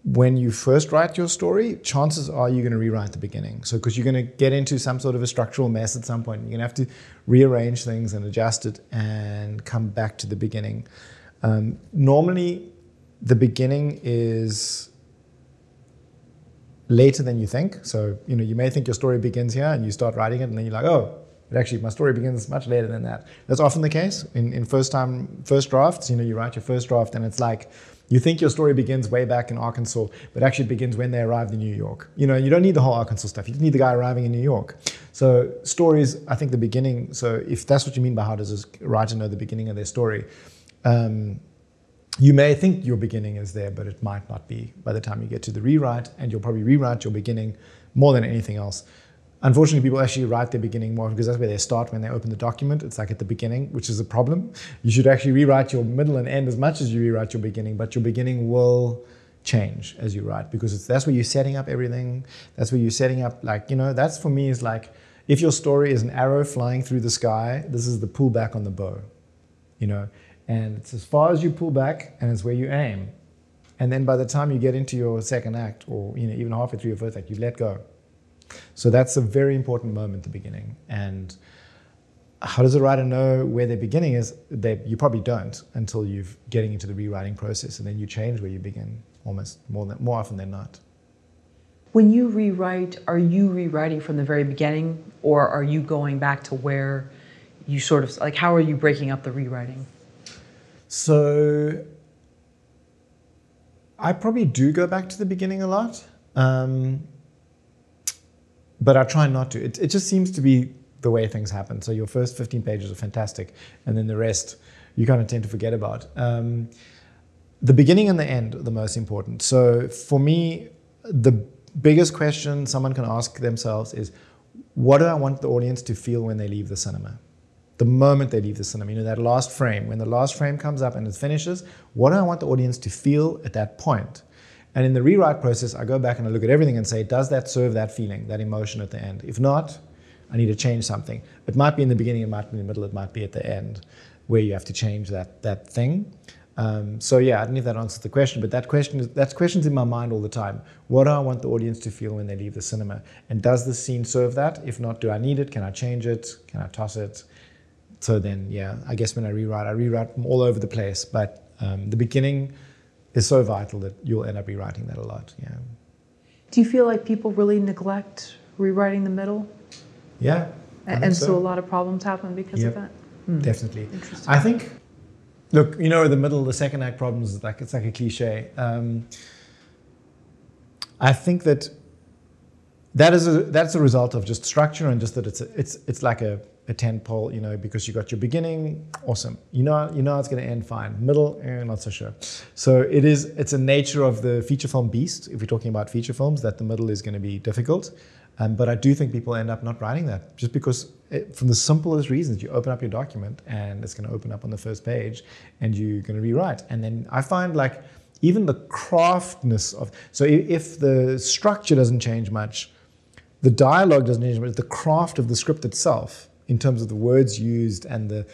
when you first write your story, chances are you're going to rewrite the beginning. So, because you're going to get into some sort of a structural mess at some point, you're going to have to rearrange things and adjust it and come back to the beginning. Um, normally, the beginning is later than you think. So, you know, you may think your story begins here and you start writing it and then you're like, oh, but actually my story begins much later than that. That's often the case in, in first time, first drafts, you know, you write your first draft and it's like, you think your story begins way back in Arkansas, but actually begins when they arrived in New York. You know, you don't need the whole Arkansas stuff. You just need the guy arriving in New York. So stories, I think the beginning, so if that's what you mean by how does a writer know the beginning of their story, um, you may think your beginning is there, but it might not be by the time you get to the rewrite, and you'll probably rewrite your beginning more than anything else. Unfortunately, people actually write their beginning more because that's where they start when they open the document. It's like at the beginning, which is a problem. You should actually rewrite your middle and end as much as you rewrite your beginning, but your beginning will change as you write because that's where you're setting up everything. That's where you're setting up, like, you know, that's for me is like if your story is an arrow flying through the sky, this is the pullback on the bow. You know, and it's as far as you pull back and it's where you aim. And then by the time you get into your second act or you know, even halfway through your first act, you let go. So that's a very important moment, the beginning. And how does a writer know where their beginning is? They, you probably don't until you're getting into the rewriting process, and then you change where you begin almost more, than, more often than not. When you rewrite, are you rewriting from the very beginning, or are you going back to where you sort of like? How are you breaking up the rewriting? So I probably do go back to the beginning a lot, um, but I try not to. It, it just seems to be the way things happen. So your first 15 pages are fantastic, and then the rest you kind of tend to forget about. Um, the beginning and the end are the most important. So for me, the biggest question someone can ask themselves is, what do I want the audience to feel when they leave the cinema? The moment they leave the cinema, you know, that last frame, when the last frame comes up and it finishes, what do I want the audience to feel at that point? And in the rewrite process, I go back and I look at everything and say, does that serve that feeling, that emotion at the end? If not, I need to change something. It might be in the beginning, it might be in the middle, it might be at the end where you have to change that, that thing. Um, so yeah, I don't know if that answers the question, but that question is, that question's in my mind all the time. What do I want the audience to feel when they leave the cinema? And does the scene serve that? If not, do I need it? Can I change it? Can I toss it? So then, yeah, I guess when I rewrite, I rewrite from all over the place. But um, the beginning is so vital that you'll end up rewriting that a lot. Yeah. Do you feel like people really neglect rewriting the middle? Yeah. And so. so. a lot of problems happen because yep. of that. Hmm. Definitely. I think. Look, you know, the middle, the second act problems, like it's like a cliche. Um, I think that that is a that's a result of just structure and just that it's a, it's it's like a a tent pole, you know, because you got your beginning, awesome. You know, you know it's going to end fine. Middle, eh, not so sure. So it is. It's a nature of the feature film beast. If we're talking about feature films, that the middle is going to be difficult. Um, but I do think people end up not writing that just because, it, from the simplest reasons, you open up your document and it's going to open up on the first page, and you're going to rewrite. And then I find like even the craftness of so if the structure doesn't change much, the dialogue doesn't change much, the craft of the script itself in terms of the words used and the,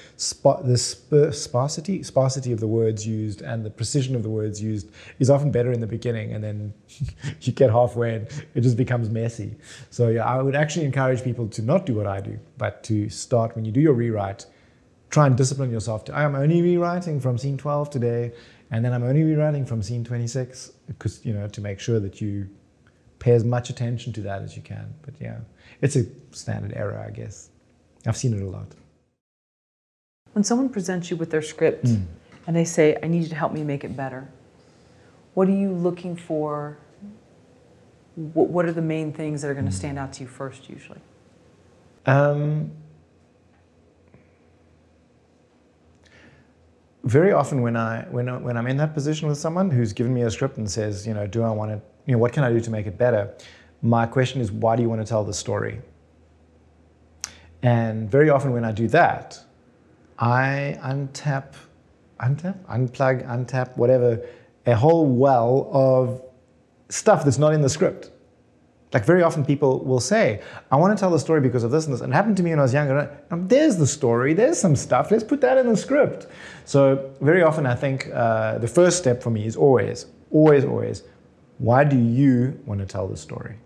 the sp- sparsity sparsity of the words used and the precision of the words used is often better in the beginning and then you get halfway and it just becomes messy. So yeah i would actually encourage people to not do what i do but to start when you do your rewrite try and discipline yourself to i'm only rewriting from scene 12 today and then i'm only rewriting from scene 26 because you know to make sure that you pay as much attention to that as you can. But yeah it's a standard error i guess I've seen it a lot. When someone presents you with their script mm. and they say, I need you to help me make it better, what are you looking for? What are the main things that are going to stand out to you first, usually? Um, very often when I when I, when I'm in that position with someone who's given me a script and says, you know, do I want to, you know, what can I do to make it better? My question is, why do you want to tell the story? And very often when I do that, I untap, untap, unplug, untap, whatever, a whole well of stuff that's not in the script. Like very often people will say, I want to tell the story because of this and this. And it happened to me when I was younger. And there's the story, there's some stuff, let's put that in the script. So very often I think uh, the first step for me is always, always, always, why do you want to tell the story?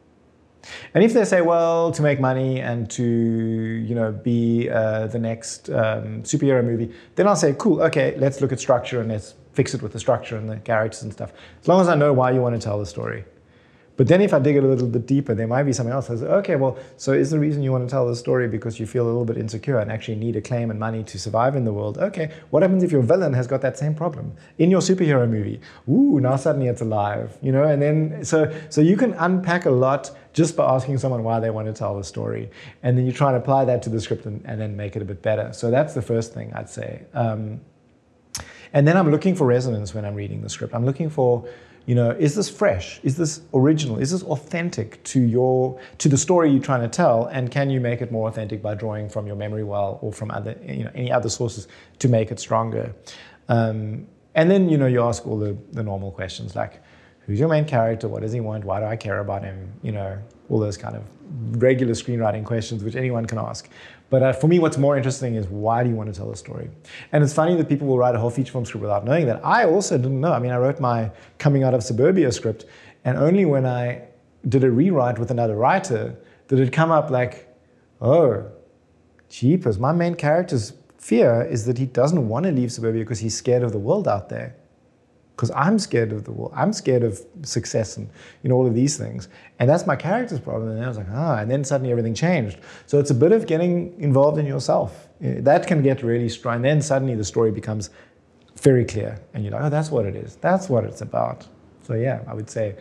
And if they say, well, to make money and to, you know, be uh, the next um, superhero movie, then I'll say, cool, okay, let's look at structure and let's fix it with the structure and the characters and stuff. As long as I know why you want to tell the story. But then if I dig a little bit deeper, there might be something else. I say, okay, well, so is the reason you want to tell the story because you feel a little bit insecure and actually need acclaim and money to survive in the world? Okay, what happens if your villain has got that same problem in your superhero movie? Ooh, now suddenly it's alive, you know? And then so so you can unpack a lot just by asking someone why they want to tell the story, and then you try and apply that to the script and, and then make it a bit better. So that's the first thing I'd say. Um, and then I'm looking for resonance when I'm reading the script. I'm looking for you know, is this fresh? Is this original? Is this authentic to your to the story you're trying to tell? And can you make it more authentic by drawing from your memory well or from other you know any other sources to make it stronger? Um, and then you know you ask all the, the normal questions like, who's your main character? What does he want? Why do I care about him? You know, all those kind of regular screenwriting questions which anyone can ask. But uh, for me, what's more interesting is why do you want to tell a story? And it's funny that people will write a whole feature film script without knowing that. I also didn't know. I mean, I wrote my coming out of suburbia script, and only when I did a rewrite with another writer did it come up like, oh, jeepers, my main character's fear is that he doesn't want to leave suburbia because he's scared of the world out there because I'm scared of the world. I'm scared of success and you know all of these things, and that's my character's problem. And I was like, ah, and then suddenly everything changed. So it's a bit of getting involved in yourself. That can get really strong. And then suddenly the story becomes very clear, and you're like, oh, that's what it is. That's what it's about. So yeah, I would say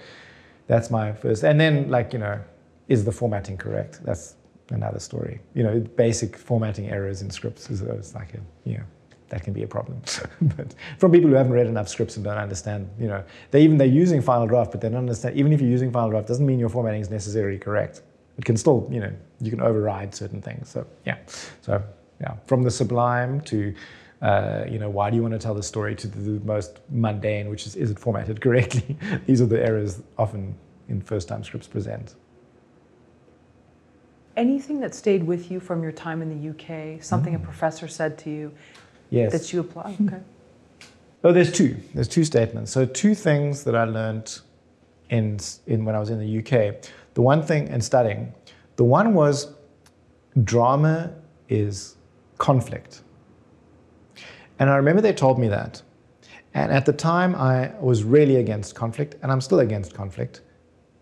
that's my first. And then like you know, is the formatting correct? That's another story. You know, basic formatting errors in scripts is like a know that can be a problem. but from people who haven't read enough scripts and don't understand, you know, they even they're using Final Draft, but they don't understand. Even if you're using Final Draft, doesn't mean your formatting is necessarily correct. It can still, you know, you can override certain things. So yeah, so yeah, from the sublime to uh, you know, why do you want to tell the story to the, most mundane, which is, is it formatted correctly? These are the errors often in first time scripts present. Anything that stayed with you from your time in the UK, something mm. a professor said to you yes. that you apply? Okay. Oh, there's two. There's two statements. So two things that I learned in, in when I was in the UK. The one thing in studying, the one was drama is conflict. And I remember they told me that. And at the time, I was really against conflict, and I'm still against conflict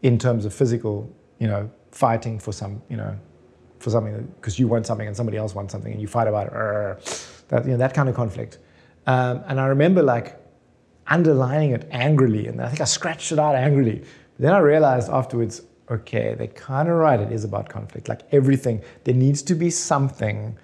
in terms of physical, you know, fighting for some, you know, for something because you want something and somebody else wants something and you fight about it. That, you know, that kind of conflict. Um, and I remember like underlining it angrily, and I think I scratched it out angrily. But then I realized afterwards, okay, they're kind of right. It is about conflict. Like everything, there needs to be something.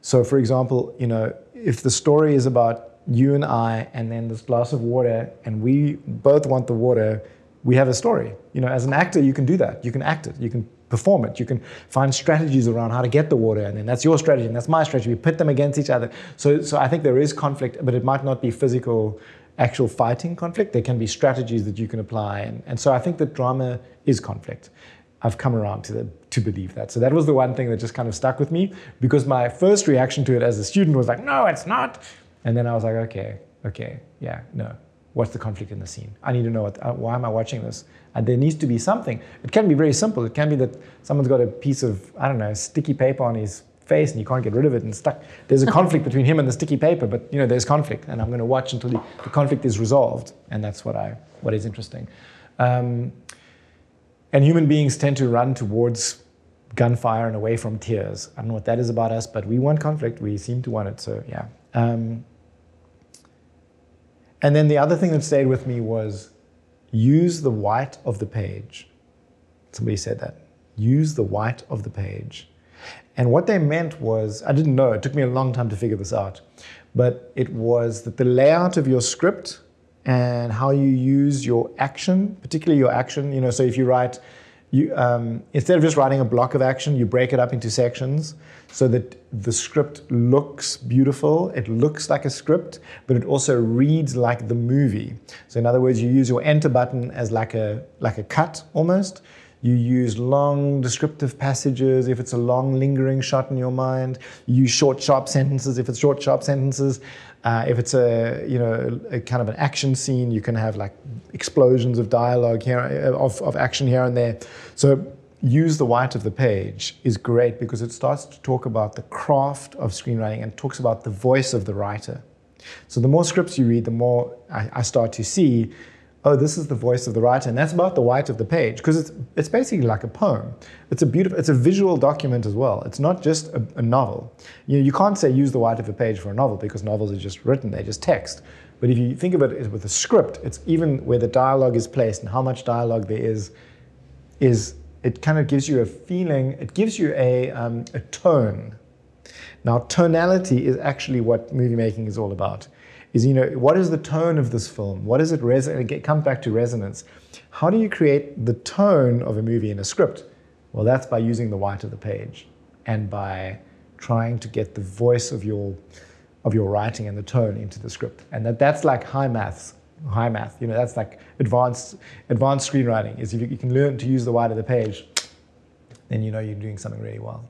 So, for example, you know, if the story is about you and I and then this glass of water and we both want the water, we have a story. You know, as an actor, you can do that. You can act it. You can perform it. You can find strategies around how to get the water, and then that's your strategy and that's my strategy. We pit them against each other. So, so I think there is conflict, but it might not be physical, actual fighting conflict. There can be strategies that you can apply, and, and so I think that drama is conflict. I've come around to, the, to believe that. So that was the one thing that just kind of stuck with me because my first reaction to it as a student was like, no, it's not. And then I was like, okay, okay, yeah, no. What's the conflict in the scene? I need to know what, uh, why am I watching this? And there needs to be something. It can be very simple. It can be that someone's got a piece of, I don't know, sticky paper on his face and you can't get rid of it and stuck. There's a conflict between him and the sticky paper, but you know, there's conflict and I'm going to watch until the, the conflict is resolved. And that's what I, what is interesting. Um, and human beings tend to run towards gunfire and away from tears. I don't know what that is about us, but we want conflict. We seem to want it. So, yeah. Um, and then the other thing that stayed with me was use the white of the page. Somebody said that. Use the white of the page. And what they meant was, I didn't know, it took me a long time to figure this out, but it was that the layout of your script and how you use your action, particularly your action. You know, so if you write, you um, instead of just writing a block of action, you break it up into sections so that the script looks beautiful. It looks like a script, but it also reads like the movie. So in other words, you use your enter button as like a like a cut almost. You use long descriptive passages if it's a long lingering shot in your mind. You use short, sharp sentences if it's short, sharp sentences. Uh, if it's a you know a, kind of an action scene, you can have like explosions of dialogue here of, of action here and there. So use the white of the page is great because it starts to talk about the craft of screenwriting and talks about the voice of the writer. So the more scripts you read, the more I, I start to see oh, this is the voice of the writer, and that's about the white of the page because it's it's basically like a poem. It's a beautiful, it's a visual document as well. It's not just a, a novel. You know, you can't say use the white of a page for a novel because novels are just written, they're just text. But if you think of it with a script, it's even where the dialogue is placed and how much dialogue there is, is it kind of gives you a feeling. It gives you a um, a tone. Now, tonality is actually what movie making is all about is, you know, what is the tone of this film? What is it resonate? It comes back to resonance. How do you create the tone of a movie in a script? Well, that's by using the white of the page and by trying to get the voice of your of your writing and the tone into the script. And that, that's like high maths, high math. You know, that's like advanced advanced screenwriting. Is if you, can learn to use the white of the page, then you know you're doing something really well.